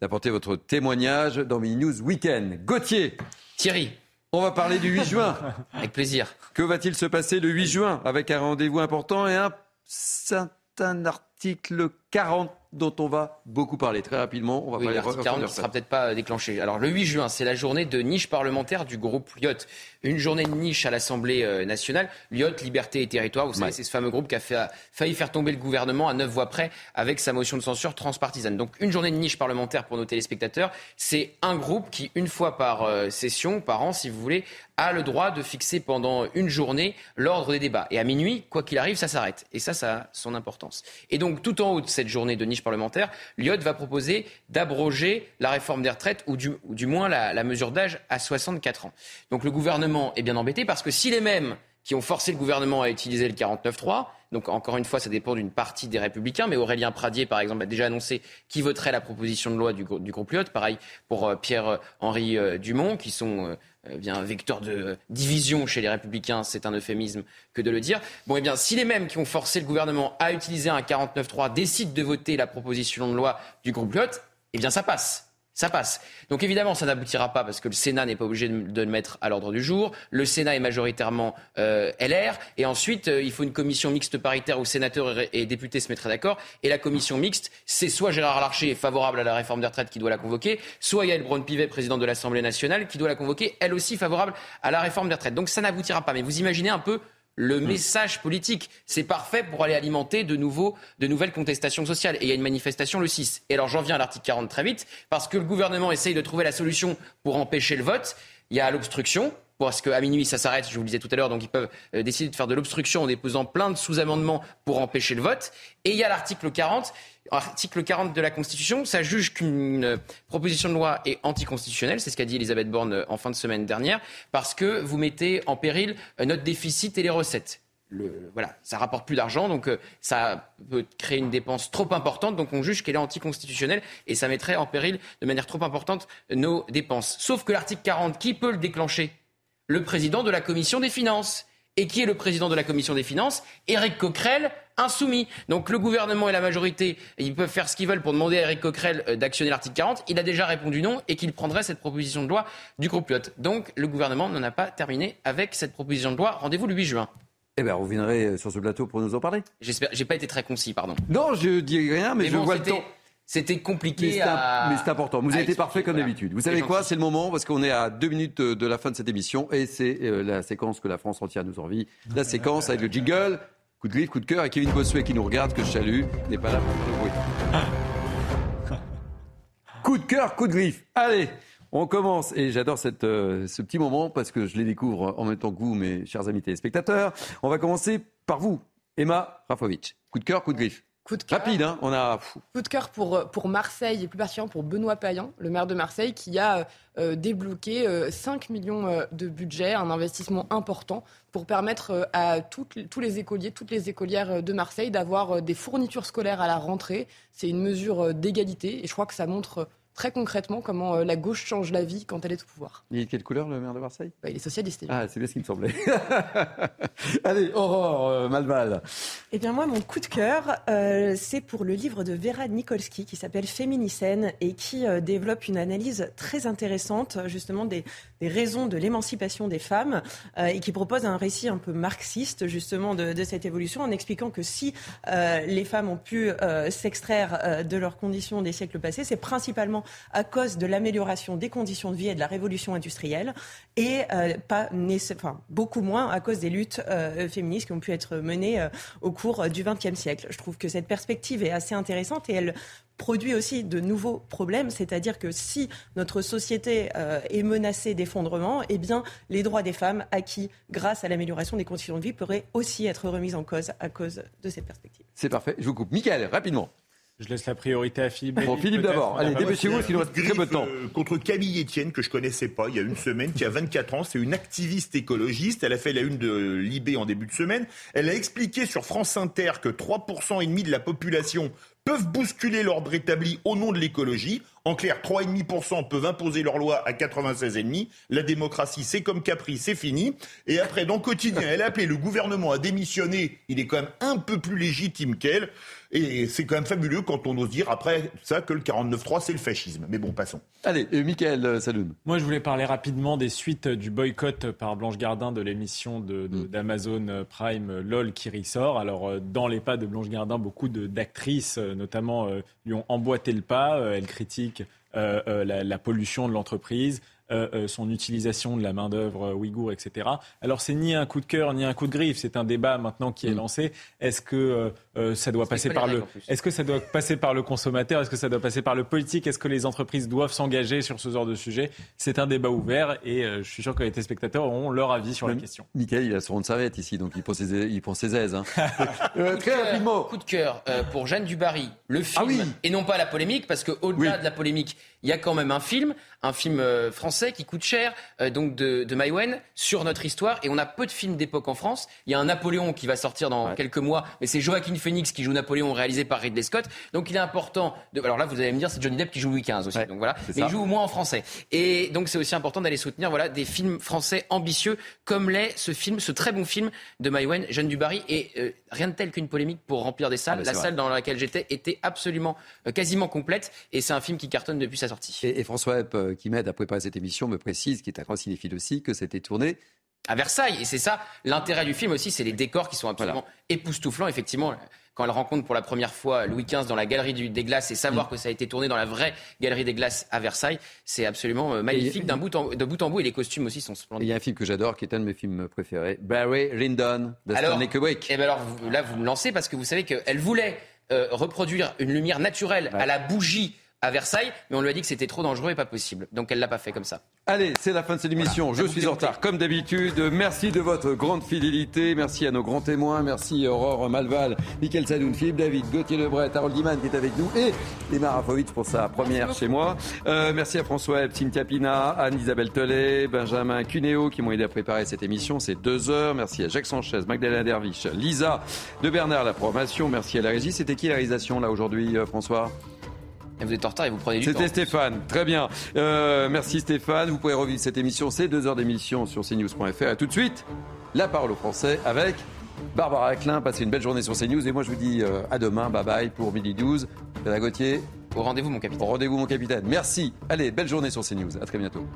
[SPEAKER 1] d'apporter votre témoignage dans Mini News Weekend. Gauthier.
[SPEAKER 4] Thierry.
[SPEAKER 1] On va parler du 8 juin.
[SPEAKER 4] Avec plaisir.
[SPEAKER 1] Que va-t-il se passer le 8 juin avec un rendez-vous important et un certain article 40 dont on va beaucoup parler très rapidement.
[SPEAKER 4] On va oui, l'article 40 ne sera peut-être pas déclenché. Alors le 8 juin, c'est la journée de niche parlementaire du groupe Lyot. Une journée de niche à l'Assemblée euh, nationale. Lyot, Liberté et Territoire, vous savez, c'est ce fameux groupe qui a, failli faire tomber le gouvernement à neuf voix près avec sa motion de censure transpartisane. Donc une journée de niche parlementaire pour nos téléspectateurs, c'est un groupe qui, une fois par euh, session, par an, si vous voulez, a le droit de fixer pendant une journée l'ordre des débats. Et à minuit, quoi qu'il arrive, ça s'arrête. Et ça, ça a son importance. Et donc, tout en haut de cette journée de niche parlementaire, Lyot va proposer d'abroger la réforme des retraites, ou du, du moins la, la mesure d'âge à 64 ans. Donc le gouvernement est bien embêté parce que si les mêmes qui ont forcé le gouvernement à utiliser le 49.3. Donc encore une fois, ça dépend d'une partie des républicains, mais Aurélien Pradier, par exemple, a déjà annoncé qu'il voterait la proposition de loi du, du groupe Lyot. Pareil pour euh, Pierre-Henri euh, Dumont, qui sont euh, bien vecteurs de division chez les républicains, c'est un euphémisme que de le dire. Bon, eh bien, si les mêmes qui ont forcé le gouvernement à utiliser un 49.3 décident de voter la proposition de loi du groupe Lyot, eh bien ça passe ça passe. Donc évidemment, ça n'aboutira pas parce que le Sénat n'est pas obligé de, le mettre à l'ordre du jour. Le Sénat est majoritairement euh, LR. Et ensuite, euh, il faut une commission mixte paritaire où sénateurs et, députés se mettraient d'accord. Et la commission mixte, c'est soit Gérard Larcher, favorable à la réforme des retraites, qui doit la convoquer, soit Yael Braun-Pivet, président de l'Assemblée nationale, qui doit la convoquer, elle aussi favorable à la réforme des retraites. Donc ça n'aboutira pas. Mais vous imaginez un peu le hmm. message politique. C'est parfait pour aller alimenter de, nouveaux, de nouvelles contestations sociales. Et il y a une manifestation le 6. Et alors j'en viens à l'article 40 très vite, parce que le gouvernement essaye de trouver la solution pour empêcher le vote. Il y a l'obstruction, parce qu'à minuit ça s'arrête, je vous le disais tout à l'heure, donc ils peuvent euh, décider de faire de l'obstruction en déposant plein de sous-amendements pour empêcher le vote. Et il y a l'article 40 article 40 de la Constitution, ça juge qu'une proposition de loi est anticonstitutionnelle, c'est ce qu'a dit Elisabeth Borne euh, en fin de semaine dernière, parce que vous mettez en péril euh, notre déficit et les recettes. Voilà, ça rapporte plus d'argent, donc ça peut créer une dépense trop importante, donc on juge qu'elle est anticonstitutionnelle et ça mettrait en péril de manière trop importante nos dépenses. Sauf que l'article 40, qui peut le déclencher? Le président de la commission des finances. Et qui est le président de la commission des finances? Éric Coquerel, insoumis. Donc le gouvernement et la majorité, ils peuvent faire ce qu'ils veulent pour demander à Éric Coquerel euh, d'actionner l'article 40. Il a déjà répondu non et qu'il prendrait cette proposition de loi du groupe Lyot. Donc le gouvernement n'en a pas terminé avec cette proposition de loi. Rendez-vous le 8 juin.
[SPEAKER 1] Eh bien, vous viendrez sur ce plateau pour nous en parler.
[SPEAKER 4] J'espère. J'ai pas été très concis, pardon.
[SPEAKER 1] Non, je dis rien, mais, je vois le temps.
[SPEAKER 4] C'était compliqué.
[SPEAKER 1] Mais c'est important. Vous avez été parfait comme d'habitude. Vous savez quoi? C'est le moment parce qu'on est à deux minutes de la fin de cette émission et c'est euh, la séquence que la France entière nous envie. La séquence avec le jingle. Coup de griffe, coup de cœur. Et Kevin Bossuet qui nous regarde, que je salue, n'est pas là pour le bruit. coup de cœur, coup de griffe. Allez, on commence. Et j'adore euh, ce petit moment parce que je les découvre en même temps que vous, mes chers amis téléspectateurs. On va commencer par vous, Emma Rafovic. Coup de cœur, coup de griffe.
[SPEAKER 45] Coup de cœur.
[SPEAKER 1] Rapide, hein on a.
[SPEAKER 45] Coup de cœur pour, pour Marseille et plus particulièrement pour Benoît Payan, le maire de Marseille, qui a euh, débloqué 5 euh, millions euh, de budget, un investissement important pour permettre à toutes, tous les écoliers, toutes les écolières de Marseille d'avoir des fournitures scolaires à la rentrée. C'est une mesure d'égalité et je crois que ça montre très concrètement comment euh, la gauche change la vie quand elle est au pouvoir.
[SPEAKER 1] Il est de quelle couleur le maire de Marseille?
[SPEAKER 45] Bah, Il est socialiste.
[SPEAKER 1] Ah, c'est bien ce qui me semblait. Allez, Aurore euh, Malval.
[SPEAKER 2] Eh bien moi, mon coup de cœur, euh, c'est pour le livre de Vera Nikolsky qui s'appelle Féminicène et qui développe une analyse très intéressante justement des, raisons de l'émancipation des femmes et qui propose un récit un peu marxiste justement de, de cette évolution en expliquant que si les femmes ont pu s'extraire de leurs conditions des siècles passés, c'est principalement à cause de l'amélioration des conditions de vie et de la révolution industrielle, et euh, pas enfin, beaucoup moins à cause des luttes euh, féministes qui ont pu être menées euh, au cours du XXe siècle. Je trouve que cette perspective est assez intéressante et elle produit aussi de nouveaux problèmes, c'est-à-dire que si notre société est menacée d'effondrement, eh bien, les droits des femmes acquis grâce à l'amélioration des conditions de vie pourraient aussi être remis en cause à cause de cette perspective.
[SPEAKER 1] C'est parfait. Je vous coupe. Michael, rapidement.
[SPEAKER 10] Je laisse la priorité à Philippe.
[SPEAKER 1] Bon, Philippe d'abord. Allez, dépêchez-vous, parce qu'il nous reste très peu de temps.
[SPEAKER 3] Euh, contre Camille Etienne, que je connaissais pas, il y a une semaine, qui a 24 ans. C'est une activiste écologiste. Elle a fait la une de Libé en début de semaine. Elle a expliqué sur France Inter que 3% et demi de la population peuvent bousculer l'ordre établi au nom de l'écologie. En clair, 3,5% peuvent imposer leur loi à 96,5%. La démocratie, c'est comme Capri, c'est fini. Et après, dans Quotidien, elle a appelé le gouvernement à démissionner. Il est quand même un peu plus légitime qu'elle. Et c'est quand même fabuleux quand on ose dire après ça que le 49-3, c'est le fascisme. Mais bon, passons.
[SPEAKER 1] Allez, euh, Michael euh, Saloun.
[SPEAKER 10] Moi, je voulais parler rapidement des suites du boycott par Blanche Gardin de l'émission mm. d'Amazon Prime LOL qui ressort. Alors, euh, dans les pas de Blanche Gardin, beaucoup d'actrices, notamment, lui ont emboîté le pas. Elle critique la, pollution de l'entreprise. Euh, euh, son utilisation de la main-d'œuvre ouïghour, etc. Alors, c'est ni un coup de cœur ni un coup de griffe. C'est un débat maintenant qui est mm. lancé. Est-ce que euh, ça doit passer par le, est-ce que ça doit passer par le consommateur? Est-ce que ça doit passer par le politique? Est-ce que les entreprises doivent s'engager sur ce genre de sujet? C'est un débat ouvert et je suis sûr que les téléspectateurs auront leur avis sur la question.
[SPEAKER 1] Michael, il a son de serviette ici, donc il prend ses, il prend ses aises. Hein.
[SPEAKER 4] très rapidement. Coup de cœur pour Jeanne Dubarry, le ah film, et non pas la polémique, parce qu'au-delà de la polémique, il y a quand même un film, un film français qui coûte cher, euh, donc de, de Maïwen, sur notre histoire. Et on a peu de films d'époque en France. Il y a un Napoléon qui va sortir dans quelques mois, mais c'est Joaquin Phoenix qui joue Napoléon, réalisé par Ridley Scott. Donc il est important. De... Alors là, vous allez me dire, c'est Johnny Depp qui joue Louis XV aussi. donc voilà. Mais il joue au moins en français. Et donc c'est aussi important d'aller soutenir voilà des films français ambitieux comme l'est ce film, ce très bon film de Maïwen, Jeanne Dubarry. Et euh, rien de tel qu'une polémique pour remplir des salles. Ah, La salle dans laquelle j'étais était absolument, euh, quasiment complète. Et c'est un film qui cartonne depuis sa sortie.
[SPEAKER 1] Et, François Epp, qui m'aide à préparer cette émission me précise, qui est un grand cinéphile aussi, que c'était tourné
[SPEAKER 4] à Versailles. Et c'est ça, l'intérêt du film aussi, c'est les décors qui sont absolument époustouflants. Effectivement, quand elle rencontre pour la première fois Louis XV dans la galerie des glaces et savoir mm. que ça a été tourné dans la vraie galerie des glaces à Versailles, c'est absolument euh, magnifique d'un bout de bout en bout et les costumes aussi sont splendides.
[SPEAKER 1] Il y a un film que j'adore qui est un de mes films préférés, Barry Lyndon de Stanley Kubrick.
[SPEAKER 4] Et eh ben alors là vous me lancez parce que vous savez qu'elle voulait euh, reproduire une lumière naturelle à la bougie à Versailles, mais on lui a dit que c'était trop dangereux et pas possible. Donc elle l'a pas fait comme ça.
[SPEAKER 1] Allez, c'est la fin de cette émission. Je suis en retard, comme d'habitude. Merci de votre grande fidélité. Merci à nos grands témoins. Merci Aurore Malval, Michael Sadoun, Philippe David, Gauthier Lebret, Harold Diman qui est avec nous et Emma Rafovitch pour sa première chez moi. Euh, merci à François Ebb, Cynthia Pina, Anne-Isabelle Tollet, Benjamin Cuneo qui m'ont aidé à préparer cette émission. C'est deux heures. Merci à Jacques Sanchez, Magdalena Derviche, Lisa de Bernard, la programmation. Merci à la régie. C'était qui la réalisation là aujourd'hui, euh, François?
[SPEAKER 4] Et vous êtes en retard et vous prenez du temps.
[SPEAKER 1] C'était Stéphane, très bien. Euh, merci Stéphane. Vous pouvez revivre cette émission, c'est deux heures d'émission sur cnews.fr. A tout de suite, la parole au français avec Barbara Klein. Passez une belle journée sur CNews. Et moi, je vous dis euh, à demain. Bye bye pour midi 12. Gauthier.
[SPEAKER 4] Au rendez-vous, mon capitaine.
[SPEAKER 1] Au rendez-vous, mon capitaine. Merci. Allez, belle journée sur CNews. À très bientôt.